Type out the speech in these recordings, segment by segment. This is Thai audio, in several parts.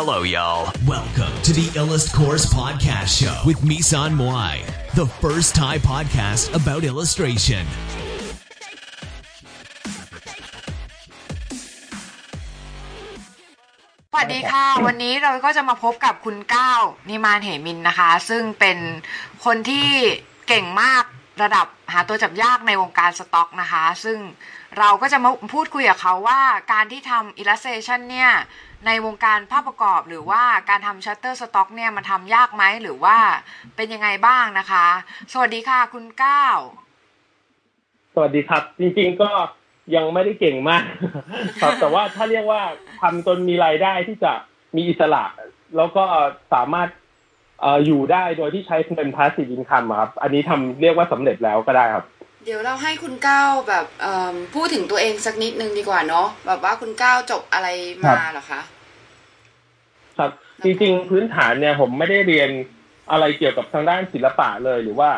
Hello, y'all. Welcome to the Illust Course Podcast Show with Misan Moai, the first Thai podcast about illustration. สวัสดีค่ะ วันนี้เราก็จะมาพบกับคุณก้าวนิมานเหมินนะคะ ซึ่งเป็นคนที่เก่งมากระดับหาตัวจับยากในวงการสต็อกนะคะ ซึ่งเราก็จะมาพูดคุยกับเขาว่าการที่ทำ illustration เนี่ย ในวงการภาพประกอบหรือว่าการทำ Shutterstock เนี่ยมันทำยากไหมหรือว่าเป็นยังไงบ้างนะคะ สวัสดีค่ะคุณก้าวสวัสดีครับ จริงๆก็ยังไม่ได้เก่งมาก ครับ แต่ว่าถ้าเรียกว่าทำจนมีรายได้ที่จะมีอิสระ แล้วก็สามารถเอ่ออยู่ได้โดยที่ใช้เป็น passive income ครับ อันนี้ทำเรียกว่าสำเร็จแล้วก็ได้ครับ เดี๋ยวเราให้คุณก้าวแบบเอิ่มพูดถึงตัวเองสักนิดนึงดีกว่าเนาะแบบว่าคุณก้าวจบอะไรมาเหรอคะ ครับ จริงๆ พื้นฐานเนี่ยผมไม่ได้เรียนอะไรเกี่ยวกับทางด้านศิลปะเลย หรือว่า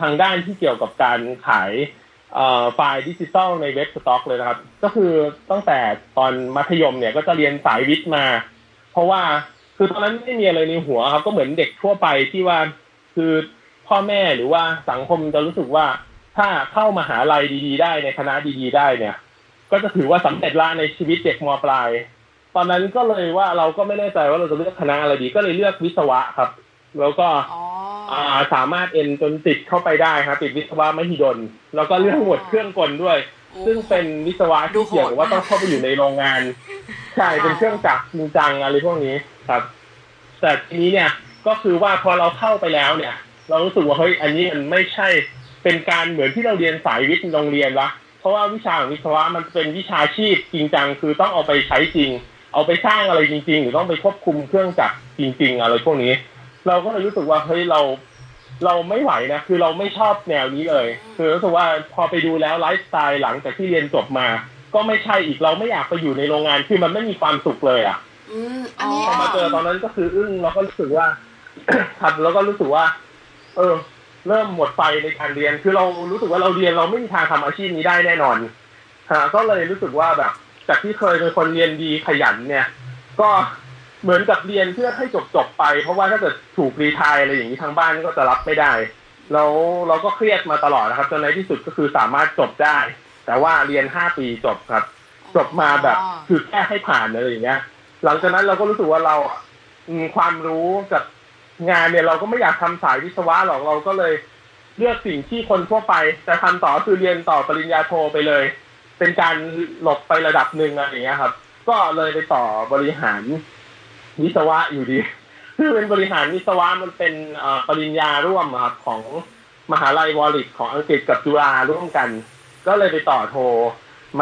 ทางด้านที่เกี่ยวกับการขายไฟล์ดิจิตอลในเว็บสต็อกเลยนะครับ ก็คือตั้งแต่ตอนมัธยมเนี่ยก็จะเรียนสายวิทย์มา เพราะว่าคือตอนนั้นไม่มีอะไรในหัวครับ ก็เหมือนเด็กทั่วไปที่ว่าคือพ่อแม่หรือว่าสังคมจะรู้สึกว่าถ้าเข้ามาหาลัยดี ๆ ได้ในคณะดี ๆ ได้เนี่ย ก็จะถือว่าสำเร็จละในชีวิตเด็กมปลาย ตอนนั้นก็เลยว่าเราก็ไม่แน่ใจว่าเราจะเลือกคณะอะไรดี ก็เลยเลือกวิศวะครับ แล้วก็อ๋ออ่าสามารถเอ็นจนติดเข้าไปได้ครับติดวิศวะมหิดลแล้วก็เรื่องหมวดเครื่องกลด้วยโอ้ซึ่งเป็นวิศวะที่เกี่ยวกับว่าต้องเข้าไปอยู่ในโรงงานใช่เป็นเครื่องจักรจริงจังอะไรพวกนี้ครับ แต่ทีนี้เนี่ยก็คือว่าพอเราเข้าไปแล้วเนี่ย เรารู้สึกว่าเฮ้ยอันนี้มันไม่ใช่เป็นการเหมือนที่เราเรียนสายวิทย์โรงเรียนละเพราะว่าวิชาของวิศวะมันเป็นวิชาชีพจริงจังคือต้องเอาไปใช้จริง เอาไปสร้างอะไรจริง ๆ หรือต้องไปควบคุมเครื่องจักรจริง ๆ อะไรพวกนี้ เราก็เลยรู้สึกว่าเฮ้ยเราเราไม่ไหวนะคือเราไม่ชอบแนวนี้เลย คือรู้สึกว่าพอไปดูแล้วไลฟ์สไตล์หลังจากที่เรียนจบมา ก็ไม่ใช่อีกเราไม่อยากไปอยู่ในโรงงานคือมันไม่มีความสุขเลยอะอืมอันนี้พอมาเจอตอนนั้นก็คืออึ้งแล้วก็รู้สึกว่าครับแล้วก็รู้สึกว่า เออ เริ่มหมดไฟในการเรียน คือเรารู้สึกว่าเราเรียนเราไม่มีทางทำอาชีพนี้ได้แน่นอนฮะก็เลยรู้สึกว่าแบบ จากที่เคยเป็นคนเรียนดีขยันเนี่ย ก็เหมือนกับเรียนเพื่อให้จบจบๆไป เพราะว่าถ้าเกิดถูกรีไทายอะไรอย่างนี้ทางบ้านก็จะรับไม่ได้ แล้วเราก็เครียดมาตลอดนะครับจนในที่สุดก็คือสามารถจบได้ แต่ว่าเรียนห้าปีจบครับ จบมาแบบคือแค่ให้ผ่านอะไรอย่างเงี้ย หลังจากนั้นเราก็รู้สึกว่าเราอืมความรู้กับงานเนี่ยเราก็ไม่อยากทำสายวิศวะหรอกเราก็เลยเลือกสิ่งที่คนทั่วไปจะทำต่อคือเรียนต่อปริญญาโทไปเลย เป็นการหลบไประดับหนึ่งอะไรอย่างเงี้ยครับ ก็เลยไปต่อบริหารวิศวะอยู่ดีคือเป็นบริหารวิศวะมันเป็นปริญญาร่วมครับของมหาลัยวอริกของอังกฤษกับจุฬาร่วมกัน ก็เลยไปต่อโท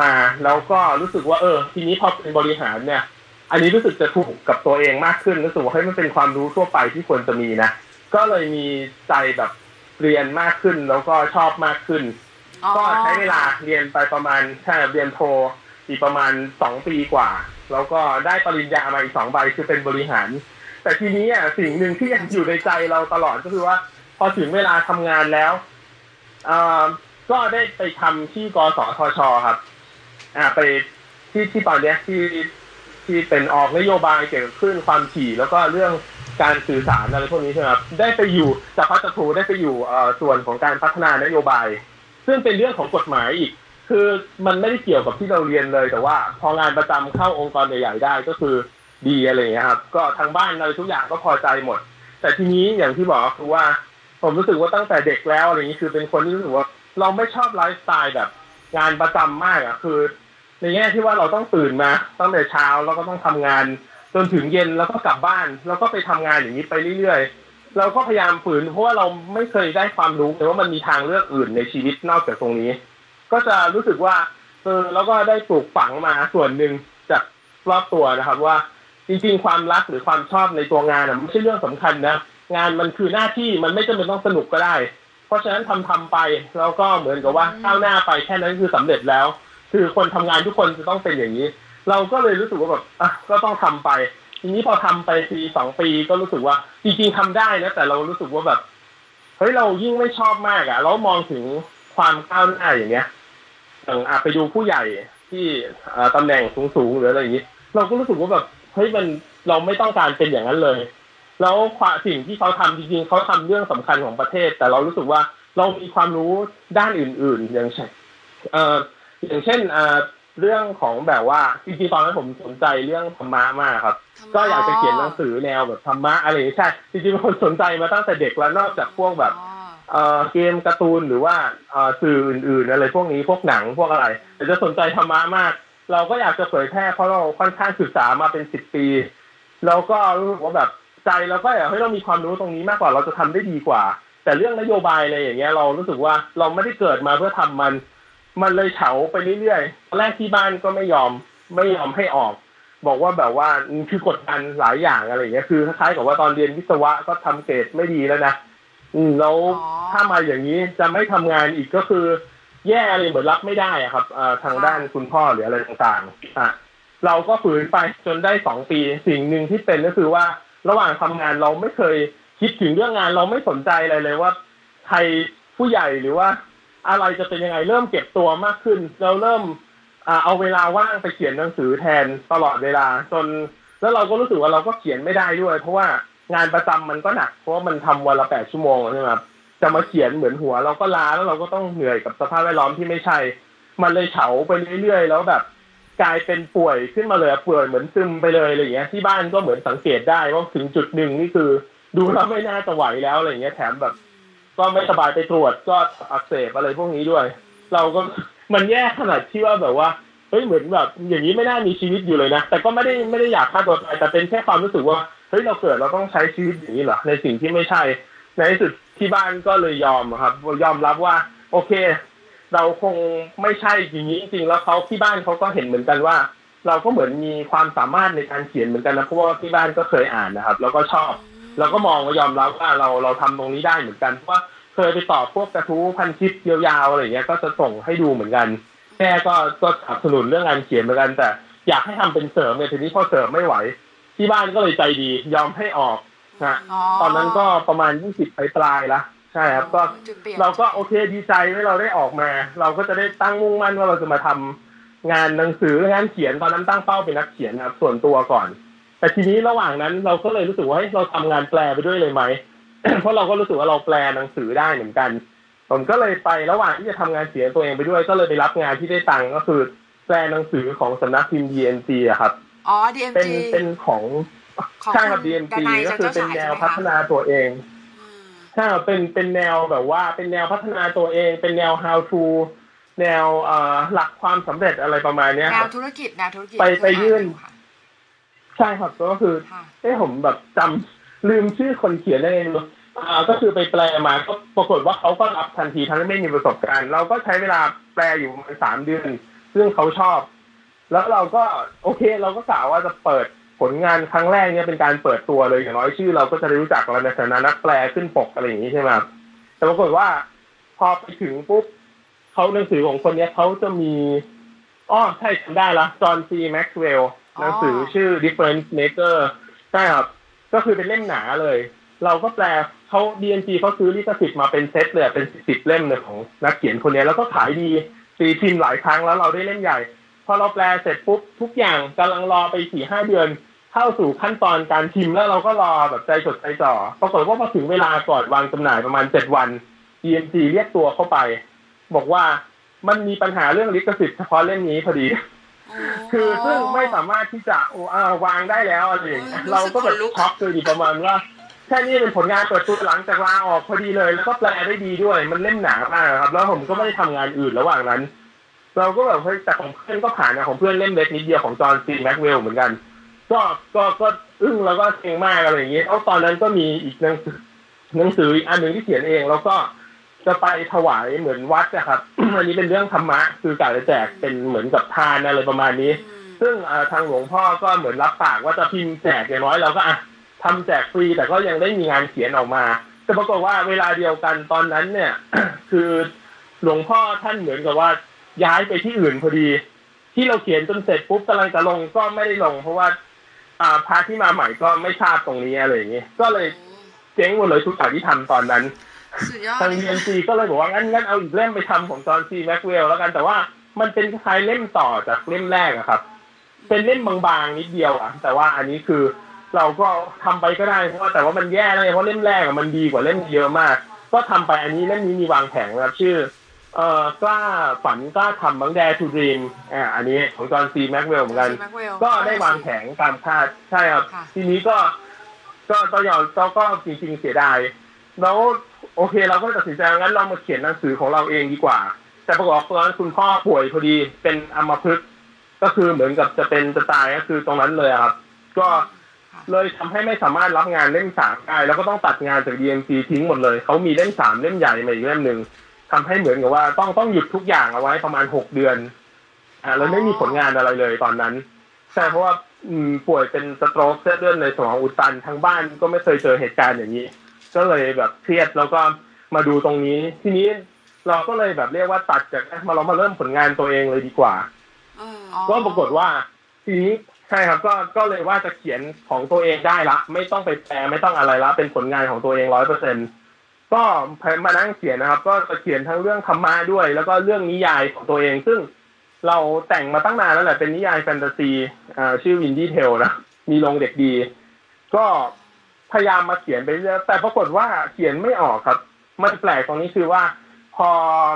มาแล้วก็รู้สึกว่าเออ ทีนี้พอเป็นบริหารเนี่ย อันนี้รู้สึกจะถูกกับตัวเองมากขึ้นรู้สึกว่าเฮ้ยมันเป็นความรู้ทั่วไปที่ควรจะมีนะก็เลยมีใจแบบเรียนมากขึ้นแล้วก็ชอบมากขึ้น ก็ใช้เวลาเรียนไปประมาณใช่เรียนโทอีกประมาณสองปีกว่า แล้วก็ได้ปริญญามาอีกสองใบคือเป็นบริหาร แต่ทีนี้อะสิ่งหนึ่งที่ยังอยู่ในใจเราตลอดก็คือว่า พอถึงเวลาทำงานแล้วอ่าก็ได้ไปทำที่กสทชครับ อ่าไปที่ที่ตอนเนี้ยที่ที่เป็นออกนโยบายเกี่ยวกับคลื่นความถี่แล้วก็เรื่องการสื่อสารอะไรพวกนี้ใช่ไหมครับได้ไปอยู่จากพัฒถูได้ไปอยู่อ่อส่วนของการพัฒนานโยบาย ซึ่งเป็นเรื่องของกฎหมายอีก คือมันไม่ได้เกี่ยวกับที่เราเรียนเลย แต่ว่า พองานประจำเข้าองค์กรใหญ่ๆได้ก็คือดีอะไรเงี้ยครับ ก็ทางบ้านอะไรทุกอย่างก็พอใจหมด แต่ทีนี้อย่างที่บอกคือว่า ผมรู้สึกว่าตั้งแต่เด็กแล้วอะไรอย่างนี้คือเป็นคนที่รู้สึกว่าเราไม่ชอบไลฟ์สไตล์แบบ งานประจำมากอะคือ ในแง่ที่ว่าเราต้องตื่นมาตั้งแต่เช้าแล้วก็ต้องทำงานจนถึงเย็นแล้วก็กลับบ้าน แล้วก็ไปทำงานอย่างนี้ไปเรื่อยๆ เราก็พยายามฝืน เพราะว่าเราไม่เคยได้ความรู้แต่ว่ามันมีทางเลือกอื่นในชีวิตนอกจากตรงนี้ ก็จะรู้สึกว่าเออแล้วก็ได้ปลูกฝังมาส่วนหนึ่งจากรอบตัวนะครับ ว่าจริงๆ ความรักหรือความชอบในตัวงานอะไม่ใช่เรื่องสำคัญนะงานมันคือหน้าที่มันไม่จำเป็นต้องสนุกก็ได้ เพราะฉะนั้นทำทำไปแล้วก็เหมือนกับว่าก้าวหน้าไปแค่นั้นคือสำเร็จแล้ว คือคนทำงานทุกคนจะต้องเป็นอย่างนี้ เราก็เลยรู้สึกว่าแบบอะก็ต้องทำไป ทีนี้พอทำไปปีสองปีก็รู้สึกว่า จริงๆทำได้นะแต่เรารู้สึกว่าแบบเฮ้ยเรายิ่งไม่ชอบมากอะ่ะเรามองถึงความก้าวหน้าอย่างเงี้ยอย่างไปดูผู้ใหญ่ที่อ่าตำแหน่งสูงๆหรืออะไรอย่างนี้ เราก็รู้สึกว่าแบบเฮ้ยมันเราไม่ต้องการเป็นอย่างนั้นเลย แล้วความสิ่งที่เขาทำจริงๆเขาทำเรื่องสำคัญของประเทศ แต่เรารู้สึกว่าเรามีความรู้ด้านอื่น ๆ อย่างเช่นเอ่ออย่างเช่นเอ่อเรื่องของแบบว่าจริงๆตอนนั้นผมสนใจเรื่องธรรมะมากครับ ก็อยากจะเขียนหนังสือแนวแบบธรรมะอะไรอย่างเงี้ยใช่จริงๆเป็นคนสนใจมาตั้งแต่เด็กแล้วนอกจากพวกแบบอ๋อเอ่อเกมการ์ตูนหรือว่าเอ่อสื่ออื่น ๆ อะไรพวกนี้พวกหนังพวกอะไรแต่จะสนใจธรรมะมาก เราก็อยากจะเผยแพร่เพราะเราค่อนข้างศึกษามาเป็นสิบปีเราก็รู้สึกว่าแบบใจเราก็อยากให้เรามีความรู้ตรงนี้มากกว่าเราจะทำได้ดีกว่า แต่เรื่องนโยบายอะไรอย่างเงี้ยเรารู้สึกว่าเราไม่ได้เกิดมาเพื่อทำมัน มันเลยเฉาไปเรื่อยๆตอนแรกที่บ้านก็ไม่ยอมไม่ยอมให้ออก บอกว่าแบบว่าคือกดดันหลายอย่างอะไรอย่างเงี้ยคือคล้ายๆกับว่าตอนเรียนวิศวะก็ทำเกรดไม่ดีแล้วนะอืมแล้วอ๋อถ้ามาอย่างนี้จะไม่ทำงานอีกก็คือ แย่เลยเหมือนรับไม่ได้อะครับอ่าทางด้านคุณพ่อหรืออะไรต่างๆอะเราก็ฝืนไปจนได้สองปีสิ่งหนึ่งที่เป็นก็คือว่าระหว่างทำงานเราไม่เคยคิดถึงเรื่องงานเราไม่สนใจอะไรเลยว่าใครผู้ใหญ่หรือว่า อะไรจะเป็นยังไงเริ่มเก็บตัวมากขึ้น เราเริ่มอ่า เอาเวลาว่างไปเขียนหนังสือแทนตลอดเวลา จน แล้วเราก็รู้สึกว่าเราก็เขียนไม่ได้ด้วย เพราะว่างานประจำมันก็หนัก เพราะว่ามันทำวันละแปดชั่วโมงใช่ไหมครับจะมาเขียนเหมือนหัว เราก็ล้าแล้วเราก็ต้องเหนื่อยกับสภาพแวดล้อมที่ไม่ใช่ มันเลยเฉาไปเรื่อยๆ แล้วแบบกลายเป็นป่วยขึ้นมาเลยป่วยเหมือนซึมไปเลยอะไรอย่างเงี้ยที่บ้านก็เหมือนสังเกตได้ว่าถึงจุดหนึ่งนี่คือ ดูแล้วไม่น่าจะไหวแล้วอะไรอย่างเงี้ยแถมแบบ ก็ไม่สบายไปตรวจก็อักเสบอะไรพวกนี้ด้วย เราก็ มันแย่ขนาดที่ว่าแบบว่าเฮ้ยเหมือนแบบอย่างนี้ไม่น่ามีชีวิตอยู่เลยนะ แต่ก็ไม่ได้ไม่ได้อยากฆ่าตัวตายแต่เป็นแค่ความรู้สึกว่าเฮ้ยเราเกิดเราต้องใช้ชีวิตอย่างนี้เหรอในสิ่งที่ไม่ใช่ ในที่สุดที่บ้านก็เลยยอมครับ ยอมรับว่า โอเค เราคงไม่ใช่อย่างนี้จริงๆแล้วเขาที่บ้านเขาก็เห็นเหมือนกันว่า เราก็เหมือนมีความสามารถในการเขียนเหมือนกันนะเพราะว่าที่บ้านก็เคยอ่านนะครับ แล้วก็ชอบเราก็มองว่ายอมรับว่าเราเราทำตรงนี้ได้เหมือนกันเพราะว่า เคยไปตอบพวกกระทู้พันทิปยาวๆอะไรอย่างเงี้ยก็จะส่งให้ดูเหมือนกันแม่ก็ก็สนับสนุนเรื่องงานเขียนเหมือนกัน แต่อยากให้ทำเป็นเสริมเนี่ยทีนี้พอเสริมไม่ไหว ที่บ้านก็เลยใจดียอมให้ออกนะอ๋อตอนนั้นก็ประมาณยี่สิบปลายๆละใช่ครับก็จุดเปลี่ยนเราก็โอเคดีใจที่เราได้ออกมา เราก็จะได้ตั้งมุ่งมั่นว่าเราจะมาทำงานหนังสืองานเขียนตอนนั้นตั้งเป้าเป็นนักเขียนนะครับส่วนตัวก่อน แต่ทีนี้ระหว่างนั้นเราก็เลยรู้สึกว่าเฮ้ยเราทำงานแปลไปด้วยเลยไหม เพราะเราก็รู้สึกว่าเราแปลหนังสือได้เหมือนกันผมก็เลยไประหว่างที่จะทำงานเขียนตัวเองไปด้วยก็เลยไปรับงานที่ได้ตังค์ก็คือแปลหนังสือของสำนักพิมพ์ DNC อะครับอ๋อเป็น DMG เป็นของของใช่ครับคุณ DNC ดนัยก็คือเป็นแนวเจ้าชายใช่ไหมคะพัฒนาตัวเองอืมใช่ครับเป็นเป็นแนวแบบว่า เป็นแนวพัฒนาตัวเอง เป็นแนว how to แนวเอ่อหลักความสำเร็จอะไรประมาณเนี้ยแนควรับธุรกิจแนวธุรกิจไปไปยื่นค่ะใช่ครับก็คือค่ะเอ้ผมแบบจำ ลืมชื่อคนเขียนได้ไงไม่รู้อ่าก็คือไปแปลมาก็ปรากฏว่าเขาก็รับทันทีทั้งที่ไม่มีประสบการณ์ เราก็ใช้เวลาแปลอยู่ประมาณสามเดือน ซึ่งเขาชอบ แล้วเราก็โอเค เราก็กล่าวว่าจะเปิดผลงานครั้งแรกเนี่ยเป็นการเปิดตัวเลยอย่างน้อยชื่อ เราก็จะได้รู้จักเราในฐานะนักแปลขึ้นปกอะไรอย่างนี้ใช่ไหมแต่ปรากฏว่าพอไปถึงปุ๊บเขาหนังสือของคนเนี้ยเขาจะมีอ๋อใช่จำได้ละจอห์นซีแม็กซ์เวลล์หนังสือชื่อ Difference Maker ใช่ครับ ก็คือเป็นเล่มหนาเลย เราก็แปลเขา DNG เขาซื้อลิขสิทธิ์มาเป็นเซตเลยเป็นสิบเล่มเลยของนักเขียนคนนี้แล้วก็ขายดีตีพิมพ์หลายครั้งแล้วเราได้เล่มใหญ่ พอเราแปลเสร็จปุ๊บทุกอย่างกำลังรอไปสี่ห้าเดือน เข้าสู่ขั้นตอนการพิมพ์แล้วเราก็รอแบบใจจดใจจ่อปรากฏว่าพอถึงเวลาก่อนวางจำหน่ายประมาณเจ็ดวัน DNG เรียกตัวเข้าไป บอกว่ามันมีปัญหาเรื่องลิขสิทธิ์เฉพาะเล่มนี้พอดี คือซึ่งไม่สามารถที่จะโอ้อ่าวางได้แล้วอะไรอย่างเงี้ยโอ้ยเราก็แบบรู้สึกขนลุกช็อกเลยดิประมาณว่าแค่นี้เป็นผลงานเปิดตัวหลังจากลาออกพอดีเลย แล้วก็แปลได้ดีด้วย มันเล่มหนามากครับ แล้วผมก็ไม่ได้ทำงานอื่นระหว่างนั้น เราก็แบบเฮ้ยแต่ของเพื่อนก็ผ่านนะของเพื่อนเล่มเล็กนิดเดียวของจอห์นซีแม็กเวลเหมือนกัน ก็ก็ก็อึ้งแล้วก็เก่งมากอะไรอย่างเงี้ยแล้วตอนนั้นก็มีอีกหนังสือหนังสืออีกอันหนึ่งที่เขียนเองแล้วก็ จะไปถวายเหมือนวัดนะครับอันนี้เป็นเรื่องธรรมะ คือกะจะแจกเป็นเหมือนกับทานอะไรประมาณนี้อืมซึ่งอ่าทางหลวงพ่อก็เหมือนรับปากว่าจะพิมพ์แจกอย่างน้อยเราก็อะทำแจกฟรี แต่ก็ยังได้มีงานเขียนออกมาแต่ปรากฏว่าเวลาเดียวกันตอนนั้นเนี่ย คือหลวงพ่อท่านเหมือนกับว่าย้ายไปที่อื่นพอดี ที่เราเขียนจนเสร็จปุ๊บกำลังจะลงก็ไม่ได้ลง เพราะว่า อ่าพระที่มาใหม่ก็ไม่ทราบตรงนี้อะไรอย่างงี้ก็เลยเจ๊งหมดเลยทุกอย่างที่ทำตอนนั้น สุดยอดทาง DNC ก็เลยบอกว่างั้นงั้นเอาอีกเล่มไปทำของจอห์นซีแม็กเวลแล้วกันแต่ว่ามันเป็นคล้ายๆเล่มต่อจากเล่มแรกอะครับ เป็นเล่มบางๆนิดเดียวอะแต่ว่าอันนี้คือเราก็ทำไปก็ได้เพราะว่าแต่ว่ามันแย่เลยเพราะเล่มแรกอะมันดีกว่าเล่มเยอะมาก ก็ทำไปอันนี้เล่มนี้มีวางแผงนะครับ ชื่อ เอ่อกล้าฝันกล้าทำบังแดทูดรีมอ่าอันนี้ของจอห์นซีแม็กเวลเหมือนกันแม็กเวลก็ได้วางแผงตามคาดใช่ครับค่ะทีนี้ก็ ก็ตอนยอนก็ก็จริงๆเสียดายแล้ว โอเค เราก็ตัดสินใจงั้นเรามาเขียนหนังสือของเราเองดีกว่า แต่ปรากฏว่าตอนนั้นคุณพ่อป่วยพอดีเป็นอัมพฤกษ์ก็คือเหมือนกับจะเป็นจะตายก็คือตรงนั้นเลยครับ ก็เลยทำให้ไม่สามารถรับงานเล่มสามได้แล้วก็ต้องตัดงานจาก DMC ทิ้งหมดเลยเขามีเล่มสามเล่มใหญ่มาอีกเล่มหนึ่งทำให้เหมือนกับว่าต้องต้องหยุดทุกอย่างเอาไว้ประมาณหกเดือนอ่าแล้วไม่มีผลงานอะไรเลยตอนนั้นใช่เพราะว่าป่วยเป็นสโตรกเส้นเลือดในสมองอุดตันทั้งบ้านก็ไม่เคยเจอเหตุการณ์อย่างนี้ ก็เลยแบบเครียดแล้วก็มาดูตรงนี้ ทีนี้เราก็เลยแบบเรียกว่าตัดจากมาเรามาเริ่มผลงานตัวเองเลยดีกว่าเอออ๋อก็ปรากฏว่า ทีนี้ใช่ครับก็ก็เลยว่าจะเขียนของตัวเองได้ละ ไม่ต้องไปแปลไม่ต้องอะไรละเป็นผลงานของตัวเองร้อยเปอร์เซ็นก็มานั่งเขียนนะครับ ก็จะเขียนทั้งเรื่องธรรมะด้วย แล้วก็เรื่องนิยายของตัวเอง ซึ่งเราแต่งมาตั้งนานแล้วแหละเป็นนิยายแฟนตาซีอ่าชื่อ Windy Tale นะมีลงเด็กดี ก็ พยายามมาเขียนไปเรื่อยแต่ปรากฏว่าเขียนไม่ออกครับ มันแปลกตรงนี้คือว่า พอ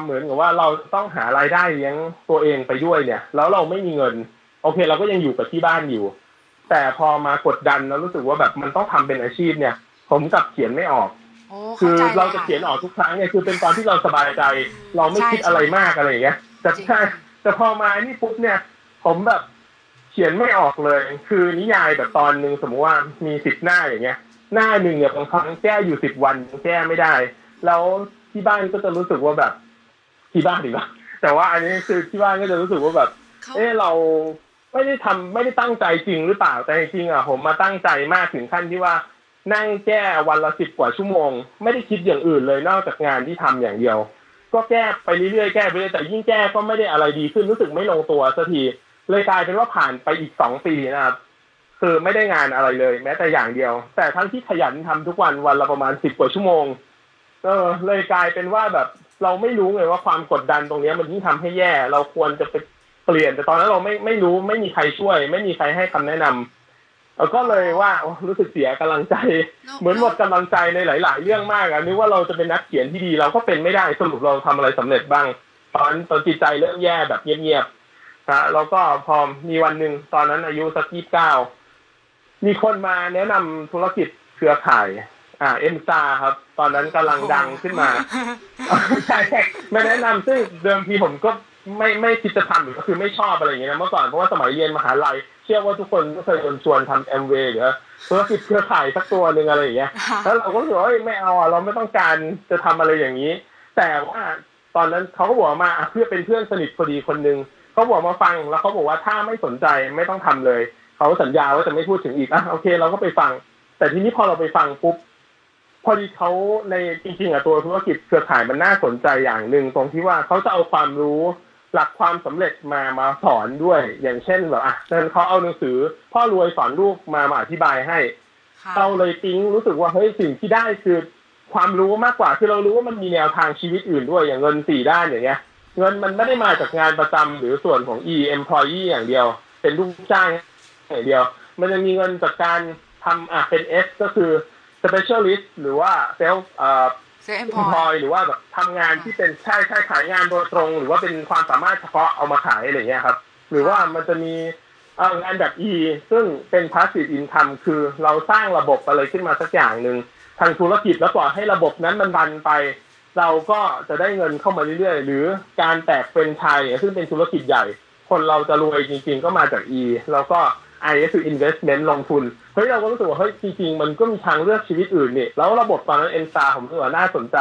เหมือนกับว่าเราต้องหารายได้เลี้ยงตัวเองไปด้วยเนี่ย แล้วเราไม่มีเงิน โอเค เราก็ยังอยู่กับที่บ้านอยู่ แต่พอมากดดันแล้วรู้สึกว่าแบบมันต้องทำเป็นอาชีพเนี่ย ผมกลับเขียนไม่ออกโอ้คืเข้าอใจเราจะเขียนออกทุกครั้งเนี่ยคือเป็นตอนที่เราสบายใจ เราไม่คิดอะไรมากอะไรอย่างเงี้ยแต่ใช่แต่พอมาอันนี้ปุ๊บเนี่ย ผมแบบเขียนไม่ออกเลย คือนิยายแบบตอนหนึ่งสมมติว่ามีสิบหน้าอย่างเงี้ย หน้าหนึ่งเนี่ยบางครั้งแก้อยู่สิบวันยังแก้ไม่ได้ แล้วที่บ้านก็จะรู้สึกว่าแบบ ที่บ้านดีกว่าแต่ว่าอันนี้คือที่บ้านก็จะรู้สึกว่าแบบเขาเออเราไม่ได้ทำไม่ได้ตั้งใจจริงหรือเปล่าแต่จริงๆอะผมมาตั้งใจมากถึงขั้นที่ว่านั่งแก้วันละสิบกว่าชั่วโมง ไม่ได้คิดอย่างอื่นเลยนอกจากงานที่ทำอย่างเดียว ก็แก้ไปเรื่อยๆแก้ไปเรื่อยแต่ยิ่งแก้ก็ไม่ได้อะไรดีขึ้นรู้สึกไม่ลงตัวสักทีเลยกลายเป็นว่าผ่านไปอีกสองปีนะครับ คือไม่ได้งานอะไรเลย แม้แต่อย่างเดียว แต่ทั้งที่ขยันทำทุกวันวันละประมาณสิบกว่าชั่วโมง เออ เลยกลายเป็นว่าแบบเราไม่รู้ไงว่าความกดดันตรงเนี้ยมันยิ่งทำให้แย่ เราควรจะไปเปลี่ยน แต่ตอนนั้นเราไม่ไม่รู้ไม่มีใครช่วย ไม่มีใครให้คำแนะนำเราก็เลยว่าโอ้รู้สึกเสียกำลังใจ เหมือนหมดกำลังใจในหลาย ๆ เรื่องมากอะนึกว่าเราจะเป็นนักเขียนที่ดี เราก็เป็นไม่ได้สรุปเราทำอะไรสำเร็จบ้าง ตอนตอนจิตใจเริ่มแย่แบบเงียบๆนะแล้วก็พอมีวันหนึ่งตอนนั้นอายุสักยี่สิบเก้า มีคนมาแนะนำธุรกิจเครือข่าย อ่า เอ็มซาครับ ตอนนั้นกำลังดังขึ้นมาใช่ใช่มาแนะนำซึ่งเดิมทีผมก็ไม่ไม่คิดจะทำหรือก็คือไม่ชอบอะไรอย่างเงี้ยนะเมื่อก่อนเพราะว่าสมัยเรียนมหาลัยเชื่อว่าทุกคนก็เคยโดนชวนทำแอมเวย์หรือธุรกิจเครือข่ายสักตัวหนึ่งอะไรอย่างเงี้ยแล้วเราก็รู้สึกว่าเอ้ยไม่เอาอะเราไม่ต้องการจะทำอะไรอย่างนี้ แต่ว่าตอนนั้นเขาก็บอกมาอะเพื่อเป็นเพื่อนสนิทพอดีคนหนึ่งเขาบอกมาฟังแล้วเขาบอกว่าถ้าไม่สนใจไม่ต้องทำเลย เขาสัญญาว่าจะไม่พูดถึงอีกอะโอเค เราก็ไปฟัง แต่ทีนี้พอเราไปฟังปุ๊บพอดีเขาในจริงๆอะตัวธุรกิจเครือข่ายมันน่าสนใจอย่างหนึ่งตรงที่ว่าเขาจะเอาความรู้หลักความสำเร็จมามาสอนด้วย อย่างเช่นแบบอะเช่นเขาเอาหนังสือ พ่อรวยสอนลูกมามาอธิบายให้ค่ะเราเลยปิ๊งรู้สึกว่าเฮ้ยสิ่งที่ได้คือความรู้มากกว่าคือเรารู้ว่ามันมีแนวทางชีวิตอื่นด้วยอย่างเงินสี่ด้านอย่างเงี้ย เงินมันไม่ได้มาจากงานประจำหรือส่วนของ e employee อย่างเดียว เป็นลูกจ้าง อย่างเดียว มันจะมีเงินจากการทำอะเป็น S ก็คือ specialist หรือว่า self เอ่อself-employed หรือว่าแบบทำงานที่เป็นใช่ใช่ขายงานโดยตรง หรือว่าเป็นความสามารถเฉพาะเอามาขายอะไรเงี้ยครับ หรือว่ามันจะมีเอ่องานแบบ E ซึ่งเป็น passive income คือเราสร้างระบบอะไรขึ้นมาสักอย่างหนึ่งทางธุรกิจแล้วปล่อยให้ระบบนั้นมันรันไป เราก็จะได้เงินเข้ามาเรื่อยๆ หรือการแตกเป็นแฟรนไชส์ซึ่งเป็นธุรกิจใหญ่ คนเราจะรวยจริงๆก็มาจาก B แล้วก็ I ก็คือ investment ลงทุน เฮ้ยเราก็รู้สึกว่าเฮ้ยจริงๆมันก็มีทางเลือกชีวิตอื่นนี่ แล้วระบบตอนนั้นเอ็นซาผมรู้สึกว่าน่าสนใจ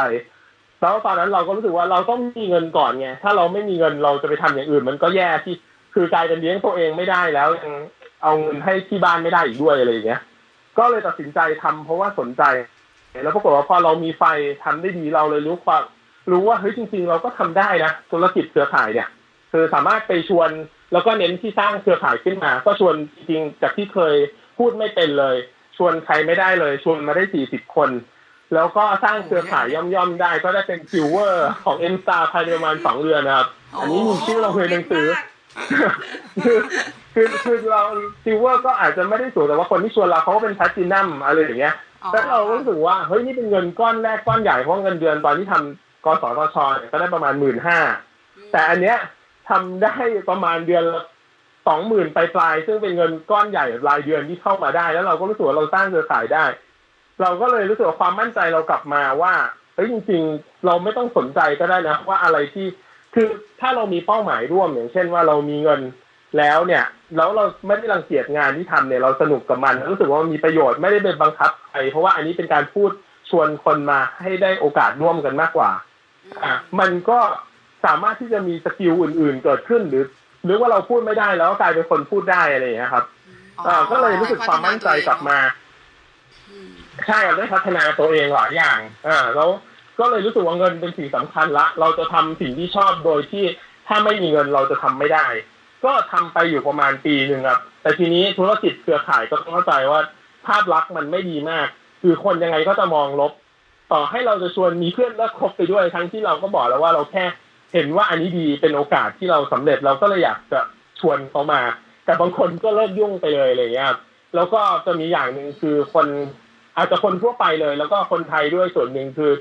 แล้วตอนนั้นเราก็รู้สึกว่าเราต้องมีเงินก่อนไง ถ้าเราไม่มีเงินเราจะไปทำอย่างอื่น มันก็แย่ที่คือกลายเป็นเลี้ยงตัวเองไม่ได้แล้วยังเอาเงินให้ที่บ้านไม่ได้อีกด้วยอะไรอย่างเงี้ย ก็เลยตัดสินใจทำเพราะว่าสนใจ แล้วปรากฏว่าพอเรามีไฟทำได้ดีเราเลยรู้ความรู้ว่าเฮ้ยจริง ๆ เราก็ทำได้นะธุรกิจเครือข่ายเนี่ยคือสามารถไปชวน แล้วก็เน้นที่สร้างเครือข่ายขึ้นมา ก็ชวนจริงๆจากที่เคยพูดไม่เป็นเลย ชวนใครไม่ได้เลย ชวนมาได้สี่สิบคน แล้วก็สร้างเครือข่ายย่อมๆได้ ก็ได้เป็น silver ของเอ็นซาภายในประมาณสองเดือนนะครับ อันนี้มีชื่อเราเคยหนังสือคือคือคือเรา silver ก็อาจจะไม่ได้สูงแต่ว่าคนที่ชวนเราเขาก็เป็นแพลตินัมอะไรอย่างเงี้ยอ๋อแล้วเรารู้สึกว่าเฮ้ยนี่เป็นเงินก้อนแรกก้อนใหญ่เพราะเงินเดือนตอนที่ทำกสทชเนี่ยก็ได้ประมาณหมื่นห้าแต่อันเนี้ย ทำได้ประมาณเดือนละสองหมื่นปลายๆซึ่งเป็นเงินก้อนใหญ่รายเดือนที่เข้ามาได้ แล้วเราก็รู้สึกว่าเราสร้างเครือข่ายได้ เราก็เลยรู้สึกว่าความมั่นใจเรากลับมาว่าเฮ้ยจริง ๆ เราไม่ต้องสนใจก็ได้นะว่าอะไรที่คือถ้าเรามีเป้าหมายร่วมอย่างเช่นว่าเรามีเงินแล้วเนี่ย แล้วเราไม่ได้รังเกียจงานที่ทำเนี่ยเราสนุกกับมัน รู้สึกว่ามันมีประโยชน์ไม่ได้เป็นบังคับใครเพราะว่าอันนี้เป็นการพูดชวนคนมาให้ได้โอกาสร่วมกันมากกว่าอะมันก็ สามารถที่จะมีสกิลอื่น ๆ เกิดขึ้นหรือหรือว่าเราพูดไม่ได้แล้วก็กลายเป็นคนพูดได้อะไรอย่างเงี้ยครับอ่าก็เลยรู้สึกความมั่นใจกลับมาอืมใช่เราได้พัฒนาตัวเองหลายอย่างอ่าแล้วก็เลยรู้สึกว่าเงินเป็นสิ่งสำคัญละ เราจะทำสิ่งที่ชอบโดยที่ถ้าไม่มีเงินเราจะทำไม่ได้ ก็ทำไปอยู่ประมาณปีหนึ่งครับ แต่ทีนี้ธุรกิจเครือข่ายก็ต้องเข้าใจว่าภาพลักษณ์มันไม่ดีมาก คือคนยังไงก็จะมองลบ ต่อให้เราจะชวนมีเพื่อนแล้วคบไปด้วยทั้งที่เราก็บอกแล้วว่าเราแค่ เห็นว่าอันนี้ดีเป็นโอกาสที่เราสำเร็จเราก็เลยอยากจะชวนเขามา แต่บางคนก็เลิกยุ่งไปเลยอะไรอย่างเงี้ยครับแล้วก็จะมีอย่างหนึ่งคือคนอาจจะคนทั่วไปเลย แล้วก็คนไทยด้วยส่วนหนึ่งคือ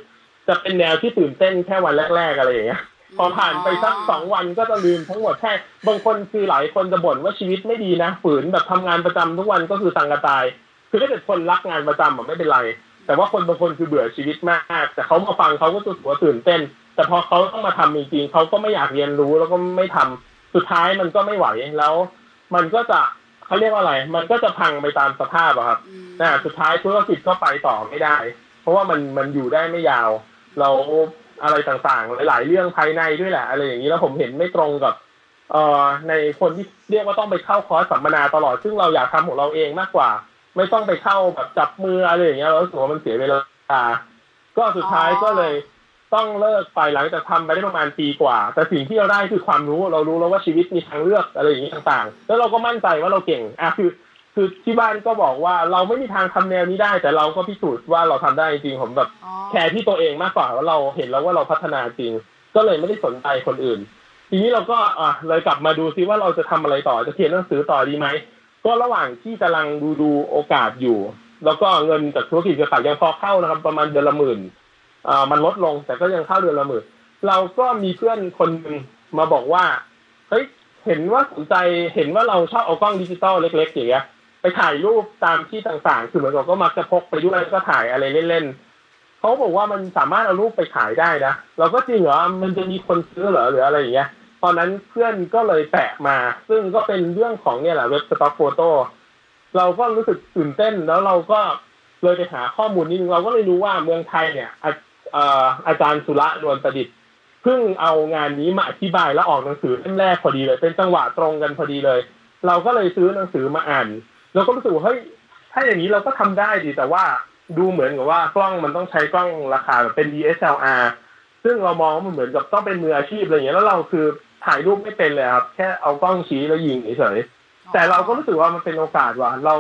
จะเป็นแนวที่ตื่นเต้นแค่วันแรก ๆ อะไรอย่างเงี้ยพอผ่านไปสักสองวันก็จะลืมทั้งหมดแค่บางคนคือหลายคนจะบ่นว่าชีวิตไม่ดีนะฝืนแบบทำงานประจำทุกวันก็คือสังกะตาย คือถ้าเกิดคนรักงานประจำอะไม่เป็นไร แต่ว่าคนบางคนคือเบื่อชีวิตมาก แต่เขามาฟังเขาก็รู้สึกว่าตื่นเต้น แต่พอเขาต้องมาทำจริงๆเขาก็ไม่อยากเรียนรู้แล้วก็ไม่ทำสุดท้ายมันก็ไม่ไหวแล้ว มันก็จะเขาเรียกว่าอะไร มันก็จะพังไปตามสภาพอะครับอืมแต่สุดท้ายธุรกิจก็ไปต่อไม่ได้ เพราะว่ามันมันอยู่ได้ไม่ยาว เราอะไรต่างๆ หลาย ๆ เรื่องภายในด้วยแหละ อะไรอย่างนี้แล้วผมเห็นไม่ตรงกับเอ่อในคนที่เรียกว่าต้องไปเข้าคอร์สสัมมนาตลอด ซึ่งเราอยากทำของเราเองมากกว่า ไม่ต้องไปเข้าแบบจับมืออะไรอย่างเงี้ยเรารู้สึกว่ามันเสียเวลา ก็สุดท้ายก็เลย ต้องเลิกไปหลังจากทำไปได้ประมาณปีกว่า แต่สิ่งที่เราได้คือความรู้เรารู้แล้วว่าชีวิตมีทางเลือกอะไรอย่างนี้ต่างๆ แล้วเราก็มั่นใจว่าเราเก่งอะคือ คือที่บ้านก็บอกว่าเราไม่มีทางทำแนวนี้ได้ แต่เราก็พิสูจน์ว่าเราทำได้จริงๆผมแบบอ๋อแคร์ที่ตัวเองมากกว่าว่าเราเห็นแล้วว่าเราพัฒนาจริง ก็เลยไม่ได้สนใจคนอื่น ทีนี้เราก็อะเลยกลับมาดูซิว่าเราจะทำอะไรต่อจะเขียนหนังสือต่อดีไหมก็ระหว่างที่กำลังดูดูโอกาสอยู่ แล้วก็เงินจากธุรกิจเครือข่ายยังพอเข้านะครับ ประมาณเดือนละหมื่นอ่า มันลดลงแต่ก็ยังเข้าเดือนละหมื่นเราก็มีเพื่อนคนหนึ่งมาบอกว่าเฮ้ยเห็นว่าสนใจเห็นว่าเราชอบเอากล้องดิจิตอลเล็กๆอย่างเงี้ยไปถ่ายรูปตามที่ต่างๆ คือเหมือนกับก็มักจะพกไปด้วยแล้วก็ถ่ายอะไรเล่นๆเขาบอกว่ามันสามารถเอารูปไปขายได้นะเราก็จริงเหรอมันจะมีคนซื้อเหรอหรืออะไรอย่างเงี้ยตอนนั้นเพื่อนก็เลยแปะมา ซึ่งก็เป็นเรื่องของเนี่ยแหละเว็บสต็อกโฟโต้เราก็รู้สึกตื่นเต้นแล้วเราก็เลยไปหาข้อมูลนิดนึงเราก็เลยรู้ว่าเมืองไทยเนี่ย อาจารย์สุระนวลประดิษฐ์เพิ่งเอางานนี้มาอธิบายแล้วออกหนังสือเล่มแรกพอดีเลย เป็นจังหวะตรงกันพอดีเลย เราก็เลยซื้อหนังสือมาอ่านเราก็รู้สึกเฮ้ยถ้าอย่างนี้เราก็ทำได้ดีแต่ว่าดูเหมือนกับว่ากล้องมันต้องใช้กล้องราคาแบบเป็น DSLR ซึ่งเรามองว่ามันเหมือนกับต้องเป็นมืออาชีพอะไรอย่างเงี้ยแล้วเราคือถ่ายรูปไม่เป็นเลยครับ แค่เอากล้องชี้แล้วยิงเฉยๆแต่เราก็รู้สึกว่ามันเป็นโอกาสว่ะเรา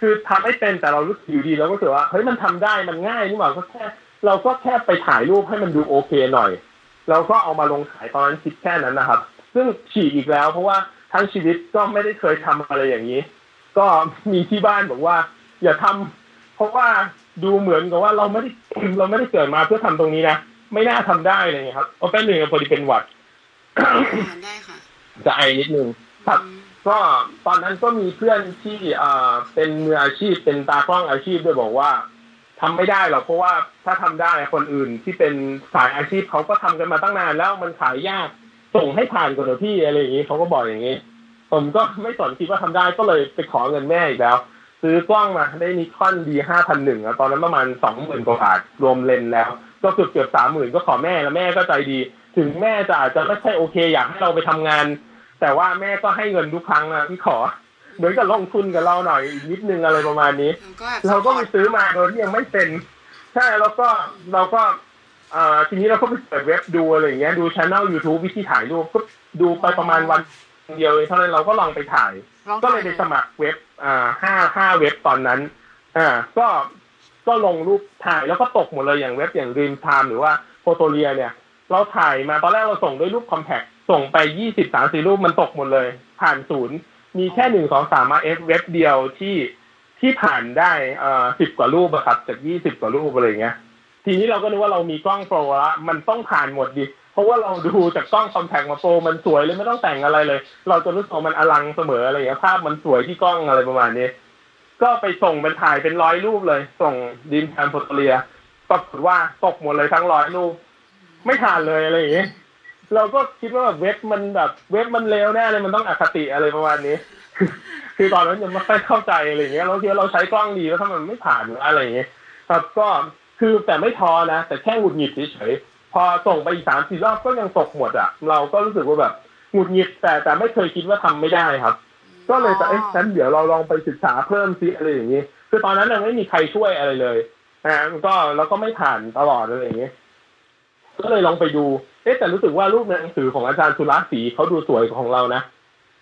คือทำไม่เป็นแต่เรารู้สึกอยู่ดีเราก็รู้สึกว่าเฮ้ยมันทำได้มันง่ายนี่หว่าก็แค่ เราก็แค่ไปถ่ายรูปให้มันดูโอเคหน่อยเราก็เอามาลงขายตอนนั้นคิดแค่นั้นนะครับ ซึ่งฉีกอีกแล้วเพราะว่าทั้งชีวิตก็ไม่ได้เคยทำอะไรอย่างนี้ ก็มีที่บ้านบอกว่า อย่าทำเพราะว่าดูเหมือนกับว่าเราไม่ได้เราไม่ได้เกิดมาเพื่อทำตรงนี้นะไม่น่าทำได้อะไรอย่างเลยครับเอาแป๊บหนึ่งพอดีเป็นหวัดอ่านได้ค่ะจะไอนิดนึงครับอืมก็ตอนนั้นก็มีเพื่อนที่เอ่อเป็นมืออาชีพเป็นตากล้องอาชีพด้วยบอกว่า ทำไม่ได้หรอกเพราะว่าถ้าทำได้คนอื่นที่เป็นสายอาชีพเขาก็ทำกันมาตั้งนานแล้วมันขายยากส่งให้ผ่านก่อนเถอะพี่อะไรอย่างนี้เขาก็บอกอย่างนี้ ผมก็ไม่สนคิดว่าทำได้ก็เลยไปขอเงินแม่อีกแล้ว ซื้อกล้องมาได้นิคอนดีห้าพันหนึ่งตอนนั้นประมาณสองหมื่นกว่าบาทรวมเลนแล้ว ก็เกือบเกือบสามหมื่นก็ขอแม่แล้วแม่ก็ใจดี ถึงแม่จะอาจจะไม่ใช่โอเคอยากให้เราไปทำงาน แต่ว่าแม่ก็ให้เงินทุกครั้งนะที่ขอ เหมือนกับลงทุนกับเราหน่อยอีกนิดนึงอะไรประมาณนี้ เราก็แบบเราก็ไป support ซื้อมาโดยที่ยังไม่เป็นใช่แล้วก็เราก็เอ่อทีนี้เราก็ไปเปิดเว็บดูอะไรอย่างเงี้ยดูช anel YouTube วิธีถ่ายรูปก็ดูไปประมาณวันเดียวเองเท่านั้นเราก็ลองไปถ่ายลองก็เลยไปสมัครเว็บอ่าห้าห้าเว็บตอนนั้น อ่า ก็ก็ลงรูปถ่ายแล้วก็ตกหมดเลยอย่างเว็บอย่าง Dream Time หรือว่าโฟโตเรียเนี่ย เราถ่ายมาตอนแรกเราส่งด้วยรูปคอมแพคส่งไปยี่สิบสามสี่รูปมันตกหมดเลย ผ่านศูนย์ มีแค่หนึ่งสองสาม RF เว็บเดียวที่ที่ผ่านได้เอ่อสิบกว่ารูปอะครับจากยี่สิบกว่ารูปอะไรเงี้ย ทีนี้เราก็นึกว่าเรามีกล้อง pro ละมันต้องผ่านหมดดิเพราะว่าเราดูจากกล้อง compact มา pro มันสวยเลยไม่ต้องแต่งอะไรเลย เราจะรู้สึกว่ามันอลังเสมออะไรเงี้ยภาพมันสวยที่กล้องอะไรประมาณนี้ ก็ไปส่งเป็นถ่ายเป็นร้อยรูปเลย ส่ง Dreamstime Fotolia ปรากฏว่าตกหมดเลยทั้งร้อยรูป ไม่ผ่านเลยอะไรอย่างงี้ย เราก็คิดว่าแบบเว็บมันแบบเว็บมันเลวแน่เลยมันต้องอคติอะไรประมาณนี้ คือตอนนั้นยังไม่ค่อยเข้าใจอะไรอย่างเงี้ยเราคิดว่าเราใช้กล้องดีแล้วทำไมมันไม่ผ่านหรืออะไรอย่างเงี้ยครับก็คือแต่ไม่ท้อนะแต่แค่หงุดหงิดเฉยๆพอส่งไปอีกสามสี่รอบก็ยังตกหมดอะ เราก็รู้สึกว่าแบบหงุดหงิดแต่แต่ไม่เคยคิดว่าทำไม่ได้ครับ ก็เลยแต่เอ๊ะฉันเดี๋ยวเราลองไปศึกษาเพิ่มซิอะไรอย่างนี้คือตอนนั้นยังไม่มีใครช่วยอะไรเลยนะก็แล้วก็ไม่ผ่านตลอดอะไรอย่างนี้ก็เลยลองไปดู อ๊ะแต่รู้สึกว่ารูปในหนังสือของอาจารย์สุรัศรีเขาดูสวยกว่าของเรานะ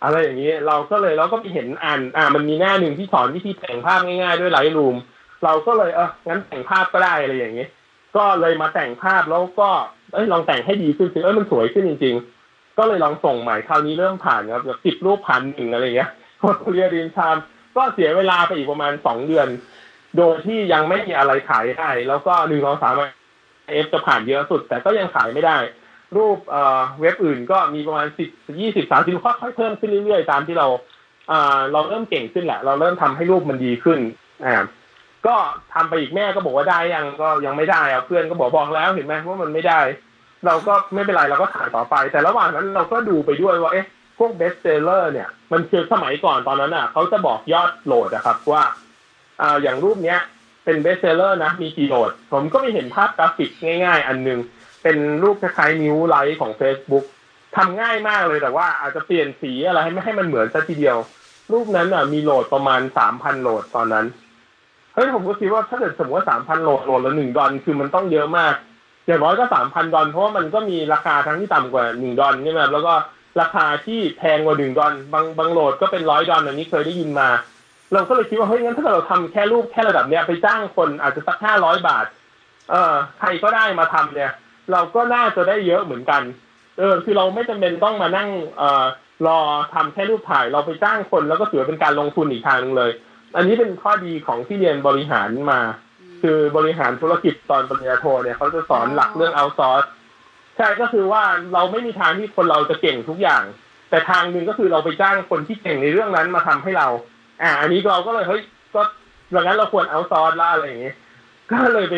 อะไรอย่างนี้เราก็เลยเราก็ไปเห็นอ่านอ่ามันมีหน้าหนึ่งที่สอนวิธีแต่งภาพง่ายๆด้วยไลท์รูมเราก็เลยเอองั้นแต่งภาพก็ได้อะไรอย่างนี้ ก็เลยมาแต่งภาพแล้วก็เอ้ยลองแต่งให้ดีขึ้นสิเอ้ยมันสวยขึ้นจริง ๆ ก็เลยลองส่งใหม่คราวนี้เริ่มผ่านครับแบบสิบรูปพันหนึ่งอะไรอย่างเงี้ยโคตรเรียดินชามก็เสียเวลาไปอีกประมาณสองเดือน โดยที่ยังไม่มีอะไรขายได้แล้วก็หนึ่งสองสามเอฟจะผ่านเยอะสุด แต่ก็ยังขายไม่ได้ รูปเอ่อเว็บอื่นก็มีประมาณสิบยี่สิบสามสิบค่อยๆเพิ่มขึ้นเรื่อยๆตามที่เราอ่าเราเริ่มเก่งขึ้นแหละ เราเริ่มทำให้รูปมันดีขึ้นอ่าก็ทำไปอีกแม่ก็บอกว่าได้ยังก็ยังไม่ได้อะเพื่อนก็บอกบอกแล้วเห็นไหมว่ามันไม่ได้ เราก็ไม่เป็นไรเราก็ถ่ายต่อไป แต่ระหว่างนั้นเราก็ดูไปด้วยว่าเอ๊ะพวก best seller เนี่ย มันคือสมัยก่อนตอนนั้นอะเขาจะบอกยอดโหลดนะครับว่าอ่าอย่างรูปเนี้ยเป็น best seller นะมีกี่โหลด ผมก็ไปเห็นภาพกราฟิกง่าย ๆ อันหนึ่ง เป็นรูปคล้ายๆนิ้วไลท์ของ Facebook ทำง่ายมากเลยแต่ว่าอาจจะเปลี่ยนสีอะไรให้ไม่ให้มันเหมือนซะทีเดียว รูปนั้นอะมีโหลดประมาณสามพันโหลดตอนนั้นเฮ้ยผมก็คิดว่าถ้าเกิดสมมติว่าสามพันโหลดโหลดละหนึ่งดอลคือมันต้องเยอะมากอย่างน้อยก็สามพันดอลเพราะว่ามันก็มีราคาทั้งที่ต่ำกว่าหนึ่งดอลใช่ไหมแล้วก็ราคาที่แพงกว่าหนึ่งดอลบางบางโหลดก็เป็นร้อยดอลอันนี้เคยได้ยินมา เราก็เลยคิดว่าเฮ้ยงั้นถ้าเกิดเราทำแค่รูปแค่ระดับเนี้ยไปจ้างคนอาจจะสักห้าร้อยบาท เออใครก็ได้มาทำเนี่ย เราก็น่าจะได้เยอะเหมือนกัน เออ คือเราไม่จำเป็นต้องมานั่งเอ่อรอทำแค่รูปถ่าย เราไปจ้างคนแล้วก็ถือเป็นการลงทุนอีกทางหนึงเลย อันนี้เป็นข้อดีของที่เรียนบริหารมา คือบริหารธุรกิจตอนปริญญาโทเนี่ยเขาจะสอนหลักเรื่องเอาซอร์สใช่ก็คือว่าเราไม่มีทางที่คนเราจะเก่งทุกอย่าง แต่ทางหนึ่งก็คือเราไปจ้างคนที่เก่งในเรื่องนั้นมาทำให้เรา อ่า อันนี้เราก็เลยเฮ้ยก็ดังนั้นเราควรเอาซอร์สละอะไรอย่างเงี้ยก็เลยไป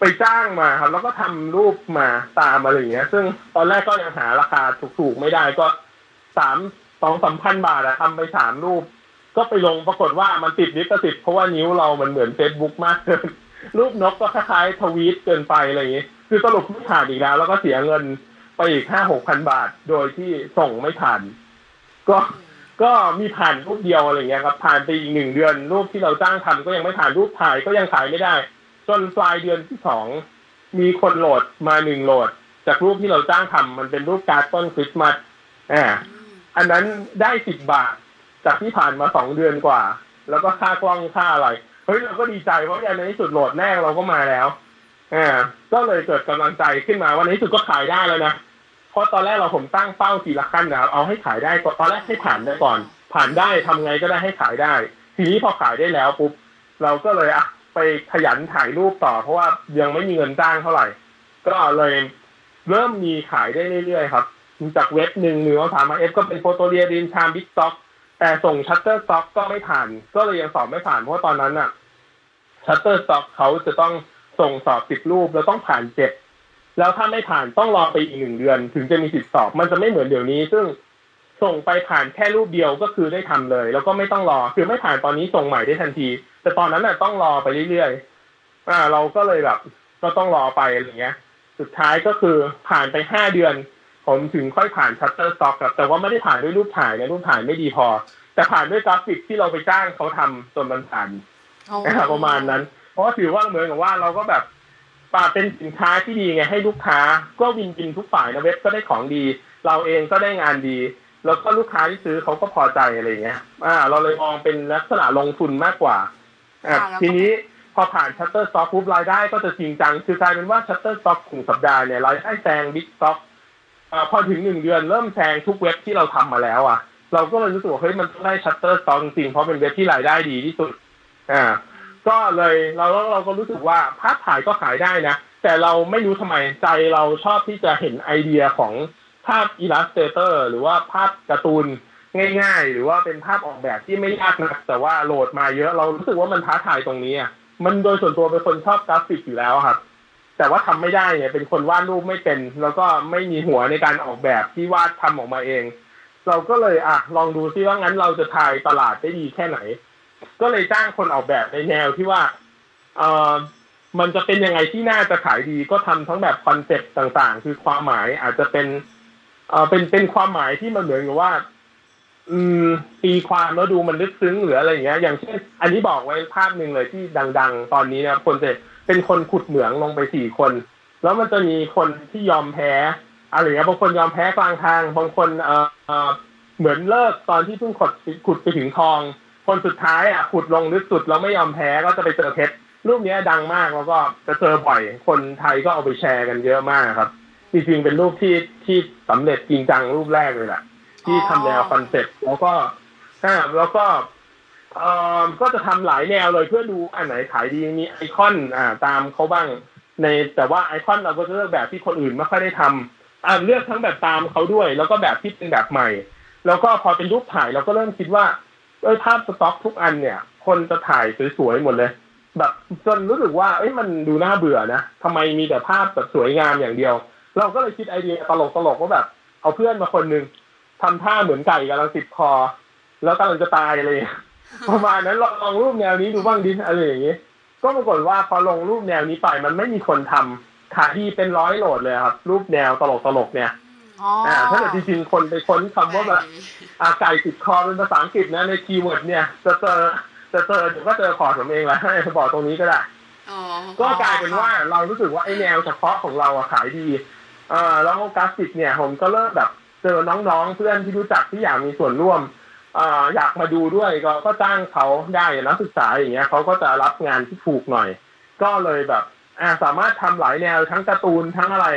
ไปจ้างมาครับ แล้วก็ทำรูปมาตามอะไรอย่างเงี้ย ซึ่งตอนแรกก็ยังหาราคาถูกๆไม่ได้ก็สามสองสามพันบาทอะทำไปสามรูป ก็ไปลงปรากฏว่ามันติดลิขสิทธิ์เพราะว่านิ้วเรามันเหมือนเฟซบุ๊กมากเกินรูปนกก็คล้ายๆทวีตเกินไปอะไรอย่างงี้ คือสรุปไม่ผ่านอีกแล้ว แล้วก็เสียเงินไปอีกห้าหกพันบาท โดยที่ส่งไม่ผ่าน ก็ก็มีผ่านรูปเดียวอะไรเงี้ยครับผ่านไปอีกหนึ่งเดือน รูปที่เราจ้างทำก็ยังไม่ผ่านรูปถ่ายก็ยังขายไม่ได้ จนปลายเดือนที่สองมีคนโหลดมาหนึ่งโหลด จากรูปที่เราจ้างทำมันเป็นรูปการ์ดต้นคริสต์มาสอ่าอันนั้นได้สิบบาท จากที่ผ่านมาสองเดือนกว่า แล้วก็ค่ากล้องค่าอะไรเฮ้ยเราก็ดีใจเพราะในที่สุดโหลดแรกเราก็มาแล้วอ่าก็เลยเกิดกำลังใจขึ้นมาวันในที่สุดก็ขายได้แล้วนะเพราะตอนแรกเราผมตั้งเป้าทีละขั้นนะครับเอาให้ขายได้ก่อนตอนแรกให้ผ่านได้ก่อน ผ่านได้ทำไงก็ได้ให้ขายได้ ทีนี้พอขายได้แล้วปุ๊บเราก็เลยอะ ไปขยันถ่ายรูปต่อ เพราะว่ายังไม่มีเงินจ้างเท่าไหร่ ก็เลยเริ่มมีขายได้เรื่อยๆครับ จากเว็บหนึ่งหนึ่งสามมาเอฟก็เป็นโฟโตเรียดินชามบิ๊กซ็อกแต่ส่ง Shutterstock ก็ไม่ผ่าน ก็เลยยังสอบไม่ผ่านเพราะตอนนั้นอะ Shutterstock เขาจะต้องส่งสอบสิบรูปแล้วต้องผ่านเจ็ดแล้วถ้าไม่ผ่านต้องรอไปอีกหนึ่งเดือน ถึงจะมีสิทธิสอบ มันจะไม่เหมือนเดี๋ยวนี้ ซึ่งส่งไปผ่านแค่รูปเดียวก็คือได้ทำเลย แล้วก็ไม่ต้องรอ คือไม่ผ่านตอนนี้ส่งใหม่ได้ทันที แต่ตอนนั้นน่ะต้องรอไปเรื่อยๆอ่า เราก็เลยแบบ ก็ต้องรอไปอะไรเงี้ย สุดท้ายก็คือผ่านไปห้าเดือน ผมถึงค่อยผ่าน Shutterstock ครับแต่ว่าไม่ได้ผ่านด้วยรูปถ่ายนะรูปถ่ายไม่ดีพอ แต่ผ่านด้วยกราฟิกที่เราไปจ้างเขาทำจนมันผ่านประมาณนั้น เพราะว่าถือว่าเหมือนกับว่าเราก็แบบป่าเป็นสินค้าที่ดีไงให้ลูกค้า ก็ win-win ทุกฝ่ายนะเว็บก็ได้ของดี เราเองก็ได้งานดี แล้วก็ลูกค้าที่ซื้อเขาก็พอใจอะไรเงี้ย อ่า เราเลยมองเป็นลักษณะลงทุนมากกว่า อ่าทีนี้พอผ่าน Shutterstock ปุ๊บรายได้ก็จะจริงจัง คือกลายเป็นว่า Shutterstock กลุ่มสัปดาห์เนี่ยรายได้แซง Bigstockอ่าพอถึงหนึ่งเดือนเริ่มแซงทุกเว็บที่เราทำมาแล้วอะ เราก็เลยรู้สึกว่าเฮ้ยมันต้องได้ Shutterstock จริงๆเพราะเป็นเว็บที่รายได้ดีที่สุด อ่า ก็เลยเราเราก็รู้สึกว่าภาพถ่ายก็ขายได้นะ แต่เราไม่รู้ทำไมใจเราชอบที่จะเห็นไอเดียของภาพ Illustrator หรือว่าภาพการ์ตูน ง่าย ๆ หรือว่าเป็นภาพออกแบบที่ไม่ยากนะแต่ว่าโหลดมาเยอะเรารู้สึกว่ามันท้าทายตรงนี้อะมันโดยส่วนตัวเป็นคนชอบกราฟิกอยู่แล้วครับ แต่ว่าทำไม่ได้เนี่ยเป็นคนวาดรูปไม่เป็น แล้วก็ไม่มีหัวในการออกแบบที่วาดทำออกมาเอง เราก็เลยอะลองดูซิว่างั้นเราจะทายตลาดได้ดีแค่ไหน ก็เลยจ้างคนออกแบบในแนวที่ว่าเออมันจะเป็นยังไงที่น่าจะขายดีก็ทำทั้งแบบ concept ต่างๆ คือความหมายอาจจะเป็นเออเป็นเป็นความหมายที่มันเหมือนกับว่า อืมตีความแล้วดูมันลึกซึ้งหรืออะไรอย่างเงี้ย อย่างเช่น อันนี้บอกไว้ภาพหนึ่งเลยที่ดัง ๆ ตอนนี้นะคนจะเป็นคนขุดเหมืองลงไปสี่คน แล้วมันจะมีคนที่ยอมแพ้อะไรเงี้ยบางคนยอมแพ้กลางทาง บางคนเออเอเหมือนเลิกตอนที่เพิ่งขุดขุดไปถึงทอง คนสุดท้ายอะขุดลงลึกสุดแล้วไม่ยอมแพ้ก็จะไปเจอเพชรรูปนี้ดังมากแล้วก็จะเจอบ่อยคนไทยก็เอาไปแชร์กันเยอะมากครับจริงๆเป็นรูปที่ที่สำเร็จจริงจังรูปแรกเลยแหละ ที่ทำแนว concept แล้วก็อ่าแล้วก็เอ่อก็จะทำหลายแนวเลยเพื่อดูอันไหนขายดีมีไอคอนอ่าตามเขาบ้าง ในแต่ว่าไอคอนเราก็จะเลือกแบบที่คนอื่นไม่ค่อยได้ทำอ่าเลือกทั้งแบบตามเขาด้วย แล้วก็แบบที่เป็นแบบใหม่ แล้วก็พอเป็นรูปถ่ายเราก็เริ่มคิดว่าเอ้ยภาพสต็อกทุกอันเนี่ย คนจะถ่ายสวยๆหมดเลย แบบจนรู้สึกว่า เอ้ยมันดูน่าเบื่อนะทำไมมีแต่ภาพแบบสวยงามอย่างเดียว เราก็เลยคิดไอเดียตลกๆว่าแบบ เอาเพื่อนมาคนหนึ่ง ทำท่าเหมือนไก่กำลังติดคอ แล้วกำลังจะตายอะไรอย่างเลยประมาณนั้นลองลองรูปแนวนี้ดูบ้างดิอะไรอย่างนี้ ก็ปรากฏว่าพอลงรูปแนวนี้ไปมันไม่มีคนทำขายดีเป็นร้อยโหลดเลยครับ รูปแนวตลกๆเนี่ยอ๋ออ่าถ้าเกิดจริงๆคนไปค้นคำว่าแบบอาไก่ติดคอเป็นภาษาอังกฤษนะใน keyword เนี่ยจะเจอจะเจอเดี๋ยวก็เจอขอร์ดผมเองแหละให้บอกตรงนี้ก็ได้อ๋อก็กลายเป็นว่าเรารู้สึกว่าไอ้แนวเฉพาะของเราอะขายดีเอ่อแล้วกราฟิกเนี่ยผมก็เริ่มแบบ เจอน้องๆ เพื่อนที่รู้จักที่อยากมีส่วนร่วมออยากมาดูด้วยก็ก็จ้างเขาได้นักศึกษาอย่างเงี้ยเขาก็จะรับงานที่ถูกหน่อย ก็เลยแบบอสามารถทำหลายแนวทั้งการ์ตูนทั้งอะไร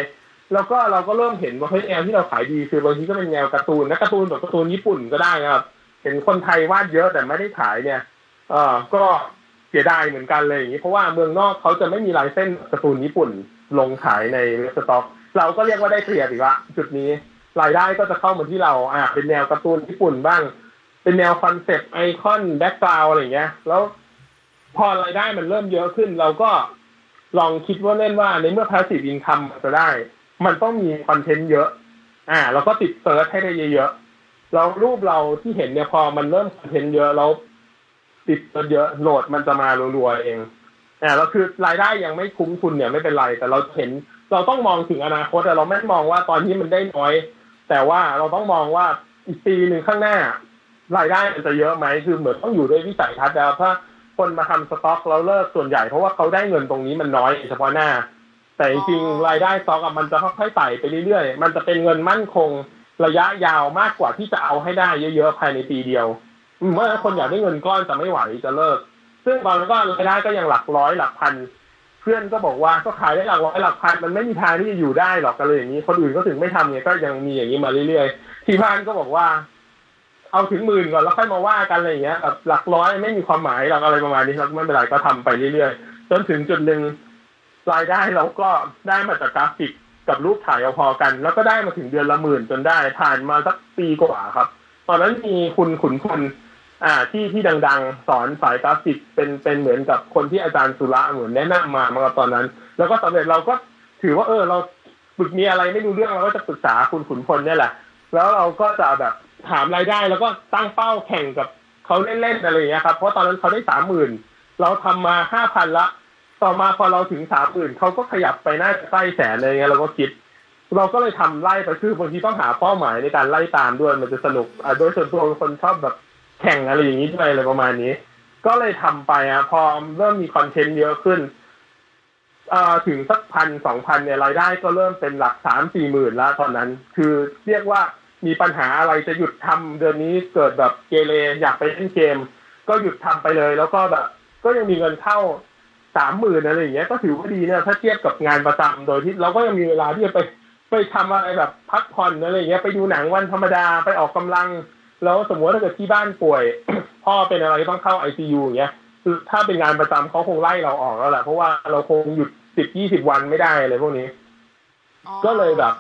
แล้วก็เราก็เริ่มเห็นว่าเฮ้ยแนวที่เราขายดีคือบางทีก็เป็นแนวการ์ตูนนะการ์ตูนแบบการ์ตูนญี่ปุ่นก็ได้นะครับเห็นคนไทยวาดเยอะแต่ไม่ได้ขายเนี่ย เออก็เสียดายเหมือนกันเลยอย่างนี้เพราะว่าเมืองนอกเขาจะไม่มีลายเส้นการ์ตูนญี่ปุ่นลงขายในเว็บสต็อก เราก็เรียกว่าได้เปรียบอีกละจุดนี้ รายได้ก็จะเข้ามาที่เราอ่าเป็นแนวการ์ตูนญี่ปุ่นบ้าง เป็นแนว concept icon background อะไรเงี้ย แล้วพอรายได้มันเริ่มเยอะขึ้น เราก็ลองคิดว่าเล่นว่าในเมื่อ passive income จะได้ มันต้องมี content เยอะ อ่าเราก็ติด search ให้ได้เยอะๆแล้วรูปเราที่เห็นเนี่ยพอมันเริ่มคอนเทนต์เยอะแล้วติดเยอะโหลดมันจะมารัวๆเองอ่าแล้วคือรายได้ยังไม่คุ้มทุนเนี่ยไม่เป็นไร แต่เราเห็นเราต้องมองถึงอนาคตแต่เราไม่มองว่าตอนนี้มันได้น้อย แต่ว่าเราต้องมองว่าอีกปีหนึ่งข้างหน้ารายได้มันจะเยอะไหมคือเหมือนต้องอยู่ด้วยวิสัยทัศน์แล้วถ้าคนมาทำสต็อกแล้วเลิกส่วนใหญ่เพราะว่าเขาได้เงินตรงนี้มันน้อยเฉพาะหน้า แต่จริงๆรายได้สต็อกอะมันจะค่อยๆไต่ไปเรื่อยๆ มันจะเป็นเงินมั่นคงระยะยาวมากกว่าที่จะเอาให้ได้เยอะๆภายในปีเดียวอืมเมื่อคนอยากได้เงินก้อนแต่ไม่ไหวจะเลิก ซึ่งบางก็รายได้ก็ยังหลักร้อยหลักพัน เพื่อนก็บอกว่าก็ขายได้หลักร้อยหลักพันมันไม่มีทางที่จะอยู่ได้หรอกกันเลยอย่างนี้คนอื่นก็ถึงไม่ทำเนี่ยก็ยังมีอย่างนี้มาเรื่อยๆที่บ้านก็บอกว่า เอาถึงหมื่นก่อนแล้วค่อยมาว่ากันอะไรอย่างเงี้ยแบบหลักร้อยไม่มีความหมายหรอกอะไรประมาณนี้ครับไม่เป็นไรก็ทำไปเรื่อยๆจนถึงจุดหนึ่งรายได้เราก็ได้มาจากกราฟิกกับรูปถ่ายเอาพอกัน แล้วก็ได้มาถึงเดือนละหมื่นจนได้ผ่านมาสักปีกว่าครับ ตอนนั้นมีคุณขุนพล อ่าที่ที่ดังๆ สอนสายกราฟิกเป็นเป็นเหมือนกับคนที่อาจารย์สุระเหมือนแนะนำมามาตอนนั้น แล้วก็สำเร็จเราก็ถือว่าเออเราฝึกมีอะไรไม่รู้เรื่องเราก็จะปรึกษาคุณขุนพลเนี่ยแหละ แล้วเราก็จะแบบถามรายได้แล้วก็ตั้งเป้าแข่งกับเขาเล่นๆอะไรอย่างเงี้ยครับเพราะตอนนั้นเขาได้สามหมื่นเราทำมาห้าพันละ ต่อมาพอเราถึงสามหมื่นเขาก็ขยับไปน่าจะใกล้แสนอะไรเงี้ยเราก็คิด เราก็เลยทำไล่ไปคือบางทีต้องหาเป้าหมายในการไล่ตามด้วยมันจะสนุกอ่าโดยส่วนตัวคนชอบแบบ แข่งอะไรอย่างนี้ด้วยอะไรประมาณนี้ ก็เลยทำไปอะพอเริ่มมีคอนเทนต์เยอะขึ้นอ่าถึงสักพันสองพันเนี่ยรายได้ก็เริ่มเป็นหลักสามสี่หมื่นแล้วตอนนั้น คือเรียกว่ามีปัญหาอะไรจะหยุดทำเดือนนี้เกิดแบบเกเรอยากไปเล่นเกม ก็หยุดทำไปเลย แล้วก็แบบ ก็ยังมีเงินเข้าสามหมื่นอะไรอย่างเงี้ยก็ถือว่าดีเนี่ยถ้าเทียบกับงานประจำโดยที่เราก็ยังมีเวลาที่จะไปไปทำอะไรแบบพักผ่อนอะไรอย่างเงี้ยไปดูหนังวันธรรมดาไปออกกำลัง แล้วสมมติว่าถ้าเกิดที่บ้านป่วย พ่อเป็นอะไรต้องเข้าไอซียูอย่างเงี้ยคือถ้าเป็นงานประจำเขาคงไล่เราออกแล้วแหละเพราะว่าเราคงหยุดสิบยี่สิบวันไม่ได้อะไรพวกนี้ ก็เลยแบบ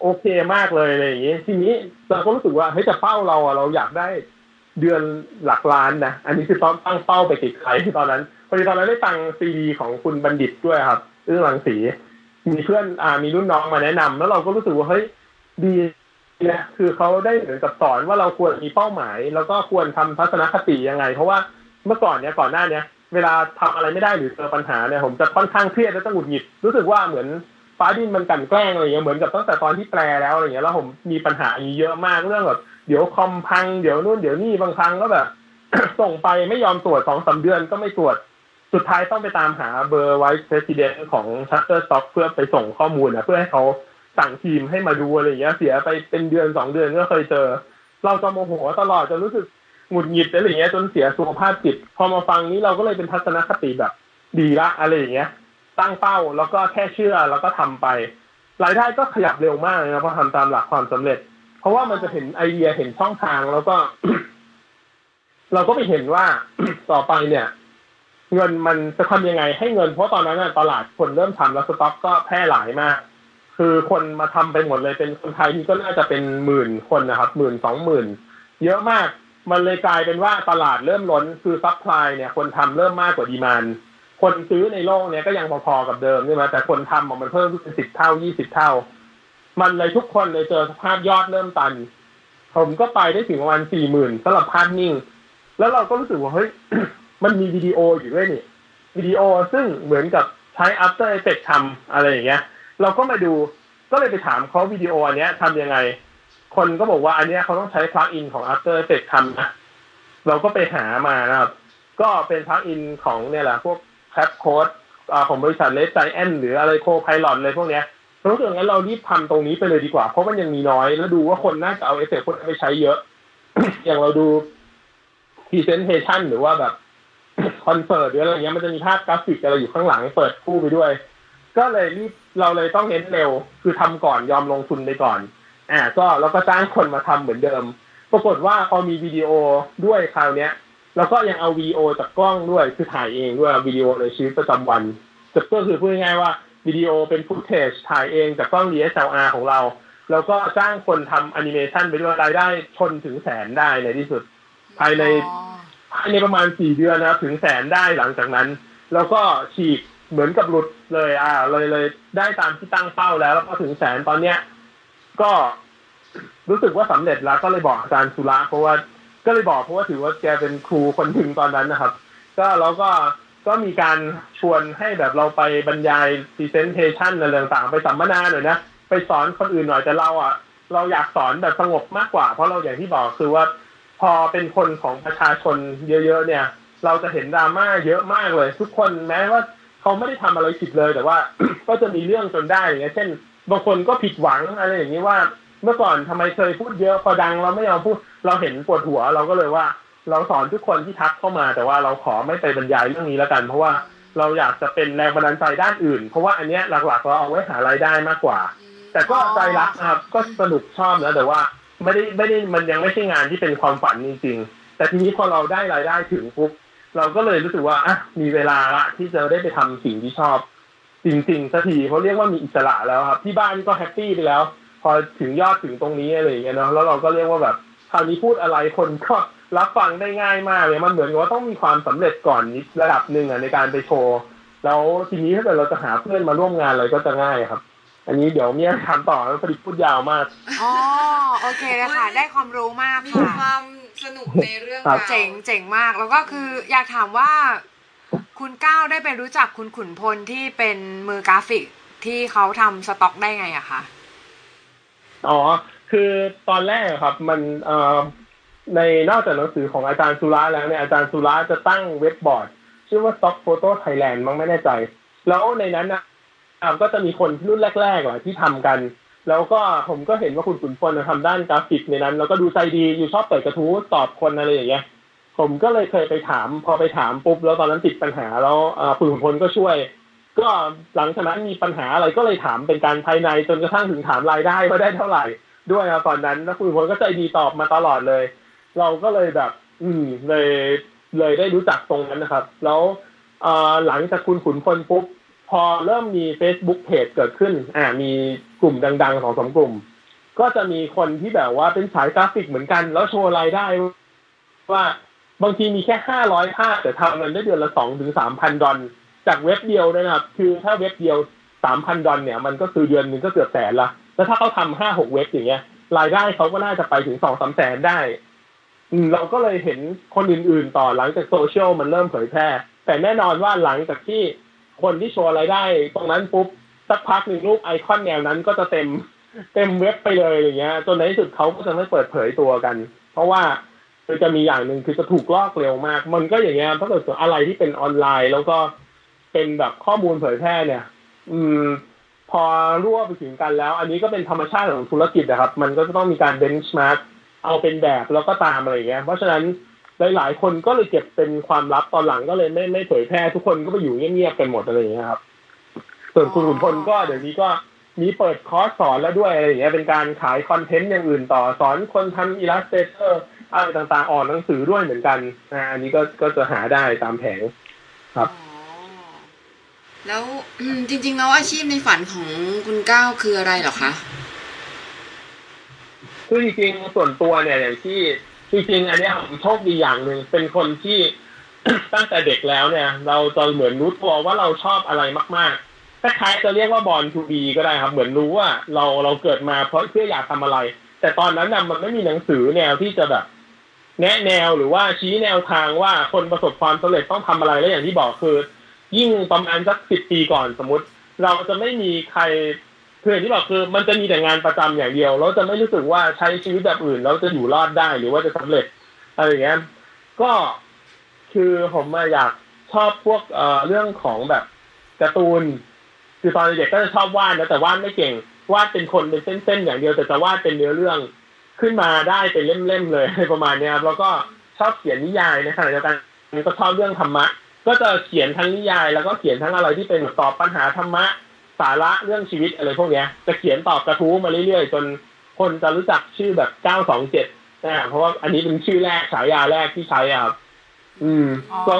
โอเคมากเลยอะไรอย่างนี้ทีนี้เราก็รู้สึกว่าเฮ้ยแต่เป้าเราอะเราอยากได้เดือนหลักล้านนะอันนี้คือต้องตั้งเป้าไปติดใครตอนนั้นพอดีตอนนั้นได้ตังซีดีของคุณบัณฑิตด้วยครับเรื่องรังสีมีเพื่อนอ่ามีรุ่นน้องมาแนะนำแล้วเราก็รู้สึกว่าเฮ้ยดี นะคือเขาได้เหมือนกับสอนว่าเราควรมีเป้าหมาย แล้วก็ควรทำทัศนคติยังไง เพราะว่าเมื่อก่อนเนี้ยก่อนหน้าเนี้ยเวลาทำอะไรไม่ได้หรือเจอปัญหาเนี่ยผมจะค่อนข้างเครียดและต้องหงุดหงิดรู้สึกว่าเหมือนฟ้าดินมันกันแกล้งอะไรเงี้ยเหมือนกับตั้งแต่ตอนที่แปลแล้วอะไรเงี้ยแล้วผมมีปัญหาอย่างนี้เยอะมากเรื่องแบบเดี๋ยวคอมพังเดี๋ยวนู่นเดี๋ยวนี่บางครั้งก็แบบ ส่งไปไม่ยอมตรวจสองสาเดือนก็ไม่ตรวจสุดท้ายต้องไปตามหาเบอร์ไวท์เพรสิดเนของ Shutterstock เพื่อไปส่งข้อมูลนะเพื่อให้เขา สั่งทีมให้มาดูอะไรอย่างเงี้ย เสียไปเป็นเดือนสองเดือนก็เคยเจอ เราจะโมโหตลอดจนรู้สึกหงุดหงิดอะไรอย่างเงี้ยจนเสียสุขภาพจิต พอมาฟังนี้เราก็เลยเป็นทัศนคติแบบ ดีละอะไรอย่างเงี้ย ตั้งเป้าแล้วก็แค่เชื่อแล้วก็ทำไป รายได้ก็ขยับเร็วมากนะเพราะทำตามหลักความสำเร็จ เพราะว่ามันจะเห็นไอเดียเห็นช่องทางแล้วก็ เราก็ไปเห็นว่าต่อไปเนี่ยเงินมันจะทำยังไงให้เงินเพราะตอนนั้นตลาดคนเริ่มทำแล้วสต็อกก็แพร่หลายมาก คือคนมาทำไปหมดเลยเป็นคนไทยนี่ก็น่าจะเป็นหมื่นคนนะครับหมื่นสองหมื่นเยอะมากมันเลยกลายเป็นว่าตลาดเริ่มล้นคือ supply เนี่ย คนทำเริ่มมากกว่า demand คนซื้อในโลกเนี้ยก็ยังพอๆกับเดิมใช่ไหมแต่คนทำมันเพิ่มขึ้นเป็นสิบเท่ายี่สิบเท่า มันเลยทุกคนเลยเจอสภาพยอดเริ่มตัน ผมก็ไปได้ถึงประมาณสี่หมื่นสำหรับภาพนิ่ง แล้วเราก็รู้สึกว่าเฮ้ยมันมีวิดีโออยู่ด้วยนี่วิดีโอซึ่งเหมือนกับใช้ After Effects ทำอะไรอย่างเงี้ย เราก็มาดูก็เลยไปถามเขาวิดีโออันเนี้ยทำยังไง คนก็บอกว่าอันเนี้ยเขาต้องใช้ plug-in ของ After Effects ทำนะเราก็ไปหามานะครับ ก็เป็น plug-in ของเนี่ยแหละพวก Trapcode ของบริษัท Red Giant หรืออะไร Copilot เลยพวกเนี้ยรู้สึกงั้นเรารีบทำตรงนี้ไปเลยดีกว่า เพราะมันยังมีน้อย แล้วดูว่าคนน่าจะเอาเอฟเฟกต์พวกนี้ไปใช้เยอะ อย่างเราดู presentation หรือว่าแบบคอนเสิร์ตหรืออะไรเงี้ยมันจะมีภาพกราฟิกอะไรอยู่ข้างหลังเปิดคู่ไปด้วย ก็เลยรีบ เราเลยต้องเน้นเร็ว คือทำก่อนยอมลงทุนไปก่อนอ่าก็แล้วก็จ้างคนมาทำเหมือนเดิม ปรากฏว่าพอมีวิดีโอด้วยคราวเนี้ยแล้วก็ยังเอาวีโอจากกล้องด้วยคือถ่ายเองด้วยวิดีโอในชีวิตประจำวันก็คือพูดง่ายๆว่าวิดีโอเป็นฟุตเทจถ่ายเองจากกล้อง DSLR ของเรา แล้วก็จ้างคนทำแอนิเมชันไปด้วยรายได้ชนถึงแสนได้ในที่สุด ภายในภายในประมาณสี่เดือนนะครับถึงแสนได้หลังจากนั้น แล้วก็ฉีก เหมือนกับหลุดเลย อ่า เลยเลย ได้ตามที่ตั้งเป้าแล้ว แล้วก็ถึงแสนตอนเนี้ย ก็รู้สึกว่าสำเร็จแล้วก็เลยบอกอาจารย์สุระเพราะว่าก็เลยบอกเพราะว่าถือว่าแกเป็นครูคนถึงตอนนั้นนะครับ ก็แล้วก็ก็มีการชวนให้แบบเราไปบรรยาย presentation อะไรต่างๆ ไปสัมมนาหน่อยนะ ไปสอนคนอื่นหน่อยแต่เราอะ เราอยากสอนแบบสงบมากกว่า เพราะเราอย่างที่บอกคือว่า พอเป็นคนของประชาชนเยอะ ๆ เนี่ย เราจะเห็นดราม่าเยอะมากเลย ทุกคนแม้ว่า เขาไม่ได้ทำอะไรผิดเลยแต่ว่า ก็จะมีเรื่องจนได้อย่างเงี้ยเช่น บางคนก็ผิดหวังอะไรอย่างนี้ว่า เมื่อก่อนทำไมเคยพูดเยอะพอดังเราไม่ยอมพูดเราเห็นปวดหัว เราก็เลยว่า เราสอนทุกคนที่ทักเข้ามา แต่ว่าเราขอไม่ไปบรรยายเรื่องนี้แล้วกัน เพราะว่าเราอยากจะเป็นแรงบันดาลใจด้านอื่น เพราะว่าอันเนี้ยหลักๆเราเอาไว้หารายได้มากกว่า แต่ก็ใจรักนะครับก็สนุกชอบนะแต่ว่าไม่ได้ไม่ได้มันยังไม่ใช่งานที่เป็นความฝันจริงๆแต่ทีนี้พอเราได้รายได้ถึงปุ๊บ เราก็เลยรู้สึกว่าอะมีเวลาละที่จะได้ไปทำสิ่งที่ชอบ จริงๆสักทีเขาเรียกว่ามีอิสระแล้วครับ ที่บ้านก็แฮปปี้ไปแล้ว พอถึงยอดถึงตรงนี้อะไรอย่างเงี้ยเนาะแล้วเราก็เรียกว่าแบบคราวนี้พูดอะไรคนก็รับฟังได้ง่ายมากเลยมันเหมือนกับว่าต้องมีความสำเร็จก่อนนิดระดับหนึ่งอะในการไปโชว์แล้วทีนี้ถ้าเกิดเราจะหาเพื่อนมาร่วมงานอะไรก็จะง่ายครับ อันนี้เดี๋ยวเมียถามต่อแล้วพอดีพูดยาวมากอ๋อโอเคเลยค่ะ ได้ความรู้มากค่ะความ สนุกในเรื่องครับราวเจ๋งเจ๋งมาก แล้วก็คืออยากถามว่า คุณก้าวได้ไปรู้จักคุณขุนพลที่เป็นมือกราฟิกที่เขาทำสต็อกได้ไงอะคะอ๋อ คือตอนแรกอะครับมันเอ่อในนอกจากหนังสือของอาจารย์สุระแล้วเนี่ยอาจารย์สุระจะตั้ง webboard ชื่อว่า Stock Photo Thailand มั้งไม่แน่ใจ แล้วในนั้นนะอ่าก็จะมีคนรุ่นแรกๆอะที่ทำกัน แล้วก็ผมก็เห็นว่าคุณขุนพลทำด้านกราฟิกในนั้น แล้วก็ดูใจดีอยู่ชอบเปิดกระทู้ตอบคนอะไรอย่างเงี้ยผมก็เลยเคยไปถาม พอไปถามปุ๊บแล้วตอนนั้นติดปัญหาแล้วอ่าคุณขุนพลก็ช่วย ก็หลังจากนั้นมีปัญหาอะไรก็เลยถามเป็นการภายในจนกระทั่งถึงถามรายได้ว่าได้เท่าไหร่ด้วยครับตอนนั้นแล้วคุณขุนพลก็ใจดีตอบมาตลอดเลย เราก็เลยแบบ อืมเลยเลยได้รู้จักตรงนั้นนะครับ แล้วหลังจากคุณขุนพลปุ๊บพอเริ่มมี Facebook เพจเกิดขึ้น อ่ามี กลุ่มดังๆสองสามกลุ่ม ก็จะมีคนที่แบบว่าเป็นสายกราฟิกเหมือนกัน แล้วโชว์รายได้ ว่าบางทีมีแค่ห้าร้อยภาพแต่ทำเงินได้เดือนละสองถึงสามพันดอลจากเว็บเดียวนะครับ คือถ้าเว็บเดียวสามพันดอลเนี่ย มันก็คือเดือนหนึ่งก็เกือบแสนละแล้วถ้าเขาทำห้าหกเว็บอย่างเงี้ย รายได้เขาก็น่าจะไปถึงสองสามแสนได้เราก็เลยเห็นคนอื่น ๆ ต่อหลังจากโซเชียลมันเริ่มเผยแพร่ แต่แน่นอนว่าหลังจากที่คนที่โชว์รายได้ ตรงนั้นปุ๊บ สักพักหนึ่งรูปไอคอนแนวนั้นก็จะเต็มเต็มเว็บไปเลยอย่างเงี้ยจนในที่สุดเขาก็จะไม่เปิดเผยตัวกัน เพราะว่าจะมีอย่างหนึ่งคือจะถูกลอกเร็วมาก มันก็อย่างเงี้ยถ้าเกิดอะไรที่เป็นออนไลน์ แล้วก็เป็นแบบข้อมูลเผยแพร่เนี่ย อืม พอรั่วไปถึงกันแล้ว อันนี้ก็เป็นธรรมชาติของธุรกิจนะครับ มันก็จะต้องมีการ benchmarkเอาเป็นแบบแล้วก็ตามอะไรเงี้ย เพราะฉะนั้นหลาย ๆ คนก็เลยเก็บเป็นความลับตอนหลังก็เลยไม่ไม่เผยแพร่ทุกคนก็ไปอยู่เงียบๆกันหมดอะไรอย่างเงี้ยครับ ส่วนคุณขุนพลก็เดี๋ยวนี้ก็มีเปิดคอร์สสอนแล้วด้วยอะไรอย่างเงี้ยเป็นการขายคอนเทนต์อย่างอื่นต่อสอนคนทำ Illustrator อะไรต่างๆออกหนังสือด้วยเหมือนกันนะอันนี้ก็ก็จะหาได้ตามแผงครับแล้วจริงๆแล้วอาชีพในฝันของคุณก้าวคืออะไรหรอคะคือจริงๆส่วนตัวเนี่ยอย่างที่จริงๆอันนี้ผมโชคดีอย่างหนึ่งเป็นคนที่ตั้งแต่เด็กแล้วเนี่ย เราจะเหมือนรู้ตัวว่าเราชอบอะไรมาก ๆ คล้ายๆจะเรียกว่าบอลทูบีก็ได้ครับ เหมือนรู้ว่าเราเราเกิดมาเพราะเพื่ออยากทำอะไร แต่ตอนนั้นน่ะมันไม่มีหนังสือแนวที่จะแบบ แนะแนวหรือว่าชี้แนวทางว่าคนประสบความสำเร็จต้องทำอะไรแล้วอย่างที่บอกคือ ยิ่งประมาณสักสิบปีก่อนสมมติ เราจะไม่มีใครคืออย่างที่บอกคือ มันจะมีแต่งานประจำอย่างเดียวเราจะไม่รู้สึกว่าใช้ชีวิตแบบอื่นแล้วจะอยู่รอดได้หรือว่าจะสำเร็จอะไรอย่างเงี้ยก็คือผมอยากชอบพวกเอ่อเรื่องของแบบการ์ตูน คือตอนเด็กก็จะชอบวาดนะแต่วาดไม่เก่งวาดเป็นคนเป็นเส้นๆอย่างเดียวแต่จะวาดเป็นเนื้อเรื่องขึ้นมาได้เป็นเล่มๆเลยประมาณนี้ครับแล้วก็ชอบเขียนนิยายในขณะเดียวกันก็ชอบเรื่องธรรมะ ก็จะเขียนทั้งนิยาย แล้วก็เขียนทั้งอะไรที่เป็นตอบปัญหาธรรมะสาระเรื่องชีวิตอะไรพวกเนี้ย จะเขียนตอบกระทู้มาเรื่อยๆ จนคนจะรู้จักชื่อแบบเก้าสองเจ็ดนะเพราะว่าอันนี้เป็นชื่อแรกฉายาแรกที่ใช้อะครับ อืม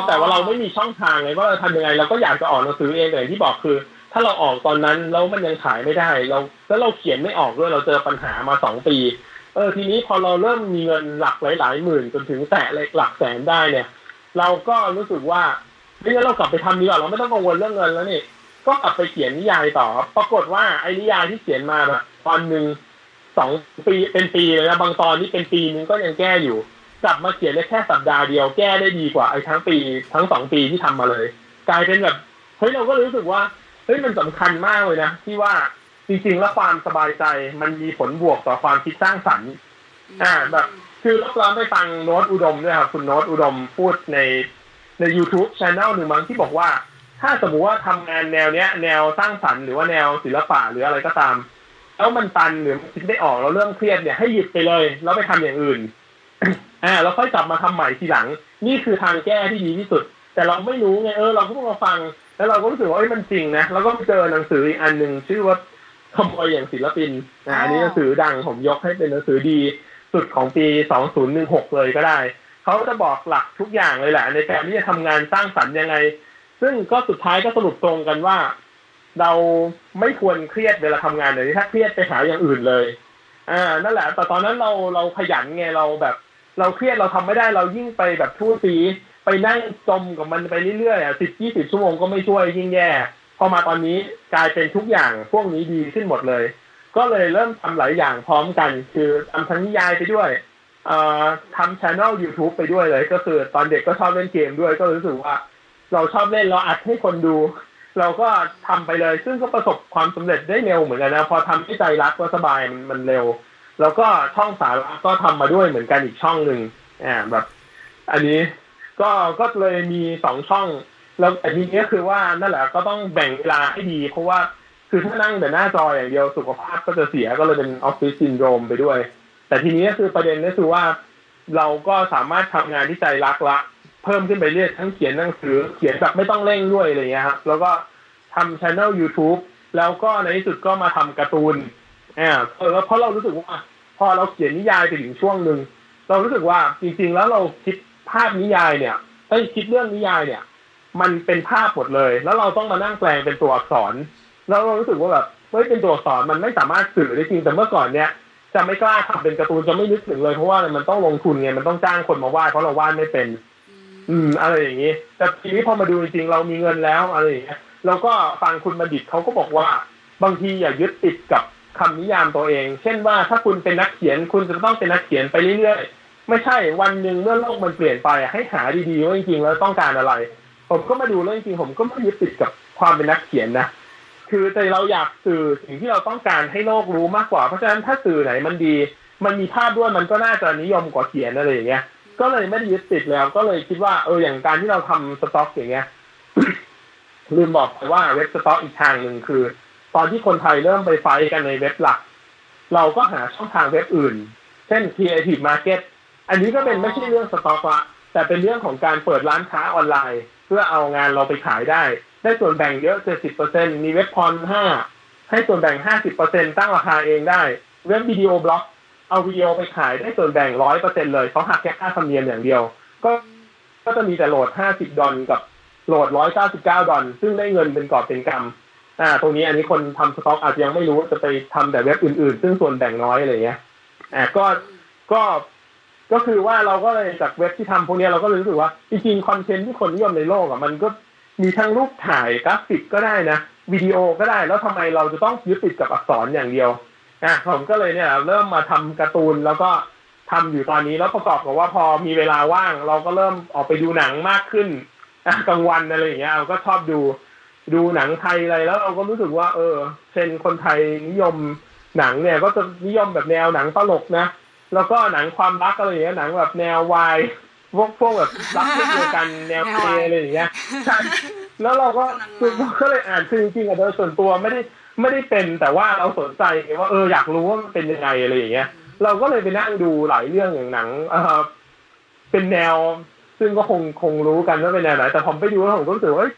แต่ว่าเราไม่มีช่องทางเลยว่าเราทำยังไงเราก็อยากจะออกหนังสือเองแต่ที่บอกคือ ถ้าเราออกตอนนั้นแล้วมันยังขายไม่ได้ เราแล้วเราเขียนไม่ออกด้วยเราเจอปัญหามาสองปี เออทีนี้พอเราเริ่มมีเงินหลักหลายๆหมื่นจนถึงแตะหลักแสนได้เนี่ย เราก็รู้สึกว่าไม่งั้นเรากลับไปทำดีกว่าเราไม่ต้องกังวลเรื่องเงินแล้วนี่ก็กลับไปเขียนนิยายต่อ ปรากฏว่าไอ้นิยายที่เขียนมาแบบตอนหนึ่งสองปีเป็นปีเลยนะบางตอนนี่เป็นปีนึงก็ยังแก้อยู่ กลับมาเขียนได้แค่สัปดาห์เดียวแก้ได้ดีกว่าไอ้ทั้งปีทั้งสองปีที่ทำมาเลย กลายเป็นแบบเฮ้ยเราก็รู้สึกว่า เฮ้ยมันสำคัญมากเลยนะที่ว่าจริงๆแล้วความสบายใจมันมีผลบวกต่อความคิดสร้างสรรค์อ่าแบบ คือเราไปฟังโน้ตอุดมด้วยครับคุณโน้ตอุดมพูดในใน YouTube Channel หนึ่งมั้งที่บอกว่า ถ้าสมมติว่าทำงานแนวเนี้ย แนวสร้างสรรค์หรือว่าแนวศิลปะหรืออะไรก็ตาม แล้วมันตันหรือคิดไม่ออกแล้วเรื่องเครียดเนี่ยให้หยุดไปเลยแล้วไปทำอย่างอื่นอ่าแล้วค่อยกลับมาทำใหม่ทีหลัง นี่คือทางแก้ที่ดีที่สุด แต่เราไม่รู้ไงเออเราก็เพิ่งมาฟัง แล้วเราก็รู้สึกว่าเอ้ยมันจริงนะแล้วก็เจอหนังสืออีกอันหนึ่งชื่อว่าขโมยอย่างศิลปินอ่าอันนี้หนังสือดังผมยกให้เป็นหนังสือดีสุดของปีสองศูนย์หนึ่งหกเลยก็ได้ เขาจะบอกหลักทุกอย่างเลยแหละ ในการที่จะทำงานสร้างสรรค์ยังไง ซึ่งก็สุดท้ายก็สรุปตรงกันว่า เราไม่ควรเครียดเวลาทำงานเลยถ้าเครียดไปหาอย่างอื่นเลย อ่า นั่นแหละ แต่ตอนนั้นเราเราขยันไงเราแบบ เราเครียดเราทำไม่ได้เรายิ่งไปแบบทู่ซี ไปนั่งจมกับมันไปเรื่อยๆอะสิบยี่สิบชั่วโมงก็ไม่ช่วยยิ่งแย่พอมาตอนนี้กลายเป็นทุกอย่างพวกนี้ดีขึ้นหมดเลย ก็เลยเริ่มทำหลายอย่างพร้อมกัน คือทำทั้งนิยายไปด้วยอทำช่องยูทูบไปด้วยเลย ก็คือตอนเด็กก็ชอบเล่นเกมด้วย ก็รู้สึกว่า เราชอบเล่นเราอัดให้คนดู เราก็ทำไปเลย ซึ่งก็ประสบความสำเร็จได้เร็วเหมือนกันนะ พอทำที่ใจรักก็สบายมันมันเร็ว แล้วก็ช่องสาระก็ทำมาด้วยเหมือนกันอีกช่องหนึ่งอ่าแบบ อันนี้ ก็ก็เลยมีสองช่อง แล้วแต่ทีนี้คือว่านั่นแหละก็ต้องแบ่งเวลาให้ดี เพราะว่าคือถ้านั่งแต่หน้าจออย่างเดียวสุขภาพก็จะเสียก็เลยเป็นออฟฟิศซินโดรมไปด้วย แต่ทีนี้คือประเด็นก็คือว่าเราก็สามารถทำงานที่ใจรักละ เพิ่มขึ้นไปเรื่อยทั้งเขียนหนังสือเขียนแบบไม่ต้องเร่งด้วยอะไรเงี้ยครับแล้วก็ทำช่อง YouTube แล้วก็ในที่สุดก็มาทำการ์ตูนอ่าเออเพราะเรารู้สึกว่า พอเราเขียนนิยายไปถึงช่วงหนึ่งเรารู้สึกว่าจริง ๆ แล้วเราคิด ภาพนิยายเนี่ยไอ้คิดเรื่องนิยายเนี่ย มันเป็นภาพหมดเลย แล้วเราต้องมานั่งแปลงเป็นตัวอักษร แล้วเรารู้สึกว่าแบบเฮ้ยเป็นตัวอักษรมันไม่สามารถสื่อได้จริงแต่เมื่อก่อนเนี่ยจะไม่กล้าทำเป็นการ์ตูนจะไม่นึกถึงเลยเพราะว่ามันต้องลงทุนไงมันต้องจ้างคนมาวาดเพราะเราวาดไม่เป็น อืมอะไรอย่างนี้ แต่ทีนี้พอมาดูจริงๆเรามีเงินแล้วอะไรอย่างเงี้ยเราก็ฟังคุณบัณฑิตเขาก็บอกว่า บางทีอย่ายึดติดกับคำนิยามตัวเอง เช่นว่าถ้าคุณเป็นนักเขียนคุณจะต้องเป็นนักเขียนไปเรื่อยๆ ไม่ใช่วันหนึ่งเมื่อโลกมันเปลี่ยนไปให้หาดีๆว่าจริงๆแล้วต้องการอะไร ผมก็มาดูแล้วจริงๆผมก็ไม่ยึดติดกับความเป็นนักเขียนนะคือแต่เราอยากสื่อสิ่งที่เราต้องการให้โลกรู้มากกว่า เพราะฉะนั้นถ้าสื่อไหนมันดี มันมีภาพด้วยมันก็น่าจะนิยมกว่าเขียนอะไรอย่างเงี้ย ก็เลยไม่ได้ยึดติดแล้ว ก็เลยคิดว่าเอออย่างการที่เราทำสต็อกอย่างเงี้ยลืมบอกไปว่าเว็บสต็อกอีกทางหนึ่งคือ ตอนที่คนไทยเริ่มไปไฟกันในเว็บหลัก เราก็หาช่องทางเว็บอื่น เช่น Creative Market อันนี้ก็เป็นไม่ใช่เรื่องสต็อกละแต่เป็นเรื่องของการเปิดร้านค้าออนไลน์ เพื่อเอางานเราไปขายได้ ได้ส่วนแบ่งเยอะ70%มีเว็บพรห้าให้ส่วนแบ่ง50%ตั้งราคาเองได้ เว็บวิดีโอบล็อก เอาวิดีโอไปขายได้ส่วนแบ่ง100%เลยเขาหักแค่ค่าธรรมเนียมอย่างเดียว ก็ก็จะมีแต่โหลด50ดอลกับโหลด199ดอลซึ่งได้เงินเป็นกอบเป็นกำอ่า ตรงนี้อันนี้คนทำสต็อกอาจจะยังไม่รู้จะไปทำแต่เว็บอื่นๆ ซึ่งส่วนแบ่งน้อยอะไรเงี้ยอ่าก็ก็ ก็คือว่าเราก็เลยจากเว็บที่ทำพวกนี้เราก็เลยรู้สึกว่าจริงๆคอนเทนต์ที่คนนิยมในโลกอะมันก็มีทั้งรูปถ่ายกราฟิกก็ได้นะวิดีโอก็ได้แล้วทำไมเราจะต้องยึดติดกับอักษรอย่างเดียวอะผมก็เลยเนี่ย เริ่มมาทำการ์ตูนแล้วก็ทำอยู่ตอนนี้แล้วประกอบกับว่าพอมีเวลาว่าง เราก็เริ่มออกไปดูหนังมากขึ้นกลางวันอะไรอย่างเงี้ยเราก็ชอบดูดูหนังไทยอะไรแล้วเราก็รู้สึกว่า เออเช่นคนไทยนิยมหนังเนี่ย ก็จะนิยมแบบแนวหนังตลกนะ แล้วก็หนังความรักอะไรอย่างเงี้ยหนังแบบแนววายพวกพวกแบบรักเดียวกันแนวเพลอะไรอย่างเงี้ยใช่แล้วเราก็คือก็เลยอ่านคือจริงๆอะโดยส่วนตัวไม่ได้ไม่ได้เป็นแต่ว่าเราสนใจว่าเอออยากรู้ว่ามันเป็นยังไงอะไรอย่างเงี้ย เราก็เลยไปนั่งดูหลายเรื่องอย่างหนังเออเป็นแนว ซึ่งก็คงคงรู้กันว่าเป็นแนวไหนแต่ผมไปดูแล้วผมก็รู้สึกว่า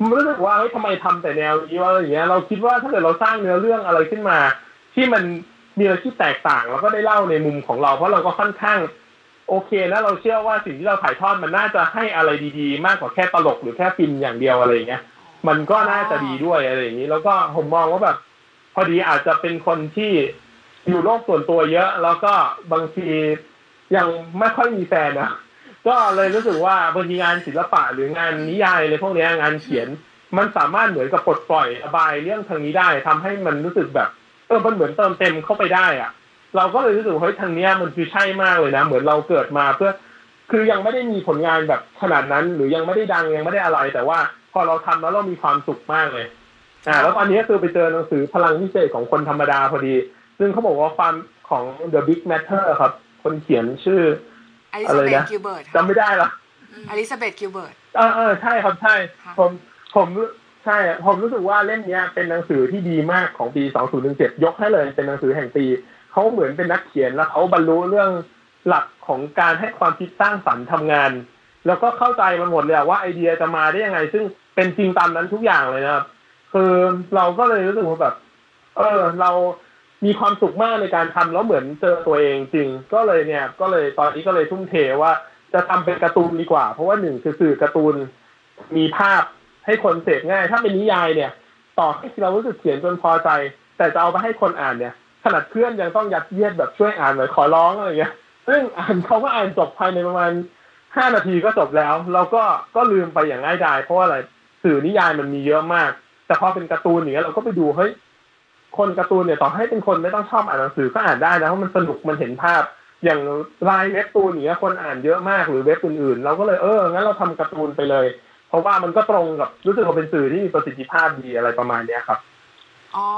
มันรู้สึกว่าเฮ้ยทำไมทำแต่แนวนี้วะอะไรอย่างเงี้ยเราคิดว่าถ้าเกิดเราสร้างเนื้อเรื่องอะไรขึ้นมา ที่มัน มีอะไรที่แตกต่างแล้วก็ได้เล่าในมุมของเรา เพราะเราก็ค่อนข้าง โอเคนะเราเชื่อว่าสิ่งที่เราถ่ายทอดมันน่าจะให้อะไรดี ๆ มากกว่าแค่ตลกหรือแค่ฟินอย่างเดียวอะไรเงี้ยมันก็น่าจะดีด้วยอะไรอย่างนี้ แล้วก็ผมมองว่าแบบ พอดีอาจจะเป็นคนที่อยู่โลกส่วนตัวเยอะ แล้วก็บางทียังไม่ค่อยมีแฟนนะก็เลยรู้สึกว่าบางทีงานศิลปะหรืองานนิยายอะไรพวกนี้งานเขียน มันสามารถเหมือนกับปลดปล่อยระบายเรื่องทางนี้ได้ทำให้มันรู้สึกแบบ เออมันเหมือนเติมเต็มเข้าไปได้อะเราก็เลยรู้สึกเฮ้ยทางเนี้ยมันคือใช่มากเลยนะ เหมือนเราเกิดมาเพื่อ คือยังไม่ได้มีผลงานแบบขนาดนั้น หรือยังไม่ได้ดังยังไม่ได้อะไร แต่ว่าพอเราทำแล้วเรามีความสุขมากเลย อ่า แล้วตอนนี้คือไปเจอหนังสือพลังพิเศษของคนธรรมดาพอดี ซึ่งเขาบอกว่าความของ The Big Matter ครับ คนเขียนชื่ออลิอะซาไรเบธนะคิวเบิร์ตจำไม่ได้ละอลิซาเบธคิวเบิร์ตเออเออใช่ครับใช่ค่ะผมผม ใช่ผมรู้สึกว่าเล่มนี้เป็นหนังสือที่ดีมากของปี 2017 ยกให้เลยเป็นหนังสือแห่งปี เขาเหมือนเป็นนักเขียนแล้วเขาบรรลุเรื่องหลักของการให้ความคิดสร้างสรรค์ทำงาน แล้วก็เข้าใจมันหมดเลยว่าไอเดียจะมาได้ยังไง ซึ่งเป็นจริงตามนั้นทุกอย่างเลยนะครับ คือเราก็เลยรู้สึกว่าแบบ เออ เรามีความสุขมากในการทำแล้วเหมือนเจอตัวเองจริง ก็เลยเนี่ย ก็เลยตอนนี้ก็เลยทุ่มเทว่าจะทำเป็นการ์ตูนดีกว่า เพราะว่าหนึ่งคือสื่อการ์ตูนมีภาพ ให้คนเสพง่าย ถ้าเป็นนิยายเนี่ย ต่อให้เรารู้สึกเขียนจนพอใจ แต่จะเอาไปให้คนอ่านเนี่ย ขนาดเพื่อนยังต้องยัดเยียดแบบช่วยอ่านหน่อยขอร้องอะไรเงี้ย ซึ่งอ่านเขาก็อ่านจบภายในประมาณห้านาทีก็จบแล้ว เราก็ก็ลืมไปอย่างง่ายดายเพราะว่าอะไรสื่อนิยายมันมีเยอะมาก แต่พอเป็นการ์ตูนอย่างเงี้ยเราก็ไปดูเฮ้ยคนการ์ตูนเนี่ยต่อให้เป็นคนไม่ต้องชอบอ่านหนังสือก็อ่านได้นะเพราะมันสนุกมันเห็นภาพ อย่างลายเว็บตูนอย่างเงี้ยคนอ่านเยอะมากหรือเว็บอื่นๆ เราก็เลยเอองั้นเราทำการ์ตูนไปเลย เพราะว่ามันก็ตรงกับรู้สึกว่าเป็นสื่อที่มีประสิทธิภาพดีอะไรประมาณเนี้ยครับอ๋อ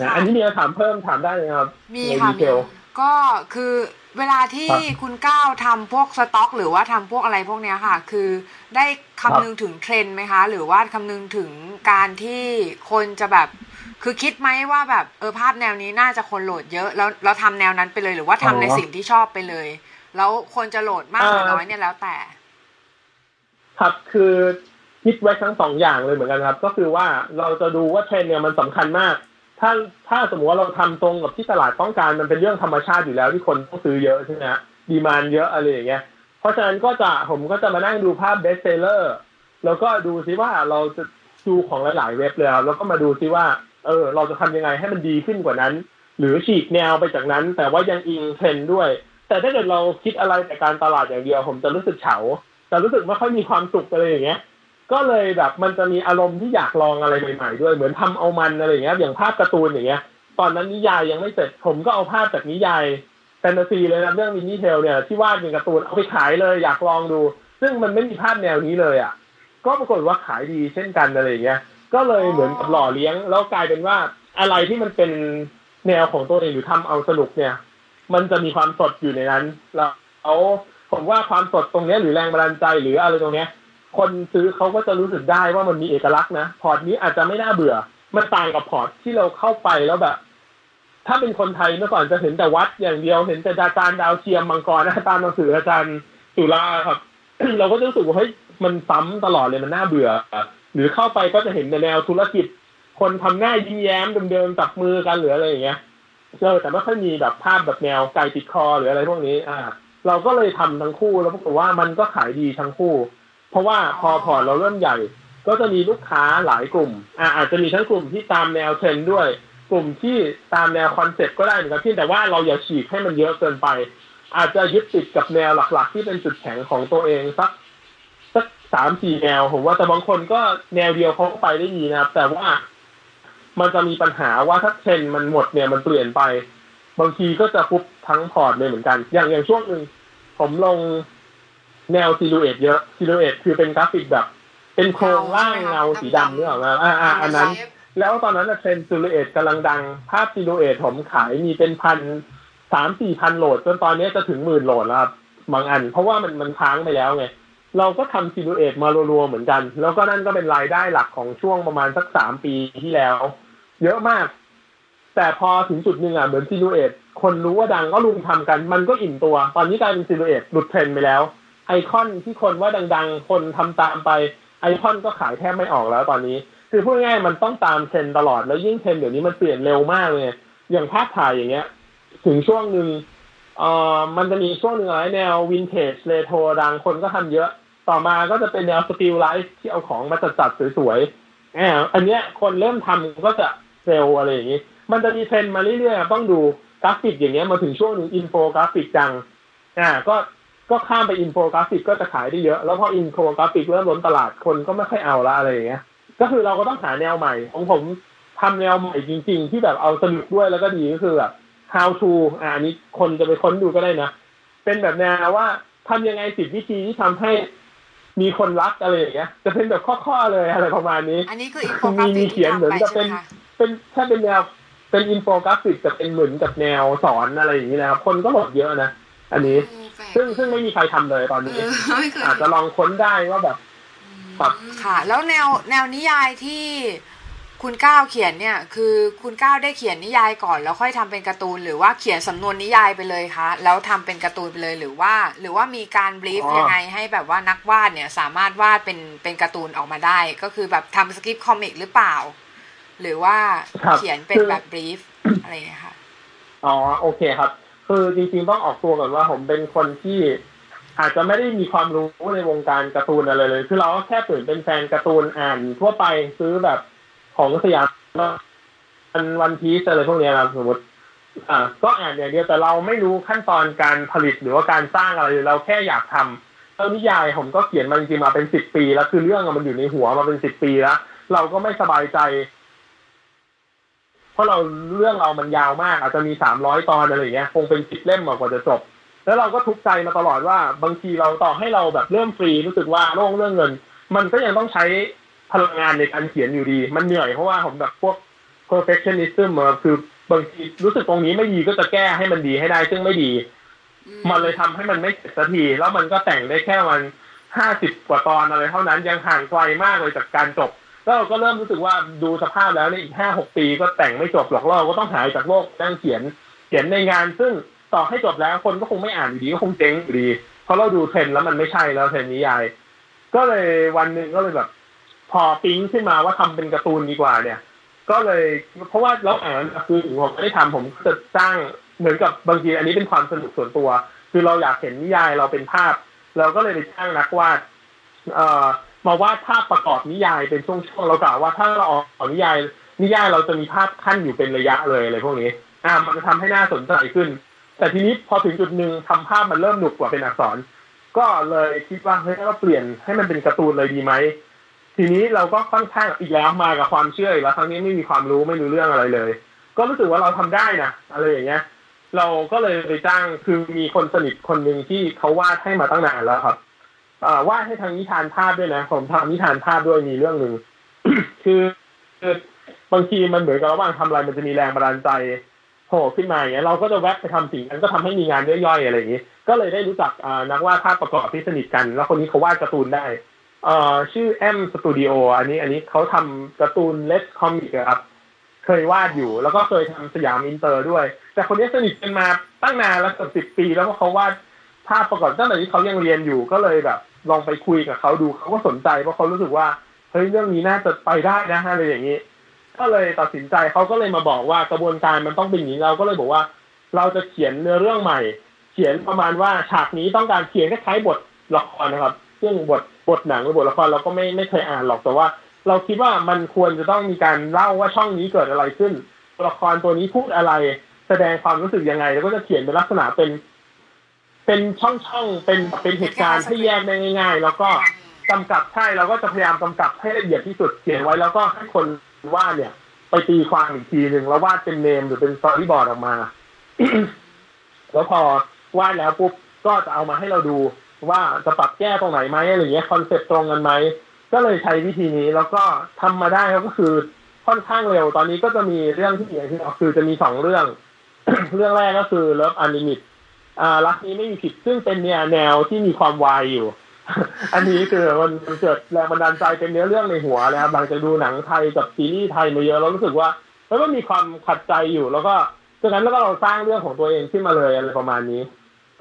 นะค่ะอันนี้มีคำถามเพิ่มถามได้เลยครับมีในค่ะดีเทมีลก็คือเวลาที่ครับคุณก้าวทำพวกสต็อก หรือว่าทำพวกอะไรพวกเนี้ยค่ะ คือได้ครัคำบนึงถึงเทรนด์ไหมคะ หรือว่าคำนึงถึงการที่คนจะแบบ คือคิดไหมว่าแบบเออภาพแนวนี้น่าจะคนโหลดเยอะ แล้วเราทำแนวนั้นไปเลย หรือว่าทำในสิ่งที่ชอบไปเลย แล้วคนจะโหลดมากหรือน้อยเนี่ยแล้วแต่ ครับคือ คิดไว้ทั้งสองอย่างเลยเหมือนกันครับ ก็คือว่าเราจะดูว่าเทรนด์เนี่ยมันสำคัญมาก ถ้าถ้าสมมติว่าเราทำตรงกับที่ตลาดต้องการมันเป็นเรื่องธรรมชาติอยู่แล้วที่คนต้องซื้อเยอะใช่ไหมฮะ demand เยอะอะไรอย่างเงี้ยเพราะฉะนั้นก็จะผมก็จะมานั่งดูภาพ best seller แล้วก็ดูซิว่าเราจะดูของหลาย ๆ เว็บเลยแล้วก็มาดูซิว่าเออเราจะทำยังไงให้มันดีขึ้นกว่านั้น หรือฉีกแนวไปจากนั้น แต่ว่ายังอิงเทรนด์ด้วย แต่ถ้าเกิดเราคิดอะไรแต่การตลาดอย่างเดียว ผมจะรู้สึกเฉาจะรู้สึกไม่ค่อยมีความสุขอะไรอย่างเงี้ย ก็เลยแบบมันจะมีอารมณ์ที่อยากลองอะไรใหม่ๆด้วยเหมือนทำเอามันอะไรอย่างเงี้ย อย่างภาพการ์ตูนอย่างเงี้ย ตอนนั้นนิยายยังไม่เสร็จผมก็เอาภาพจากนิยายแฟนตาซีเลยนะเรื่องวินนี่เทลเนี่ยที่วาดเป็นการ์ตูนเอาไปขายเลยอยากลองดู ซึ่งมันไม่มีภาพแนวนี้เลยอะก็ปรากฏว่าขายดีเช่นกันอะไรอย่างเงี้ยก็เลยเหมือนกับหล่อเลี้ยง แล้วกลายเป็นว่าอะไรที่มันเป็นแนวของตัวเองหรือทำเอาสนุกเนี่ย มันจะมีความสดอยู่ในนั้น แล้วผมว่าความสดตรงนี้หรือแรงบันดาลใจหรืออะไรตรงเนี้ย คนซื้อเขาก็จะรู้สึกได้ว่ามันมีเอกลักษณ์นะ port นี้อาจจะไม่น่าเบื่อ มันต่างกับ port ที่เราเข้าไปแล้วแบบ ถ้าเป็นคนไทยเมื่อก่อนจะเห็นแต่วัดอย่างเดียวเห็นแต่อาจารย์ดาวเทียมมังกรนะตามหนังสืออาจารย์สุระครับ เราก็จะรู้สึกว่าเฮ้ยมันซ้ำตลอดเลยมันน่าเบื่อ หรือเข้าไปก็จะเห็นในแนวธุรกิจ คนทำหน้ายิ้มแย้มเดิมๆจับมือกันหรืออะไรอย่างเงี้ยเออแต่ไม่ค่อยมีแบบภาพแบบแนวไก่ติดคอหรืออะไรพวกนี้ อ่า เราก็เลยทำทั้งคู่แล้วปรากฏว่ามันก็ขายดีทั้งคู่ เพราะว่าพอ port เราเริ่มใหญ่ ก็จะมีลูกค้าหลายกลุ่มอ่าอาจจะมีทั้งกลุ่มที่ตามแนวเทรนด์ด้วย กลุ่มที่ตามแนวคอนเซ็ปต์ก็ได้เหมือนกันเพียงแต่ว่าเราอย่าฉีกให้มันเยอะเกินไป อาจจะยึดติดกับแนวหลัก ๆ ที่เป็นจุดแข็งของตัวเองสักสักสามสี่แนวผมว่าแต่บางคนก็แนวเดียวเขาไปได้ดีนะครับ แต่ว่ามันจะมีปัญหาว่าถ้าเทรนด์มันหมดเนี่ยมันเปลี่ยนไป บางทีก็จะฟุบทั้ง port เลยเหมือนกัน อย่างอย่างช่วงหนึ่งผมลง แนว silhouette เยอะ silhouette คือเป็นกราฟิกแบบ เป็นโครงร่างเงาสีดำเนี่ยหรออ่าอ่าอันนั้น แล้วตอนนั้นเทรนด์ silhouette กำลังดัง ภาพ silhouette ผมขายมีเป็นพันสามสี่พันโหลดจนตอนนี้จะถึงหมื่นโหลดแล้วครับบางอัน เพราะว่ามันมันค้างไปแล้วไงเราก็ทำ silhouette มารัวๆเหมือนกัน แล้วก็นั่นก็เป็นรายได้หลักของช่วงประมาณสักสามปีที่แล้ว เยอะมาก แต่พอถึงจุดหนึ่งอะเหมือน silhouette คนรู้ว่าดังก็รุมทำกัน มันก็อิ่มตัว ตอนนี้กลายเป็น silhouette หลุดเทรนด์ไปแล้ว ไอคอนที่คนว่าดังๆ คนทำตามไปไอคอนก็ขายแทบไม่ออกแล้วตอนนี้ คือพูดง่ายๆมันต้องตามเทรนด์ตลอดแล้วยิ่งเทรนด์เดี๋ยวนี้มันเปลี่ยนเร็วมากเลย อย่างภาพถ่ายอย่างเงี้ย ถึงช่วงหนึ่งเอ่อมันจะมีช่วงหนึ่งอะไรแนววินเทจเรโทรดังคนก็ทำเยอะ ต่อมาก็จะเป็นแนว still life ที่เอาของมาจัดๆสวยๆอ่าอันเนี้ยคนเริ่มทำก็จะเร็วอะไรอย่างงี้ มันจะมีเทรนด์มาเรื่อยๆต้องดูกราฟิกอย่างเงี้ยมาถึงช่วงหนึ่งอินโฟกราฟิกดังอ่าก็ ก็ข้ามไปอินโฟกราฟิกก็จะขายได้เยอะ แล้วพออินโฟกราฟิกเริ่มล้นตลาดคนก็ไม่ค่อยเอาละอะไรอย่างเงี้ย ก็คือเราก็ต้องหาแนวใหม่ ของผมทำแนวใหม่จริง ๆ ที่แบบเอาสนุกด้วยแล้วก็ดีก็คือแบบ how to อ่าอันนี้คนจะไปค้นดูก็ได้นะ เป็นแบบแนวว่าทำยังไงสิบวิธีที่ทำให้มีคนรักอะไรอย่างเงี้ย จะเป็นแบบข้อๆเลยอะไรประมาณนี้ อันนี้คืออินโฟกรามีฟิมีกเขียนเหมือนกับเป็นเป็นถ้าเป็นแนวเป็นอินโฟกราฟิกแต่เป็นเหมือนกับแนวสอนอะไรอย่างนี้นะครับคนก็โหลดเยอะนะอันนี้ ซึ่งซึ่งไม่มีใครทำเลยตอนนี้ไม่เคยอาจจะลองค้นได้ว่าแบบครับค่ะ แล้วแนวแนวนิยายที่คุณก้าวเขียนเนี่ย คือคุณก้าวได้เขียนนิยายก่อนแล้วค่อยทำเป็นการ์ตูน หรือว่าเขียนสำนวนนิยายไปเลยคะแล้วทำเป็นการ์ตูนไปเลยหรือว่า หรือว่ามีการบลีฟอ๋อยังไงให้แบบว่านักวาดเนี่ย สามารถวาดเป็นเป็นการ์ตูนออกมาได้ ก็คือแบบทำสคริปต์คอมิกหรือเปล่า หรือว่าครับเขียนเป็นคือแบบบลีฟอะไรอย่างเงี้ยค่ะอ๋อโอเคครับ คือจริงๆต้องออกตัวก่อนว่าผมเป็นคนที่อาจจะไม่ได้มีความรู้ในวงการการ์ตูนอะไรเลย คือเราก็แค่เปิดเป็นแฟนการ์ตูนอ่านทั่วไปซื้อแบบของสยามวันวันพีซอะไรพวกเนี้ยนะครับสมมติ อ่า ก็อ่านอย่างเดียวแต่เราไม่รู้ขั้นตอนการผลิตหรือว่าการสร้างอะไรเลยเราแค่อยากทำแล้วนิยายผมก็เขียนมาจริงๆมาเป็นสิบปี แล้วคือเรื่องมันอยู่ในหัวมาเป็นสิบปีแล้ว เราก็ไม่สบายใจ เพราะเราเรื่องเรามันยาวมาก อาจจะมีสามร้อยตอนอะไรอย่างเงี้ยคงเป็นสิบเล่มกว่าจะจบ แล้วเราก็ทุกข์ใจมาตลอดว่าบางทีเราต่อให้เราแบบเริ่มฟรีรู้สึกว่าโล่งเรื่องเงิน มันก็ยังต้องใช้พลังงานในการเขียนอยู่ดี มันเหนื่อยเพราะว่าผมแบบพวก perfectionism อะคือบางทีรู้สึกตรงนี้ไม่ดีก็จะแก้ให้มันดีให้ได้ซึ่งไม่ดี มันเลยทำให้มันไม่เสร็จสักที แล้วมันก็แต่งได้แค่วันห้าสิบกว่าตอนอะไรเท่านั้นยังห่างไกลมากเลยจากการจบ แล้วเราก็เริ่มรู้สึกว่าดูสภาพแล้วในอีกห้าหกปีก็แต่งไม่จบหรอกเราก็ต้องหายจากโลกนั่งเขียน เขียนในงาน ซึ่งต่อให้จบแล้วคนก็คงไม่อ่านอยู่ดีก็คงเจ๊งอยู่ดีเพราะเราดูเทรนแล้วมันไม่ใช่แล้วเทรนด์นิยาย ก็เลยวันหนึ่งก็เลยแบบ พอปิ๊งขึ้นมาว่าทำเป็นการ์ตูนดีกว่าเนี่ย ก็เลยเพราะว่าเราอ่านคือผมไม่ได้ทำผมจะสร้างเหมือนกับบางทีอันนี้เป็นความสนุกส่วนตัวคคือเราอยากเห็นนิยายเราเป็นภาพ เราก็เลยไปจ้างนักวาดเอ่อ มาวาดภาพประกอบนิยายเป็นช่วงๆเรากล่าวว่าถ้าเราออกนิยายนิยายเราจะมีภาพขั้นอยู่เป็นระยะเลยอะไรพวกนี้ อ่า มันจะทำให้น่าสนใจขึ้น แต่ทีนี้พอถึงจุดหนึ่งทำภาพมันเริ่มหนุกกว่าเป็นอักษร ก็เลยคิดว่าเฮ้ยเราเปลี่ยนให้มันเป็นการ์ตูนเลยดีไหมทีนี้เราก็ค่อนข้างอีกแล้วมากับความเชื่ออีกแล้วครั้งนี้ไม่มีความรู้ไม่รู้เรื่องอะไรเลย ก็รู้สึกว่าเราทำได้นะอะไรอย่างเงี้ย เราก็เลยไปจ้างคือมีคนสนิทคนหนึ่งที่เขาวาดให้มาตั้งนานแล้วครับ วาดให้ทางนิทานภาพด้วยนะผมทำนิทานภาพด้วยมีเรื่องหนึ่งคือคือบางทีมันเหมือนกับระหว่างทำอะไรมันจะมีแรงบันดาลใจโผล่ขึ้นมาอย่างเงี้ยเราก็จะแวะไปทำสิ่งนั้นก็ทำให้มีงานย่อยๆอะไรอย่างงี้ ก็เลยได้รู้จักนักวาดภาพประกอบที่สนิทกัน แล้วคนนี้เขาวาดการ์ตูนได้เอ่อชื่อแอมสตูดิโออันนี้อันนี้เขาทำการ์ตูน Let's Comic ครับเคยวาดอยู่ แล้วก็เคยทำสยามอินเตอร์ด้วย แต่คนนี้สนิทกันมาตั้งนานแล้วเกือบสิบปี แล้วก็เขาวาดภาพประกอบตั้งแต่ที่เขายังเรียนอยู่ก็เลยแบบ ลองไปคุยกับเขาดูเขาก็สนใจเพราะเขารู้สึกว่าเฮ้ยเรื่องนี้น่าจะไปได้นะอะไรอย่างนี้ ก็เลยตัดสินใจเขาก็เลยมาบอกว่ากระบวนการมันต้องเป็นอย่างนี้เราก็เลยบอกว่า เราจะเขียนเนื้อเรื่องใหม่ เขียนประมาณว่าฉากนี้ต้องการเขียนคล้ายๆบทละครนะครับ ซึ่งบทบทหนังหรือบทละครเราก็ไม่ไม่เคยอ่านหรอกแต่ว่า เราคิดว่ามันควรจะต้องมีการเล่าว่าช่องนี้เกิดอะไรขึ้นตัวละครตัวนี้พูดอะไร แสดงความรู้สึกยังไง แล้วก็จะเขียนเป็นลักษณะเป็น เป็นช่องๆเป็นเป็นเหตุการณ์ที่แยกได้ง่าย ๆ แล้วก็กำกับใช่เราก็จะพยายามกำกับให้ละเอียดที่สุดเขียนไว้แล้วก็ให้คนวาดเนี่ย ไปตีความอีกทีหนึ่งแล้ววาดเป็นเนมหรือเป็นสตอรี่บอร์ดออกมา แล้วพอวาดแล้วปุ๊บก็จะเอามาให้เราดูว่าจะปรับแก้ตรงไหนไหมอะไรเงี้ยคอนเซ็ปต์ตรงกันไหมก็เลยใช้วิธีนี้แล้วก็ทำมาได้ก็คือค่อนข้างเร็วตอนนี้ก็จะมีเรื่องที่อย่างที่บอกคือจะมีสองเรื่อง เรื่องแรกก็คือ Love Unlimited อ่ารักนี้ไม่มีผิดซึ่งเป็นเนี่ยแนวที่มีความวายอยู่ อันนี้คือมันเกิดแรงบันดาลใจเป็นเนื้อเรื่องในหัวแล้วหลังจากดูหนังไทยกับซีรีส์ไทยมาเยอะเรารู้สึกว่าแล้วก็มีความขัดใจอยู่แล้วก็จากนั้นแล้วก็เราสร้างเรื่องของตัวเองขึ้นมาเลยอะไรประมาณนี้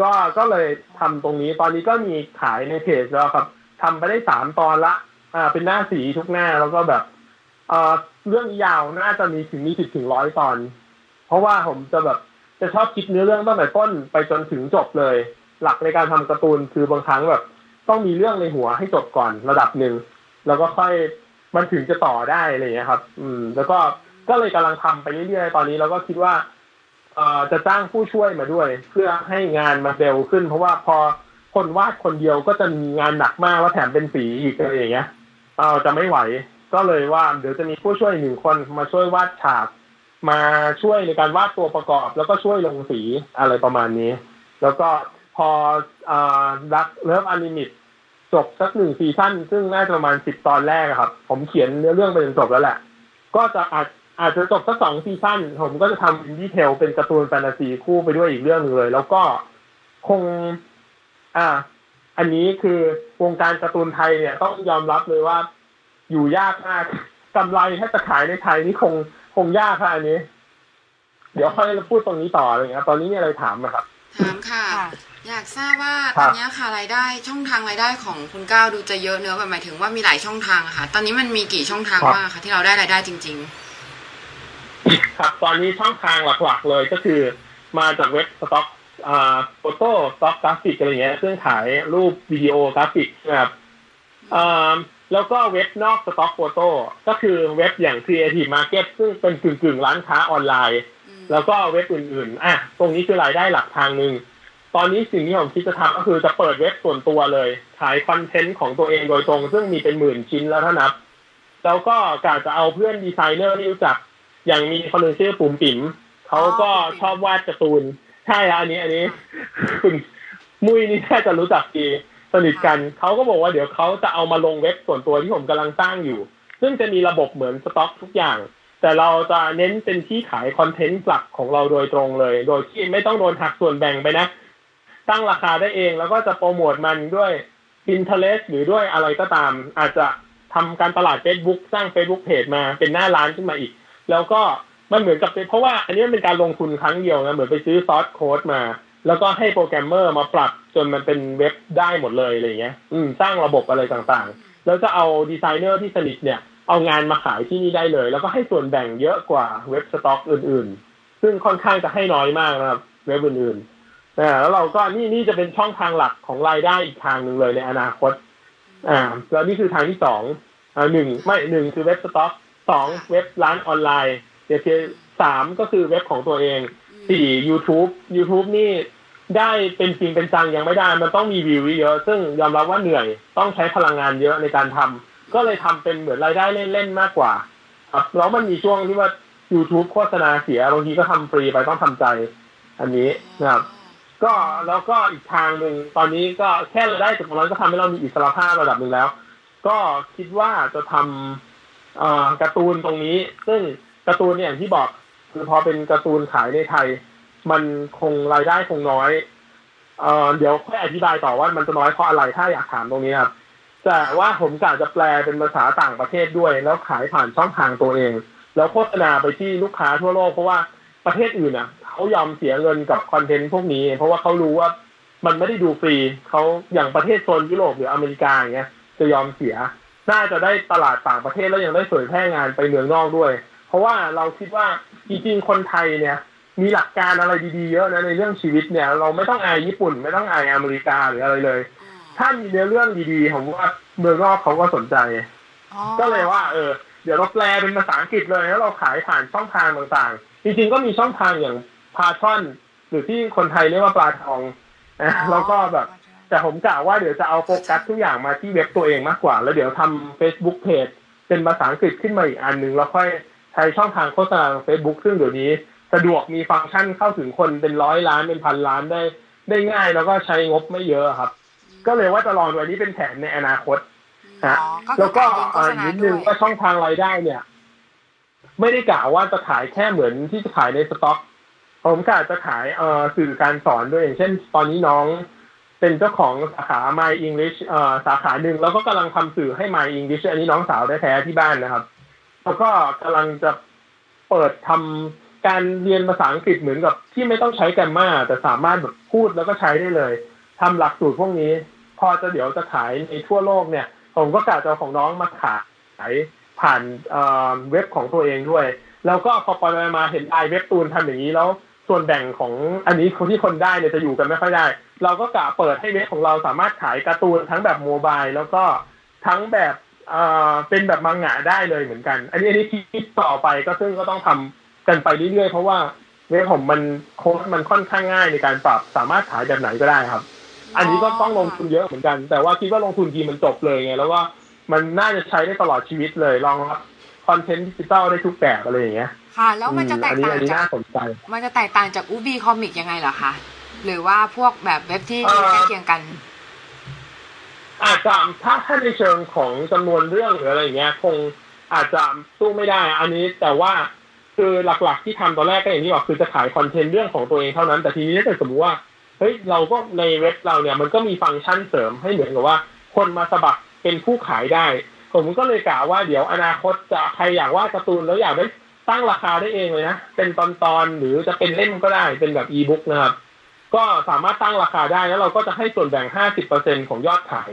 ก็ก็เลยทำตรงนี้ตอนนี้ก็มีขายในเพจแล้วครับทำไปได้สามตอนละ อ่า เป็นหน้าสีทุกหน้าแล้วก็แบบเอ่อเรื่องยาวน่าจะมีถึงมีสิบถึงร้อยตอน เพราะว่าผมจะแบบ จะชอบคิดเนื้อเรื่องตั้งแต่ต้นไปจนถึงจบเลย หลักในการทำการ์ตูนคือบางครั้งแบบ ต้องมีเรื่องในหัวให้จบก่อนระดับหนึ่งแล้วก็ค่อยมันถึงจะต่อได้อะไรอย่างเงี้ยครับ อืม แล้วก็ก็เลยกำลังทำไปเรื่อยๆตอนนี้เราก็คิดว่าเอ่อจะจ้างผู้ช่วยมาด้วย เพื่อให้งานมาเร็วขึ้น เพราะว่าพอคนวาดคนเดียวก็จะมีงานหนักมากว่าแถมเป็นสีอีกอะไรอย่างเงี้ย เออจะไม่ไหว ก็เลยว่าเดี๋ยวจะมีผู้ช่วยหนึ่งคนมาช่วยวาดฉาก มาช่วยในการวาดตัวประกอบ แล้วก็ช่วยลงสีอะไรประมาณนี้ แล้วก็พอรัก Love Unlimited จบสักหนึ่งซีซั่นซึ่งน่าจะประมาณสิบตอนแรกครับ ผมเขียนเนื้อเรื่องไปจนจบแล้วแหละ ก็จะอาจอาจจะจบสักสองซีซั่นผมก็จะทำเป็นดีเทลเป็นการ์ตูนแฟนตาซีคู่ไปด้วยอีกเรื่องหนึงเลย แล้วก็คง อ่า อันนี้คือวงการการ์ตูนไทยเนี่ยต้องยอมรับเลยว่าอยู่ยากมากกำไรถ้าจะขายในไทยนี่คง คงยากค่ะอันนี้ เดี๋ยวค่อยพูดตรงนี้ต่ออะไรเงี้ยตอนนี้มีอะไรถามไหมครับ ถามค่ะค่ะ อยากทราบว่าคตรัอบนนี้ค่ะรายได้ช่องทางรายได้ของคุณก้าวดูจะเยอะเนื้อะแบบหมายถึงว่ามีหลายช่องทางอะค่ะ ตอนนี้มันมีกี่ช่องทางครับบ้างคะที่เราได้รายได้จจริงครับ ตอนนี้ช่องทางหลักๆเลยก็คือ มาจากเว็บสต็อกอ่า photo stock กราฟิกอะไรเงี้ยซึ่งขายรูปวิดีโอกราฟิกนะครับอ่า แล้วก็เว็บนอก stock photo ก็คือเว็บอย่าง Creative Market ซึ่งเป็นกึ่งๆร้านค้าออนไลน์ๆอืมแล้วก็เว็บอื่นๆ อะ ตรงนี้คือรายได้หลักทางหนึ่ง ตอนนี้สิ่งที่ผมคิดจะทำก็คือจะเปิดเว็บส่วนตัวเลย ขายคอนเทนต์ของตัวเองโดยตรง ซึ่งมีเป็นหมื่นชิ้นแล้วถ้านับ แล้วก็กะจะเอาเพื่อนดีไซเนอร์ที่รู้จัก อย่างมีคนหนึ่งชื่อปุ๋มปิ๋มเขาก็ชอบวาดการ์ตูน ใช่อะอันนี้อันนี้ คุณมุ้ยนี่น่าจะรู้จักดี สนิทกันเขาก็บอกว่าเดี๋ยวเขาจะเอามาลงเว็บส่วนตัวที่ผมกำลังสร้างอยู่ ซึ่งจะมีระบบเหมือนสต็อกทุกอย่าง แต่เราจะเน้นเป็นที่ขายคอนเทนต์หลักของเราโดยตรงเลย โดยที่ไม่ต้องโดนหักส่วนแบ่งไปนะ ตั้งราคาได้เองแล้วก็จะโปรโมทมันด้วย Pinterest หรือด้วยอะไรก็ตาม อาจจะทำการตลาด Facebook สร้าง Facebook Page มาเป็นหน้าร้านขึ้นมาอีก แล้วก็มันเหมือนกับเป็นเพราะว่าอันนี้เป็นการลงทุนครั้งเดียวนะเหมือนไปซื้อ source code มา แล้วก็ให้โปรแกรมเมอร์มาปรับจนมันเป็นเว็บได้หมดเลยอะไรเงี้ย อืม สร้างระบบอะไรต่างๆ แล้วจะเอาดีไซเนอร์ที่สนิทเนี่ย เอางานมาขายที่นี่ได้เลย แล้วก็ให้ส่วนแบ่งเยอะกว่าเว็บสต็อกอื่น ๆ ซึ่งค่อนข้างจะให้น้อยมากนะครับ เว็บอื่นๆแล้วเราก็นี่นี่จะเป็นช่องทางหลักของรายได้อีกทางหนึ่งเลยในอนาคต อ่า แล้วนี่คือทางที่สองอ่าหนึ่งไม่หนึ่งคือเว็บสต็อกสองเว็บร้านออนไลน์เดี๋ยวสามก็คือเว็บของตัวเองสี่ YouTube YouTube นี่ ได้เป็นจริงเป็นจังยังไม่ได้ มันต้องมีวิวเยอะซึ่งยอมรับว่าเหนื่อยต้องใช้พลังงานเยอะในการทำก็เลยทำเป็นเหมือนรายได้เล่นๆมากกว่า ครับแล้วมันมีช่วงที่ว่า YouTube โฆษณาเสียบางทีก็ทำฟรีไปต้องทำใจ อันนี้นะครับ ก็แล้วก็อีกทางหนึ่งตอนนี้ก็แค่เราได้จากตรงนั้นก็ทำให้เรามีอิสรภาพระดับหนึ่งแล้ว ก็คิดว่าจะทำอ่อการ์ตูนตรงนี้ ซึ่งการ์ตูนเนี่ยอย่างที่บอกคือพอเป็นการ์ตูนขายในไทย มันคงรายได้คงน้อยเอ่อเดี๋ยวค่อยอธิบายต่อว่ามันจะน้อยเพราะอะไรถ้าอยากถามตรงนี้ครับแต่ว่าผมกะจะแปลเป็นภาษาต่างประเทศด้วย แล้วขายผ่านช่องทางตัวเอง แล้วโฆษณาไปที่ลูกค้าทั่วโลกเพราะว่าประเทศอื่นอะเขายอมเสียเงินกับคอนเทนต์พวกนี้ เพราะว่าเขารู้ว่ามันไม่ได้ดูฟรีเขาอย่างประเทศโซนยุโรปหรืออเมริกาอย่างเงี้ยจะยอมเสีย น่าจะได้ตลาดต่างประเทศแล้วยังได้เผยแพร่งานไปเมืองนอกด้วย เพราะว่าเราคิดว่าจริงๆคนไทยเนี่ย มีหลักการอะไรดีๆเยอะนะในเรื่องชีวิตเนี่ย เราไม่ต้องอายญี่ปุ่น ไม่ต้องอายอเมริกาหรืออะไรเลย ถ้ามีเนื้อเรื่องดีๆผมว่าเมืองนอกเขาก็สนใจอ๋อก็เลยว่า เออ เดี๋ยวเราแปลเป็นภาษาอังกฤษเลยแล้วเราขายผ่านช่องทางต่างๆ จริงๆก็มีช่องทางอย่างพาช่อน หรือที่คนไทยเรียกว่าปลาทองนะแล้วก็แบบแต่ผมกะว่าเดี๋ยวจะเอาโฟกัสทุกอย่างมาที่เว็บตัวเองมากกว่า แล้วเดี๋ยวทำ Facebook Page เป็นภาษาอังกฤษขึ้นมาอีกอันหนึ่งแล้วค่อยใช้ช่องทางโฆษณา Facebook ซึ่งเดี๋ยวนี้ สะดวกมีฟังก์ชันเข้าถึงคนเป็นร้อยล้านเป็นพันล้านได้ได้ง่ายแล้วก็ใช้งบไม่เยอะครับ ก็เลยว่าจะลองดูอันนี้เป็นแผนในอนาคตฮะอ๋อก็คืแล้อวก็การยิงโฆษณาอ่านิดด้นึวงยว่าช่องทางรายได้เนี่ย ไม่ได้กล่าวว่าจะขายแค่เหมือนที่จะขายในสต็อก ผมกะจะขายเอ่อสื่อการสอนด้วยอย่างเช่น ตอนนี้น้องเป็นเจ้าของสาขา My English เอ่อสาขาหนึ่งแล้วก็กำลังทำสื่อให้ My English อันนี้น้องสาวได้แท้ๆที่บ้านนะครับ แล้วก็กำลังจะเปิดทำ การเรียนภาษาอังกฤษเหมือนกับที่ไม่ต้องใช้แกรมมาแต่สามารถแบบพูดแล้วก็ใช้ได้เลยทำหลักสูตรพวกนี้ พอจะเดี๋ยวจะขายในทั่วโลกเนี่ย ผมก็กะจะเอาของน้องมาขายผ่านเอ่อเว็บของตัวเองด้วย แล้วก็พอปอยมาเห็นไอเว็บตูนทำอย่างนี้แล้วส่วนแบ่งของอันนี้คนที่คนได้เนี่ยจะอยู่กันไม่ค่อยได้ เราก็กะเปิดให้เว็บของเราสามารถขายการ์ตูนทั้งแบบโมบายแล้วก็ทั้งแบบเอ่อเป็นแบบมังงะได้เลยเหมือนกัน อันนี้อันนี้คิดต่อไปก็ซึ่งก็ต้องทำ กันไปเรื่อยๆ เพราะว่าเว็บผมมันโค้ดมันค่อนข้างง่ายในการปรับสามารถขายแบบไหนก็ได้ครับ อันนี้ก็ต้องลงทุนเยอะเหมือนกัน แต่ว่าคิดว่าลงทุนทีมันจบเลยไงแล้วก็มันน่าจะใช้ได้ตลอดชีวิตเลยรองรับคอนเทนต์ดิจิตอลได้ทุกแบบอะไรอย่างเงี้ยค่ะ แล้วมันจะแตอักนี้ต่างอันนี้จากน่าสนใจมันจะแตกต่างจาก Ookbee Comics ยังไงเหรอคะหรือว่าพวกแบบเว็บที่เอ่อใกล้เคียงกัน อาจจะถ้าถ้าในเชิงของจำนวนเรื่องหรืออะไรอย่างเงี้ย คงอาจจะสู้ไม่ได้ อันนี้แต่ว่า คือหลักๆที่ทำตอนแรกก็อย่างที่บอกคือจะขายคอนเทนต์เรื่องของตัวเองเท่านั้น แต่ทีนี้ถ้าเกิดสมมติว่าเฮ้ยเราก็ในเว็บเราเนี่ยมันก็มีฟังก์ชันเสริมให้เหมือนกับว่า คนมาสมัครเป็นผู้ขายได้ ผมก็เลยกะว่าเดี๋ยวอนาคตจะใครอยากวาดการ์ตูนแล้วอยากได้ตั้งราคาได้เองเลยนะ เป็นตอนๆหรือจะเป็นเล่มก็ได้เป็นแบบอีบุ๊กนะครับ ก็สามารถตั้งราคาได้แล้วเราก็จะให้ส่วนแบ่ง50%ของยอดขาย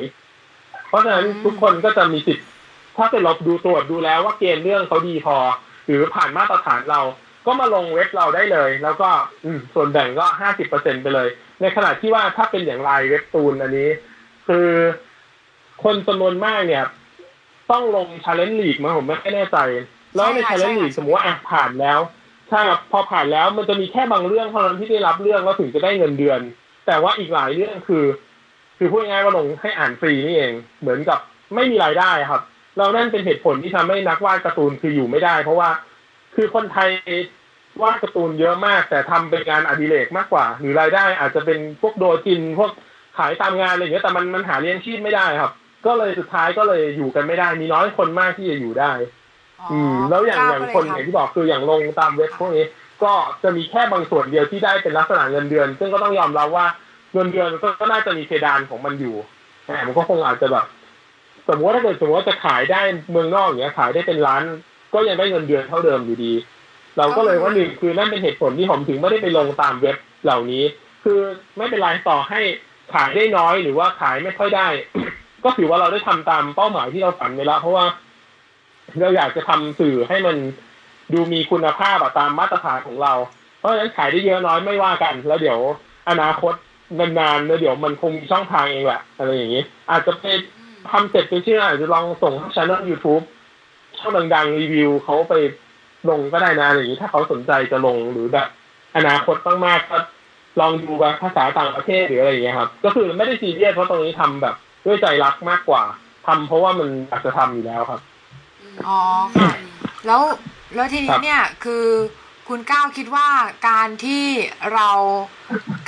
เพราะฉะนั้นทุกคนก็จะมีสิทธิ์ถ้าเกิดเราดูตรวจดูแล้วว่าเกณฑ์เรื่องเขาดีพอ หรือผ่านมาตรฐานเราก็มาลงเว็บเราได้เลย แล้วก็อืมส่วนแบ่งก็50%ไปเลย ในขณะที่ว่าถ้าเป็นอย่าง LINE Webtoon อันนี้ คือคนจำนวนมากเนี่ย ต้องลง Challenge League มั้งผมไม่แน่ใจ แล้วในใช่ชาค่ะเลนจ์ลีกใช่ค่ะสมมติว่าอะผ่านแล้วใช่ครับพอผ่านแล้วมันจะมีแค่บางเรื่องเท่านั้นที่ได้รับเรื่องแล้วถึงจะได้เงินเดือน แต่ว่าอีกหลายเรื่องคือ คือพูดง่ายๆว่าลงให้อ่านฟรีนี่เอง เหมือนกับไม่มีรายได้ครับ แล้วนั่นเป็นเหตุผลที่ทำให้นักวาดการ์ตูนคืออยู่ไม่ได้ เพราะว่าคือคนไทยวาดการ์ตูนเยอะมาก แต่ทำเป็นงานอดิเรกมากกว่า หรือรายได้อาจจะเป็นพวกโดจินพวกขายตามงานอะไรอย่างเงี้ยแต่มันมันหาเลี้ยงชีพไม่ได้ครับ ก็เลยสุดท้ายก็เลยอยู่กันไม่ได้ มีน้อยคนมากที่จะอยู่ได้อ๋ออืม แล้วอย่างก้อย่างก็เลคนอย่างที่บอกคืออย่างลงตามเว็บพวกนี้ก็จะมีแค่บางส่วนเดียวที่ได้เป็นลักษณะเงินเดือน ซึ่งก็ต้องยอมรับว่าเงินเดือนก็ก็น่าจะมีเพดานของมันอยู่แต่มันก็คงอาจจะแบบส มมติว่าถ้าเกิดสมมติว่าจะขายได้เมืองนอกอย่างเงี้ยขายได้เป็นล้าน ก็ยังได้เงินเดือนเท่าเดิมอยู่ดี เราก็เลยว่าหนึ่งคือนั่นเป็นเหตุผลที่ผมถึงไม่ได้ไปลงตามเว็บเหล่านี้ คือไม่เป็นไรต่อให้ขายได้น้อยหรือว่าขายไม่ค่อยได้ ก็ถือว่าเราได้ทำตามเป้าหมายที่เราฝันไว้แล้วเพราะว่าเราอยากจะทำสื่อให้มันดูมีคุณภาพตามมาตรฐานของเรา เพราะฉะนั้นขายได้เยอะน้อยไม่ว่ากัน แล้วเดี๋ยวอนาคตนานๆแล้วเดี๋ยวมันคงมีช่องทางเองแหละอะไรอย่างนี้ อาจจะไป ทำเสร็จไปเชื่ออาจจะลองส่งช่องยูทูบช่องดังๆรีวิวเขาไปลงก็ได้นะอย่างนี้ถ้าเขาสนใจจะลงหรือแบบอนาคตต้งมากก็ลองดูแบบภาษาต่างประเทศหรืออะไรอย่างเงี้ยครับ ก็คือไม่ได้ซีเรียสเพราะตรงนี้ทำแบบ ด้วยใจรักมากกว่าทำเพราะว่ามันอยากจะทำอยู่แล้วครับอ๋อค่ะแล้วแล้วทีนี้เนี่ยคือ คุณก้าวคิดว่าการที่เรา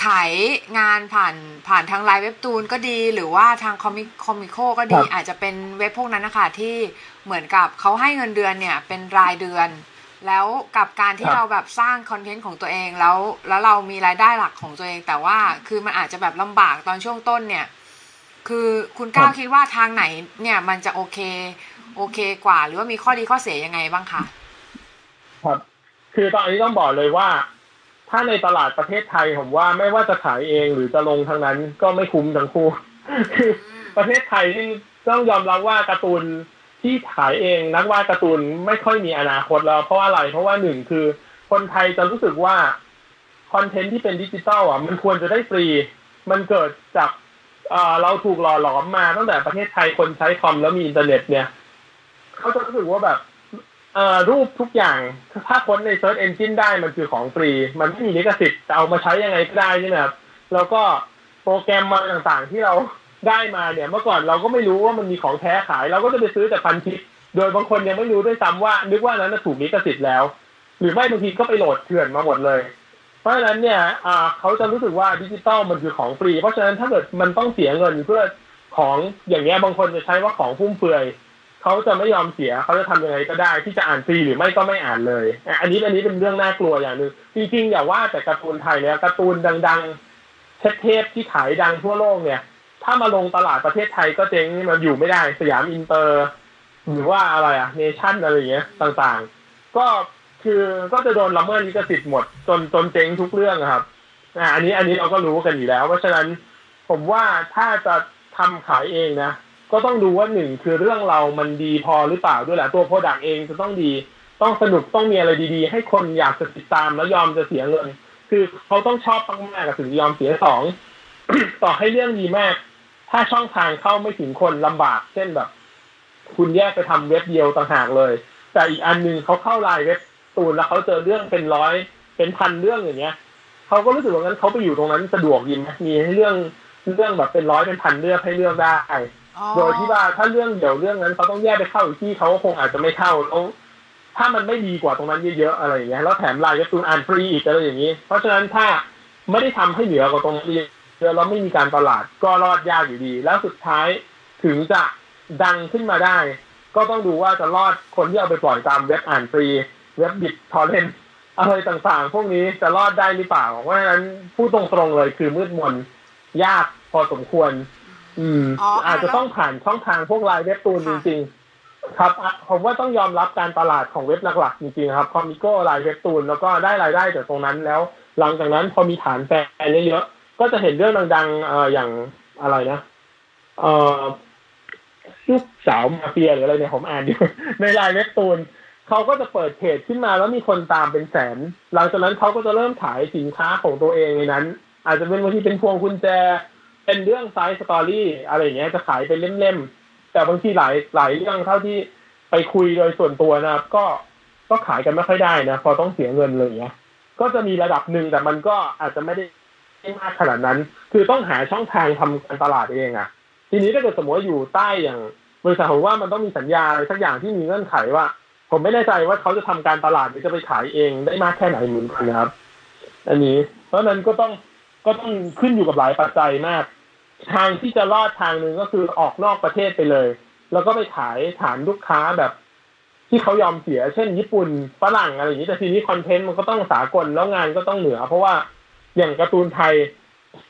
ขายงานผ่านผ่านทางไลน์เว็บตูนก็ดี หรือว่าทางคอมิคอมิโคก็ดีครับอาจจะเป็นเว็บพวกนั้นนะคะที่เหมือนกับเขาให้เงินเดือนเนี่ยเป็นรายเดือน แล้วกับการที่ครับเราแบบสร้างคอนเทนต์ของตัวเองแล้วแล้วเรามีรายได้หลักของตัวเอง แต่ว่าคือมันอาจจะแบบลำบากตอนช่วงต้นเนี่ย คือคุณก้าวคิดว่าทางไหนเนี่ยมันจะโอเค โอเคกว่า หรือว่ามีข้อดีข้อเสียยังไงบ้างคะครับ คือตอนนี้ต้องบอกเลยว่า ถ้าในตลาดประเทศไทยผมว่าไม่ว่าจะขายเองหรือจะลงทางนั้นก็ไม่คุ้มทั้งคู่คือประเทศไทยนี่ต้องยอมรับว่าการ์ตูนที่ขายเองนักวาดการ์ตูนไม่ค่อยมีอนาคตแล้ว เพราะว่าอะไรเพราะว่าหนึ่งคือคนไทยจะรู้สึกว่าคอนเทนต์ที่เป็นดิจิตอลอะมันควรจะได้ฟรี มันเกิดจากเอ่อเราถูกหล่อหลอมมาตั้งแต่ประเทศไทยคนใช้คอมแล้วมีอินเทอร์เน็ตเนี่ย เขาจะรู้สึกว่าแบบเอ่อ รูปทุกอย่างถ้าค้นใน Search Engine ได้มันคือของฟรี มันไม่มีลิขสิทธิ์เอามาใช้ยังไงก็ได้ใช่ไหมครับแล้วก็โปรแกรมมาต่างๆที่เราได้มาเนี่ยเมื่อก่อนเราก็ไม่รู้ว่ามันมีของแท้ขาย เราก็จะไปซื้อจากพันทิปโดยบางคนยังไม่รู้ด้วยซ้ำว่า นึกว่านั้นถูกลิขสิทธิ์แล้ว หรือไม่บางทีก็ไปโหลดเถื่อนมาหมดเลย เพราะฉะนั้นเนี่ยเขาจะรู้สึกว่าดิจิตอลมันคือของฟรี เพราะฉะนั้นถ้าเกิดมันต้องเสียเงินเพื่อของอย่างเงี้ยบางคนจะใช้ว่าของฟุ่มเฟือย เขาจะไม่ยอมเสียเขาจะทำยังไงก็ได้ที่จะอ่านฟรีหรือไม่ก็ไม่อ่านเลยอันนี้อันนี้เป็นเรื่องน่ากลัวอย่างหนึ่งจริงๆอย่าว่าแต่การ์ตูนไทยเลยการ์ตูนดังๆเทพที่ขายดังทั่วโลกเนี่ย ถ้ามาลงตลาดประเทศไทยก็เจ๊งมันอยู่ไม่ได้สยามอินเตอร์ หรือว่าอะไรอะเนชั่นอะไรอย่างเงี้ยต่างๆ ก็คือก็จะโดนละเมิดลิขสิทธิ์หมดจนจนเจ๊งทุกเรื่องครับอ่าอันนี้อันนี้เราก็รู้กันอยู่แล้ว เพราะฉะนั้นผมว่าถ้าจะทำขายเองนะ ก็ต้องดูว่าหนึ่งคือเรื่องเรามันดีพอหรือเปล่าด้วยแหละตัว product เองจะต้องดี ต้องสนุกต้องมีอะไรดีๆ ให้คนอยากจะติดตามแล้วยอมจะเสียเงิน คือเขาต้องชอบมากๆถึงยอมเสียสองต่อให้เรื่องดีมาก ถ้าช่องทางเข้าไม่ถึงคนลำบาก เช่นแบบ คุณแยกไปทำเว็บเดียวต่างหากเลย แต่อีกอันหนึ่งเขาเข้าไลน์เว็บตูนแล้วเขาเจอเรื่องเป็นร้อยเป็นพันเรื่องอย่างเงี้ยเขาก็รู้สึกว่างั้นเขาไปอยู่ตรงนั้นสะดวกยินไหมมีให้เรื่องเรื่องแบบเป็นร้อยเป็นพันเรื่องให้เลือกได้ โดยที่ว่าถ้าเรื่องเดี๋ยวเรื่องนั้นเขาต้องแยกไปเข้าอีกที่เขาคงอาจจะไม่เข้าแล้วถ้ามันไม่ดีกว่าตรงนั้นเยอะๆอะไรอย่างเงี้ยแล้วแถมลน์การ์ตูนอ่านฟรีอีกอะไรอย่างนี้ เพราะฉะนั้นถ้าไม่ได้ทำให้เหนือกว่าตรงนี้เยอะแล้วไม่มีการตลาดก็รอดยากอยู่ดี แล้วสุดท้ายถึงจะดังขึ้นมาได้ ก็ต้องดูว่าจะรอดคนที่เอาไปปล่อยตามเว็บอ่านฟรี เว็บ BitTorrent อะไรต่างๆ พวกนี้จะรอดได้หรือเปล่าเพราะฉะนั้นพูดตรงๆเลยคือมืดมนยากพอสมควร อืมอ๋ออะอาจจะต้องผ่านช่องทางพวก LINE Webtoon จริงค่ะๆ ครับอะผมว่าต้องยอมรับการตลาดของเว็บหลักๆ จริงๆครับคอมิโก้ไลน์เว็บตูนแล้วก็ได้รายได้จากตรงนั้นแล้ว หลังจากนั้นพอมีฐานแฟนเยอะๆก็จะเห็นเรื่องดังๆเอ่ออย่างอะไรนะเอ่อลูกสาวมาเฟียหรืออะไรเนี่ยผมอ่านอยู่ในไลน์เว็บตูนเขาก็จะเปิดเพจขึ้นมาแล้วมีคนตามเป็นแสน หลังจากนั้นเขาก็จะเริ่มขายสินค้าของตัวเองในนั้น อาจจะเป็นบางทีเป็นพวงกุญแจ เป็นเรื่อง side story อะไรอย่างเงี้ยจะขายเป็นเล่มๆแต่บางทีหลายหลายเรื่องเท่าที่ไปคุยโดยส่วนตัวนะครับ ก็ก็ขายกันไม่ค่อยได้นะพอต้องเสียเงินเลยเงี้ยก็จะมีระดับหนึ่งแต่มันก็อาจจะไม่ได้มากขนาดนั้น คือต้องหาช่องทางทำการตลาดเองอะทีนี้ถ้าเกิดสมมติอยู่ใต้อย่างบริษัทผมว่ามันต้องมีสัญญาอะไรสักอย่างที่มีเงื่อนไขว่า ผมไม่แน่ใจว่าเขาจะทำการตลาดหรือจะไปขายเองได้มากแค่ไหนเหมือนกันนะครับ อันนี้ เพราะฉะนั้นก็ต้อง ก็ต้องขึ้นอยู่กับหลายปัจจัยมาก ทางที่จะรอดทางหนึ่งก็คือออกนอกประเทศไปเลย แล้วก็ไปขายฐานลูกค้าแบบ ที่เขายอมเสีย เช่น ญี่ปุ่นฝรั่งอะไรอย่างนี้แต่ทีนี้คอนเทนต์มันก็ต้องสากลแล้วงานก็ต้องเหนือ เพราะว่าอย่างการ์ตูนไทย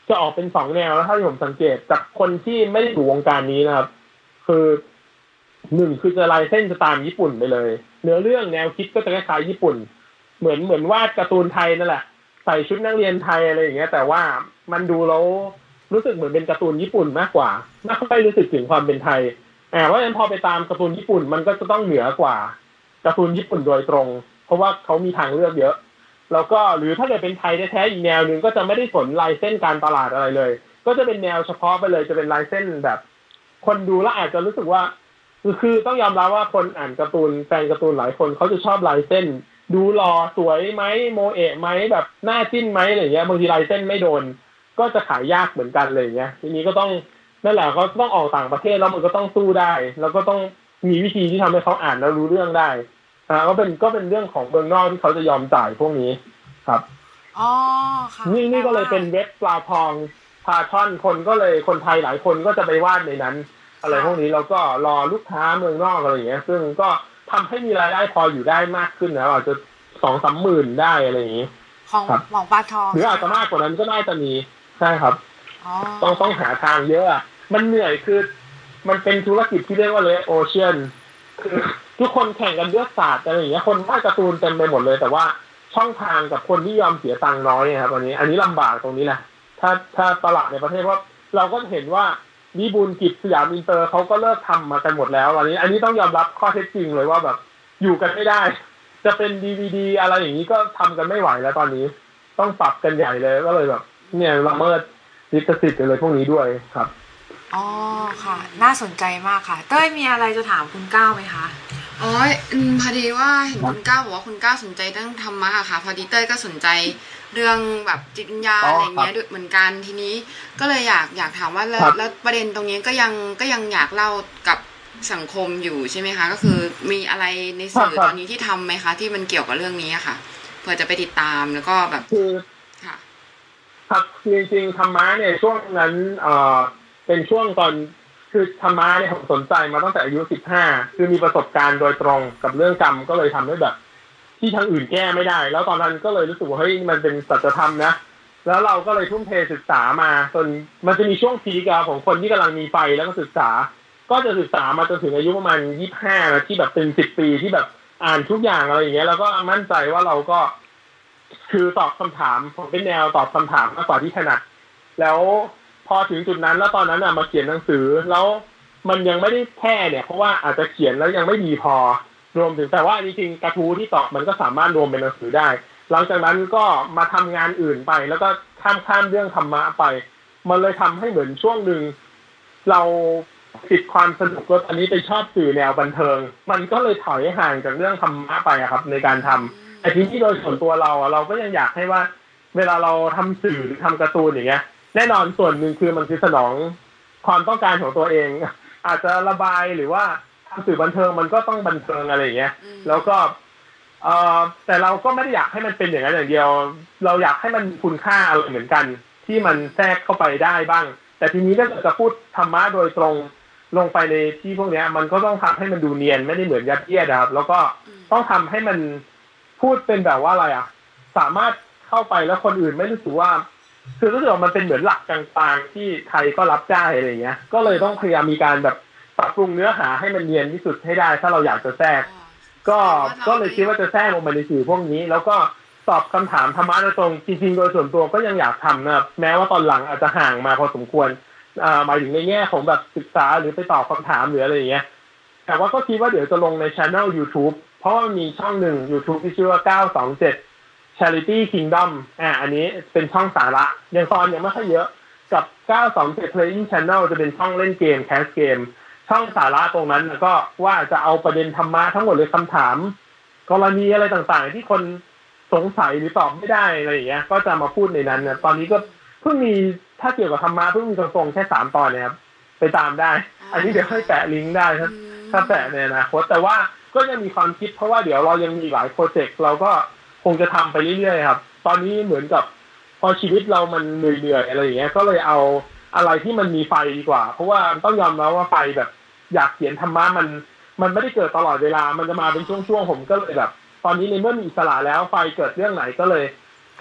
จะออกเป็นสองแนวแล้วถ้าที่ผมสังเกตจากคนที่ไม่ได้อยู่วงการนี้นะครับ คือหนึ่งคือจะลายเส้นจะตามญี่ปุ่นไปเลย เนื้อเรื่องแนวคิดก็จะคล้ายๆญี่ปุ่น เหมือนเหมือนวาดการ์ตูนไทยนั่นแหละ ใส่ชุดนักเรียนไทยอะไรอย่างเงี้ย แต่ว่ามันดูแล้วรู้สึกเหมือนเป็นการ์ตูนญี่ปุ่นมากกว่าไม่ค่อยรู้สึกถึงความเป็นไทยอ่าเพราะฉะนั้นพอไปตามการ์ตูนญี่ปุ่นมันก็จะต้องเหนือกว่าการ์ตูนญี่ปุ่นโดยตรง เพราะว่าเขามีทางเลือกเยอะ แล้วก็หรือถ้าเกิดเป็นไทยแท้ๆอีกแนวหนึ่งก็จะไม่ได้สนลายเส้นการตลาดอะไรเลย ก็จะเป็นแนวเฉพาะไปเลยจะเป็นลายเส้นแบบ คนดูแล้วอาจจะรู้สึกว่าคือคือต้องยอมรับว่าคนอ่านการ์ตูนแฟนการ์ตูนหลายคนเขาจะชอบลายเส้น ดูหล่อสวยไหมโมเอะไหมแบบหน้าจิ้นไหมอะไรเงี้ยบางทีลายเส้นไม่โดน ก็จะขายยากเหมือนกันเลยเงี้ยทีนี้ก็ต้องนั่นแหละเขาต้องออกต่างประเทศแล้วมันก็ต้องสู้ได้ แล้วก็ต้องมีวิธีที่ทำให้เขาอ่านแล้วรู้เรื่องได้อ่าก็เป็นก็เป็นเรื่องของเมืองนอกที่เขาจะยอมจ่ายพวกนี้ครับอ๋อค่ะนี่นี่ก็เลยเป็นเว็บปลาทองพาช่อนคนก็เลยคนไทยหลายคนก็จะไปวาดในนั้น อะไรพวกนี้แล้วก็รอลูกค้าเมืองนอกอะไรอย่างเงี้ย ซึ่งก็ ทำให้มีรายได้พออยู่ได้มากขึ้นนะอาจจะสองสามหมื่นได้อะไรอย่างงี้ของครับของปลาทองหรืออาจจะมากกว่านั้นก็น่าจะมีใช่ครับอ๋อต้องต้องหาทางเยอะอะมันเหนื่อยคือ มันเป็นธุรกิจที่เรียกว่าเลโอเชียนคือทุกคนแข่งกันเลือกศาสตร์อะไรอย่างเงี้ยคนวาดการ์ตูนเต็มไปหมดเลย แต่ว่าช่องทางกับคนที่ยอมเสียตังค์น้อยครับอันนี้ อันนี้ลำบากตรงนี้แหละถ้าถ้าตลาดในประเทศว่าเราก็เห็นว่า วิบูลย์กิจสยามอินเตอร์เขาก็เลิกทำมากันหมดแล้วอันนี้ อันนี้ต้องยอมรับข้อเท็จจริงเลยว่าแบบอยู่กันไม่ได้ จะเป็นดีวีดีอะไรอย่างนี้ก็ทำกันไม่ไหวแล้วตอนนี้ ต้องปรับกันใหญ่เลยก็เลยแบบ เนี่ยละเมิดลิขสิทธิ์อะไรพวกนี้ด้วยครับอ๋อค่ะ น่าสนใจมากค่ะ เต้ยมีอะไรจะถามคุณก้าวไหมคะอ๋ออืมพอดีว่าเห็นคุณก้าวบอกว่าคุณก้าวสนใจเรื่องธรรมะอะค่ะ พอดีเต้ยก็สนใจ เรื่องแบบจิตวิญญาณอ๋อออะไรเงี้ยด้วยเหมือนกันทีนี้ ก็เลยอยากอยากถามว่าแล้วครับแล้วประเด็นตรงนี้ก็ยังก็ยังอยากเล่ากับสังคมอยู่ใช่ไหมคะ ก็คือมีอะไรในสื่อตอนนี้ที่ทำไหมคะ ที่มันเกี่ยวกับเรื่องนี้อะค่ะเพื่อจะไปติดตามแล้วก็แบบคือค่ะครับคือจริงๆธรรมะเนี่ยช่วงนั้นเอ่อเป็นช่วงตอนคือธรรมะเนี่ยผมสนใจมาตั้งแต่อายุสิบห้าคือมีประสบการณ์โดยตรงกับเรื่องกรรมก็เลยทำให้แบบ ที่ทางอื่นแก้ไม่ได้ แล้วตอนนั้นก็เลยรู้สึกว่าเฮ้ยมันเป็นสัจธรรมนะแล้วเราก็เลยทุ่มเทศึกษามาจนมันจะมีช่วงพีกของคนที่กำลังมีไฟแล้วก็ศึกษา ก็จะศึกษามาจนถึงอายุประมาณยี่สิบห้าที่แบบเป็นสิบปีที่แบบอ่านทุกอย่างอะไรอย่างเงี้ยแล้วก็มั่นใจว่าเราก็ คือตอบคำถามผมเป็นแนวตอบคำถามมากกว่าที่ถนัดแล้วพอถึงจุดนั้นแล้วตอนนั้นอะมาเขียนหนังสือแล้วมันยังไม่ได้แค่เนี่ย เพราะว่าอาจจะเขียนแล้วยังไม่ดีพอ รวมถึงแต่ว่าจริงๆกระทู้ที่ตอบมันก็สามารถรวมเป็นหนังสือได้ หลังจากนั้นก็มาทำงานอื่นไป แล้วก็ข้ามข้ามเรื่องธรรมะไป มันเลยทำให้เหมือนช่วงหนึ่งเราติดความสนุกแล้วตอนนี้ไปชอบสื่อแนวบันเทิง มันก็เลยถอยห่างจากเรื่องธรรมะไปครับ ในการทำแต่ทีนี้โดยส่วนตัวเราอะเราก็ยังอยากให้ว่า เวลาเราทำสื่อหรือทำการ์ตูนอย่างเงี้ย แน่นอนส่วนหนึ่งคือมันคือสนองความต้องการของตัวเอง อาจจะระบายหรือว่า สื่อบันเทิงมันก็ต้องบันเทิงอะไรอย่างเงี้ยอืมแล้วก็เอ่อแต่เราก็ไม่ได้อยากให้มันเป็นอย่างนั้นอย่างเดียว เราอยากให้มันมีคุณค่าอะไรเหมือนกัน ที่มันแทรกเข้าไปได้บ้าง แต่ทีนี้ถ้าเกิดจะพูดธรรมะโดยตรงลงไปในที่พวกเนี้ยมันก็ต้องทำให้มันดูเนียนไม่ได้เหมือนยัดเยียดนะครับ แล้วก็ต้องทำให้มันพูดเป็นแบบว่าอะไรอะ สามารถเข้าไปแล้วคนอื่นไม่รู้สึกว่า คือรู้สึกว่ามันเป็นเหมือนหลักกลางๆที่ใครก็รับได้อะไรอย่างเงี้ย ก็เลยต้องพยายามมีการแบบ ปรับปรุงเนื้อหาให้มันเนียนที่สุดให้ได้ ถ้าเราอยากจะแทรก ก็ก็เลยคิดว่าจะแทรกลงมาในสื่อพวกนี้ แล้วก็ตอบคำถามธรรมะโดยตรงจริงๆโดยส่วนตัวก็ยังอยากทำนะครับแม้ว่าตอนหลังอาจจะห่างมาพอสมควรอ่าหมายถึงในแง่ของแบบศึกษาหรือไปตอบคำถามหรืออะไรอย่างเงี้ย แต่ว่าก็คิดว่าเดี๋ยวจะลงในช anel YouTube เพราะว่ามันมีช่องหนึ่ง YouTube ที่ชื่อว่า 927 Charity Kingdom อ่าอันนี้เป็นช่องสาระ ยังตอนยังไม่ค่อยเยอะกับ 927 Playing Channel จะเป็นช่องเล่นเกมแคสเกม ช่องสาระตรงนั้นน่ะก็ว่าจะเอาประเด็นธรรมะทั้งหมดเลยคำถาม กรณีอะไรต่างๆ ที่คนสงสัยหรือตอบไม่ได้อะไรอย่างเงี้ย ก็จะมาพูดในนั้นนะตอนนี้ก็เพิ่งมีถ้าเกี่ยวกับธรรมะเพิ่งมีตรงๆแค่สามตอนเนี่ยครับไปตามได้ อันนี้เดี๋ยวให้แปะลิงก์ได้ครับถ้าแปะในอนาคตแต่ว่าก็ยังมีความคิดเพราะว่าเดี๋ยวเรายังมีหลายโปรเจกต์เราก็คงจะทำไปเรื่อยๆครับ ตอนนี้เหมือนกับพอชีวิตเรามันเหนื่อยๆอะไรอย่างเงี้ย ก็เลยเอา อะไรที่มันมีไฟดีกว่า เพราะว่าต้องยอมรับว่าไฟแบบ อยากเขียนธรรมะมัน มันไม่ได้เกิดตลอดเวลา มันจะมาเป็นช่วงๆผมก็เลยแบบ ตอนนี้ในเมื่อมีอิสระแล้วไฟเกิดเรื่องไหนก็เลย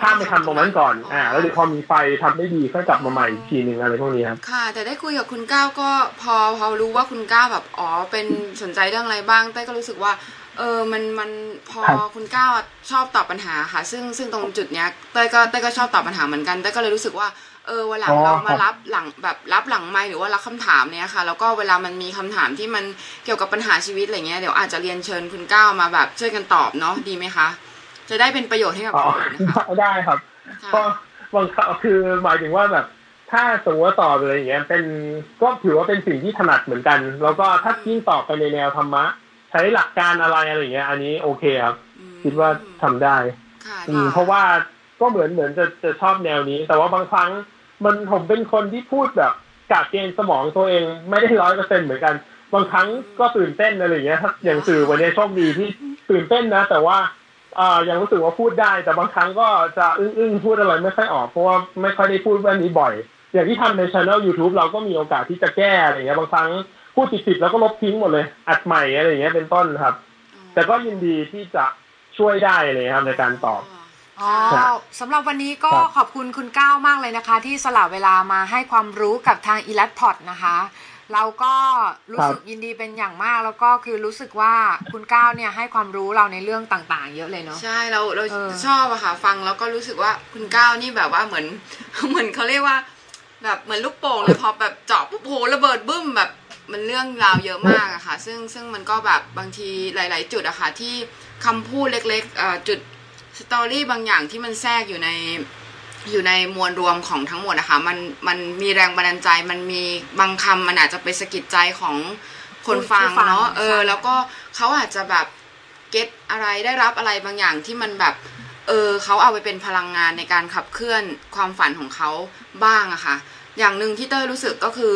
ข้ามไปทำตรงนั้นก่อน อ่า แล้วเดี๋ยวพอมีไฟทำได้ดีค่อยกลับมาใหม่อีกทีหนึ่งอะไรพวกนี้ครับ ค่ะ แต่ได้คุยกับคุณก้าวก็พอพอรู้ว่าคุณก้าวแบบ อ๋อ เป็นสนใจเรื่องอะไรบ้างเต้ก็รู้สึกว่า เออ มันมันพอคุณก้าวชอบตอบปัญหาค่ะ ซึ่งซึ่งตรงจุดเนี้ยเต้ยก็เต้ยก็ชอบตอบปัญหาเหมือนกันเต้ยก็เลยรู้สึกว่า เออวันหลังอ๋อเรามาครับรับหลังแบบรับหลังไมค์หรือว่ารับคำถามเนี้ยค่ะ แล้วก็เวลามันมีคำถามที่มันเกี่ยวกับปัญหาชีวิตอะไรเงี้ยเดี๋ยวอาจจะเรียนเชิญคุณก้าวมาแบบช่วยกันตอบเนาะดีไหมคะ จะได้เป็นประโยชน์ให้กับอ๋อคนอื่นนะคะได้ครับก็ค่ะบางครั้งคือหมายถึงว่าแบบ ถ้าสมมติว่าตอบอะไรอย่างเงี้ยเป็นก็ถือว่าเป็นสิ่งที่ถนัดเหมือนกัน แล้วก็ถ้ายิ่งตอบไปในแนวธรรมะ ใช้หลักการอะไรอะไรอย่างเงี้ย อันนี้โอเคครับอืมคิดว่าทำได้ค่ะอืมเพราะว่าก็เหมือนเหมือนจะจะชอบแนวนี้ แต่ว่าบางครั้ง มันผมเป็นคนที่พูดแบบกากเกณฑ์สมองตัวเองไม่ได้ร้อยเปอร์เซ็นเหมือนกัน บางครั้งก็ตื่นเต้นอะไรอย่างเงี้ยถ้าอย่างสื่อวันนี้โชคดีที่ตื่นเต้นนะ แต่ว่าอ่ายังรู้สึกว่าพูดได้ แต่บางครั้งก็จะอึ้งอึ้งๆพูดอะไรไม่ค่อยออกเพราะว่าไม่ค่อยได้พูดเรื่องนี้บ่อย อย่างที่ทำในช anel YouTube เราก็มีโอกาสที่จะแก้อะไรอย่างเงี้ยบางครั้งพูดติดๆแล้วก็ลบทิ้งหมดเลย อัดใหม่อะไรอย่างเงี้ยเป็นต้นครับ แต่ก็ยินดีที่จะช่วยได้เลยครับในการตอบ อ๋อครับสำหรับวันนี้ก็ครับขอบคุณคุณก้าวมากเลยนะคะ ที่สละเวลามาให้ความรู้กับทาง e l a t p o d นะคะ เราก็รู้สึกยินดีเป็นอย่างมากแล้วก็คือรู้สึกว่าคุณก้าวเนี่ยให้ความรู้เราในเรื่องต่างๆ เยอะเลยเนาะใช่เราเราเออชอบอะค่ะฟังแล้วก็รู้สึกว่าคุณก้าวนี่แบบว่าเหมือนเหมือนเขาเรียกว่า แบบเหมือนลูกโป่งเลยพอแบบเจาะปุ๊บโหระเบิดบึ้มแบบมันเรื่องราวเยอะมากอะค่ะ ซึ่งซึ่งมันก็แบบบางทีหลาย ๆ จุดอะค่ะที่คำพูดเล็กๆเอ่อจุด สตอรี่บางอย่างที่มันแทรกอยู่ในอยู่ในมวลรวมของทั้งหมดนะคะ มันมันมีแรงบันดาลใจ มันมีบางคำมันอาจจะไปสะกิดใจของคนฟังผู้ฟังเนาะเออใช่แล้วก็เขาอาจจะแบบเก็ตอะไรได้รับอะไรบางอย่างที่มันแบบ เออเขาเอาไปเป็นพลังงานในการขับเคลื่อนความฝันของเขาบ้างอะค่ะ อย่างหนึ่งที่เต้ยรู้สึกก็คือ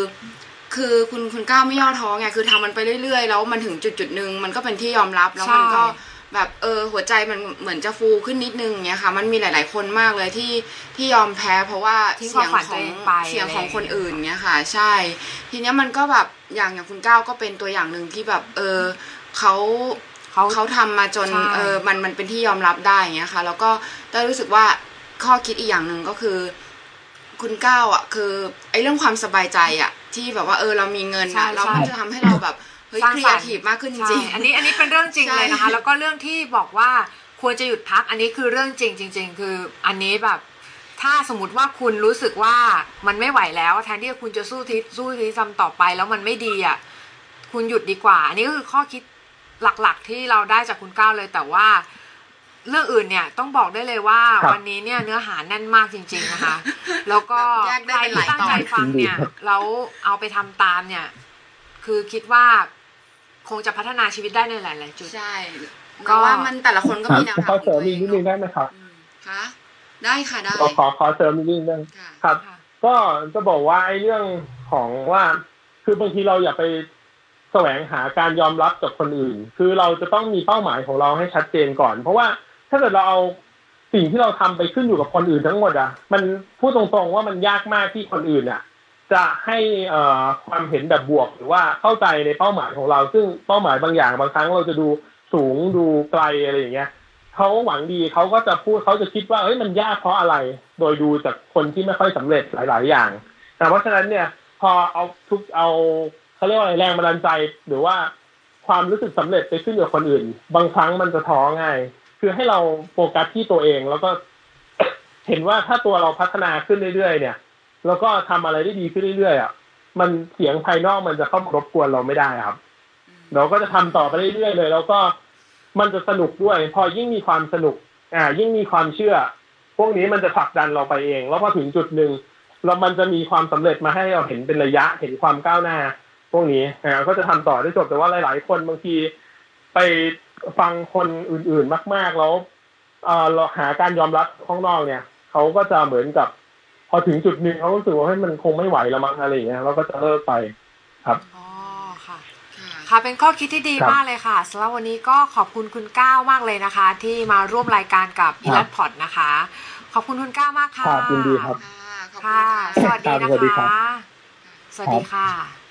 คือคุณคุณก้าวไม่ย่อท้อไงคือทำมันไปเรื่อยๆ แล้วมันถึงจุดจุดๆหนึ่งมันก็เป็นที่ยอมรับแล้วมันก็ใช่ แบบเออหัวใจมันเหมือนจะฟูขึ้นนิดนึงเงี้ยค่ะ มันมีหลาย ๆ คนมากเลยที่ที่ยอมแพ้เพราะว่าทิ้งเสียงความฝันขตัอวงเองไปเสียงของอะไรอย่างเงี้ยคนอื่นเงี้ยค่ะ ใช่ ทีเนี้ยมันก็แบบอย่างอย่างคุณก้าวก็เป็นตัวอย่างหนึ่งที่แบบเออเขาเขาเขาทำมาจนใช่เออมันมันเป็นที่ยอมรับได้อย่างเงี้ยค่ะ แล้วก็ได้รู้สึกว่าข้อคิดอีกอย่างหนึ่งก็คือคุณก้าวอะ คือไอ้เรื่องความสบายใจอะ ที่แบบว่าเออเรามีเงินใช่อะเราใช่มันจะทำให้เราแบบเฮ้ย สร้างครีสรเอรค์ทีฟมากขึ้นจใช่ริงๆอันนี้อันนี้เป็นเรื่องจริงใช่เลยนะคะ แล้วก็เรื่องที่บอกว่าควรจะหยุดพักอันนี้คือเรื่องจริงจริง ๆ คืออันนี้แบบถ้าสมมติว่าคุณรู้สึกว่ามันไม่ไหวแล้วแทนที่คุณจะสู้ทิศสู้ทิศทำต่อไปแล้วมันไม่ดีอะคุณหยุดดีกว่า อันนี้ก็คือข้อคิดหลักๆที่เราได้จากคุณก้าวเลยแต่ว่า เรื่องอื่นเนี่ยต้องบอกได้เลยว่าครับวันนี้เนี่ยเนื้อหาแน่นมากจริง ๆนะคะ แล้วก็แยกได้ใครเป็นหที่ลายตั้งตอนใจฟังเนี่ยจริงๆครับแล้วเอาไปทำตามเนี่ย คือคิดว่า คงจะพัฒนาชีวิตได้ในหลาย ๆ จุด ใช่ก็ก็ว่ามันแต่ละคนก็มีแนวขทางอของเสริตัมวเออีกงนิดนึงเนอะได้ไหมครับอืมค่ะได้ค่ะได้ขอขอขอเสริมอีกนิดนึงค่ะครับค่ะก็จะบอกว่าไอ้เรื่องของว่า คือบางทีเราอย่าไปแสวงหาการยอมรับจากคนอื่น คือเราจะต้องมีเป้าหมายของเราให้ชัดเจนก่อน เพราะว่าถ้าเกิดเราเอาสิ่งที่เราทำไปขึ้นอยู่กับคนอื่นทั้งหมดอะ มันพูดตรงๆว่ามันยากมากที่คนอื่นอะ จะให้เอ่อความเห็นแบบบวก หรือว่าเข้าใจในเป้าหมายของเรา ซึ่งเป้าหมายบางอย่างบางครั้งเราจะดูสูงดูไกลอะไรอย่างเงี้ยเขาหวังดีเขาก็จะพูดเขาจะคิดว่าเอ้ยมันยากเพราะอะไร โดยดูจากคนที่ไม่ค่อยสำเร็จหลาย ๆ อย่างแต่เพราะฉะนั้นเนี่ยพอเอาทุกเอาเขาเรียกว่าอะไรแรงบันดาลใจหรือว่าความรู้สึกสำเร็จไปขึ้นกับคนอื่น บางครั้งมันจะท้อง่ายคือให้เราโฟกัสที่ตัวเองแล้วก็เห็นว่าถ้าตัวเราพัฒนาขึ้นเรื่อยๆเนี่ย แล้วก็ทำอะไรได้ดีขึ้นเรื่อยๆอะมันเสียงภายนอกมันจะเข้ามารบกวนเราไม่ได้ครับ เราก็จะทำต่อไปเรื่อยๆเลย แล้วก็มันจะสนุกด้วย พอยิ่งมีความสนุก อ่า ยิ่งมีความเชื่อ พวกนี้มันจะผลักดันเราไปเอง แล้วพอถึงจุดหนึ่งแล้วมันจะมีความสำเร็จมาให้เราเห็นเป็นระยะเห็นความก้าวหน้า พวกนี้อ่าก็จะทำต่อได้จบแต่ว่าหลาย ๆ คนบางทีไปฟังคนอื่นๆมาก ๆ แล้วเอ่อเราหาการยอมรับข้างนอกเนี่ยเขาก็จะเหมือนกับ พอถึงจุดหนึ่งเขารู้สึกว่าให้ยมันคงไม่ไหวแล้วมั้งอะไรอย่างเงี้ยเราก็จะเลิกไปอ๋อค่ะค่ะค่ะเป็นข้อคิดที่ดีครับมากเลยค่ะสำหรับวันนี้ก็ขอบคุณคุณก้าวมากเลยนะคะ ที่มาร่วมรายการกับอีลัดพอดนะคะ ขอบคุณคุณก้าวมากค่ะครับยินดีครับค่ะขอบคุณค่ะค่ะสวัสดีครับนะสวัสดีครัคะบสวัสดีค่ะ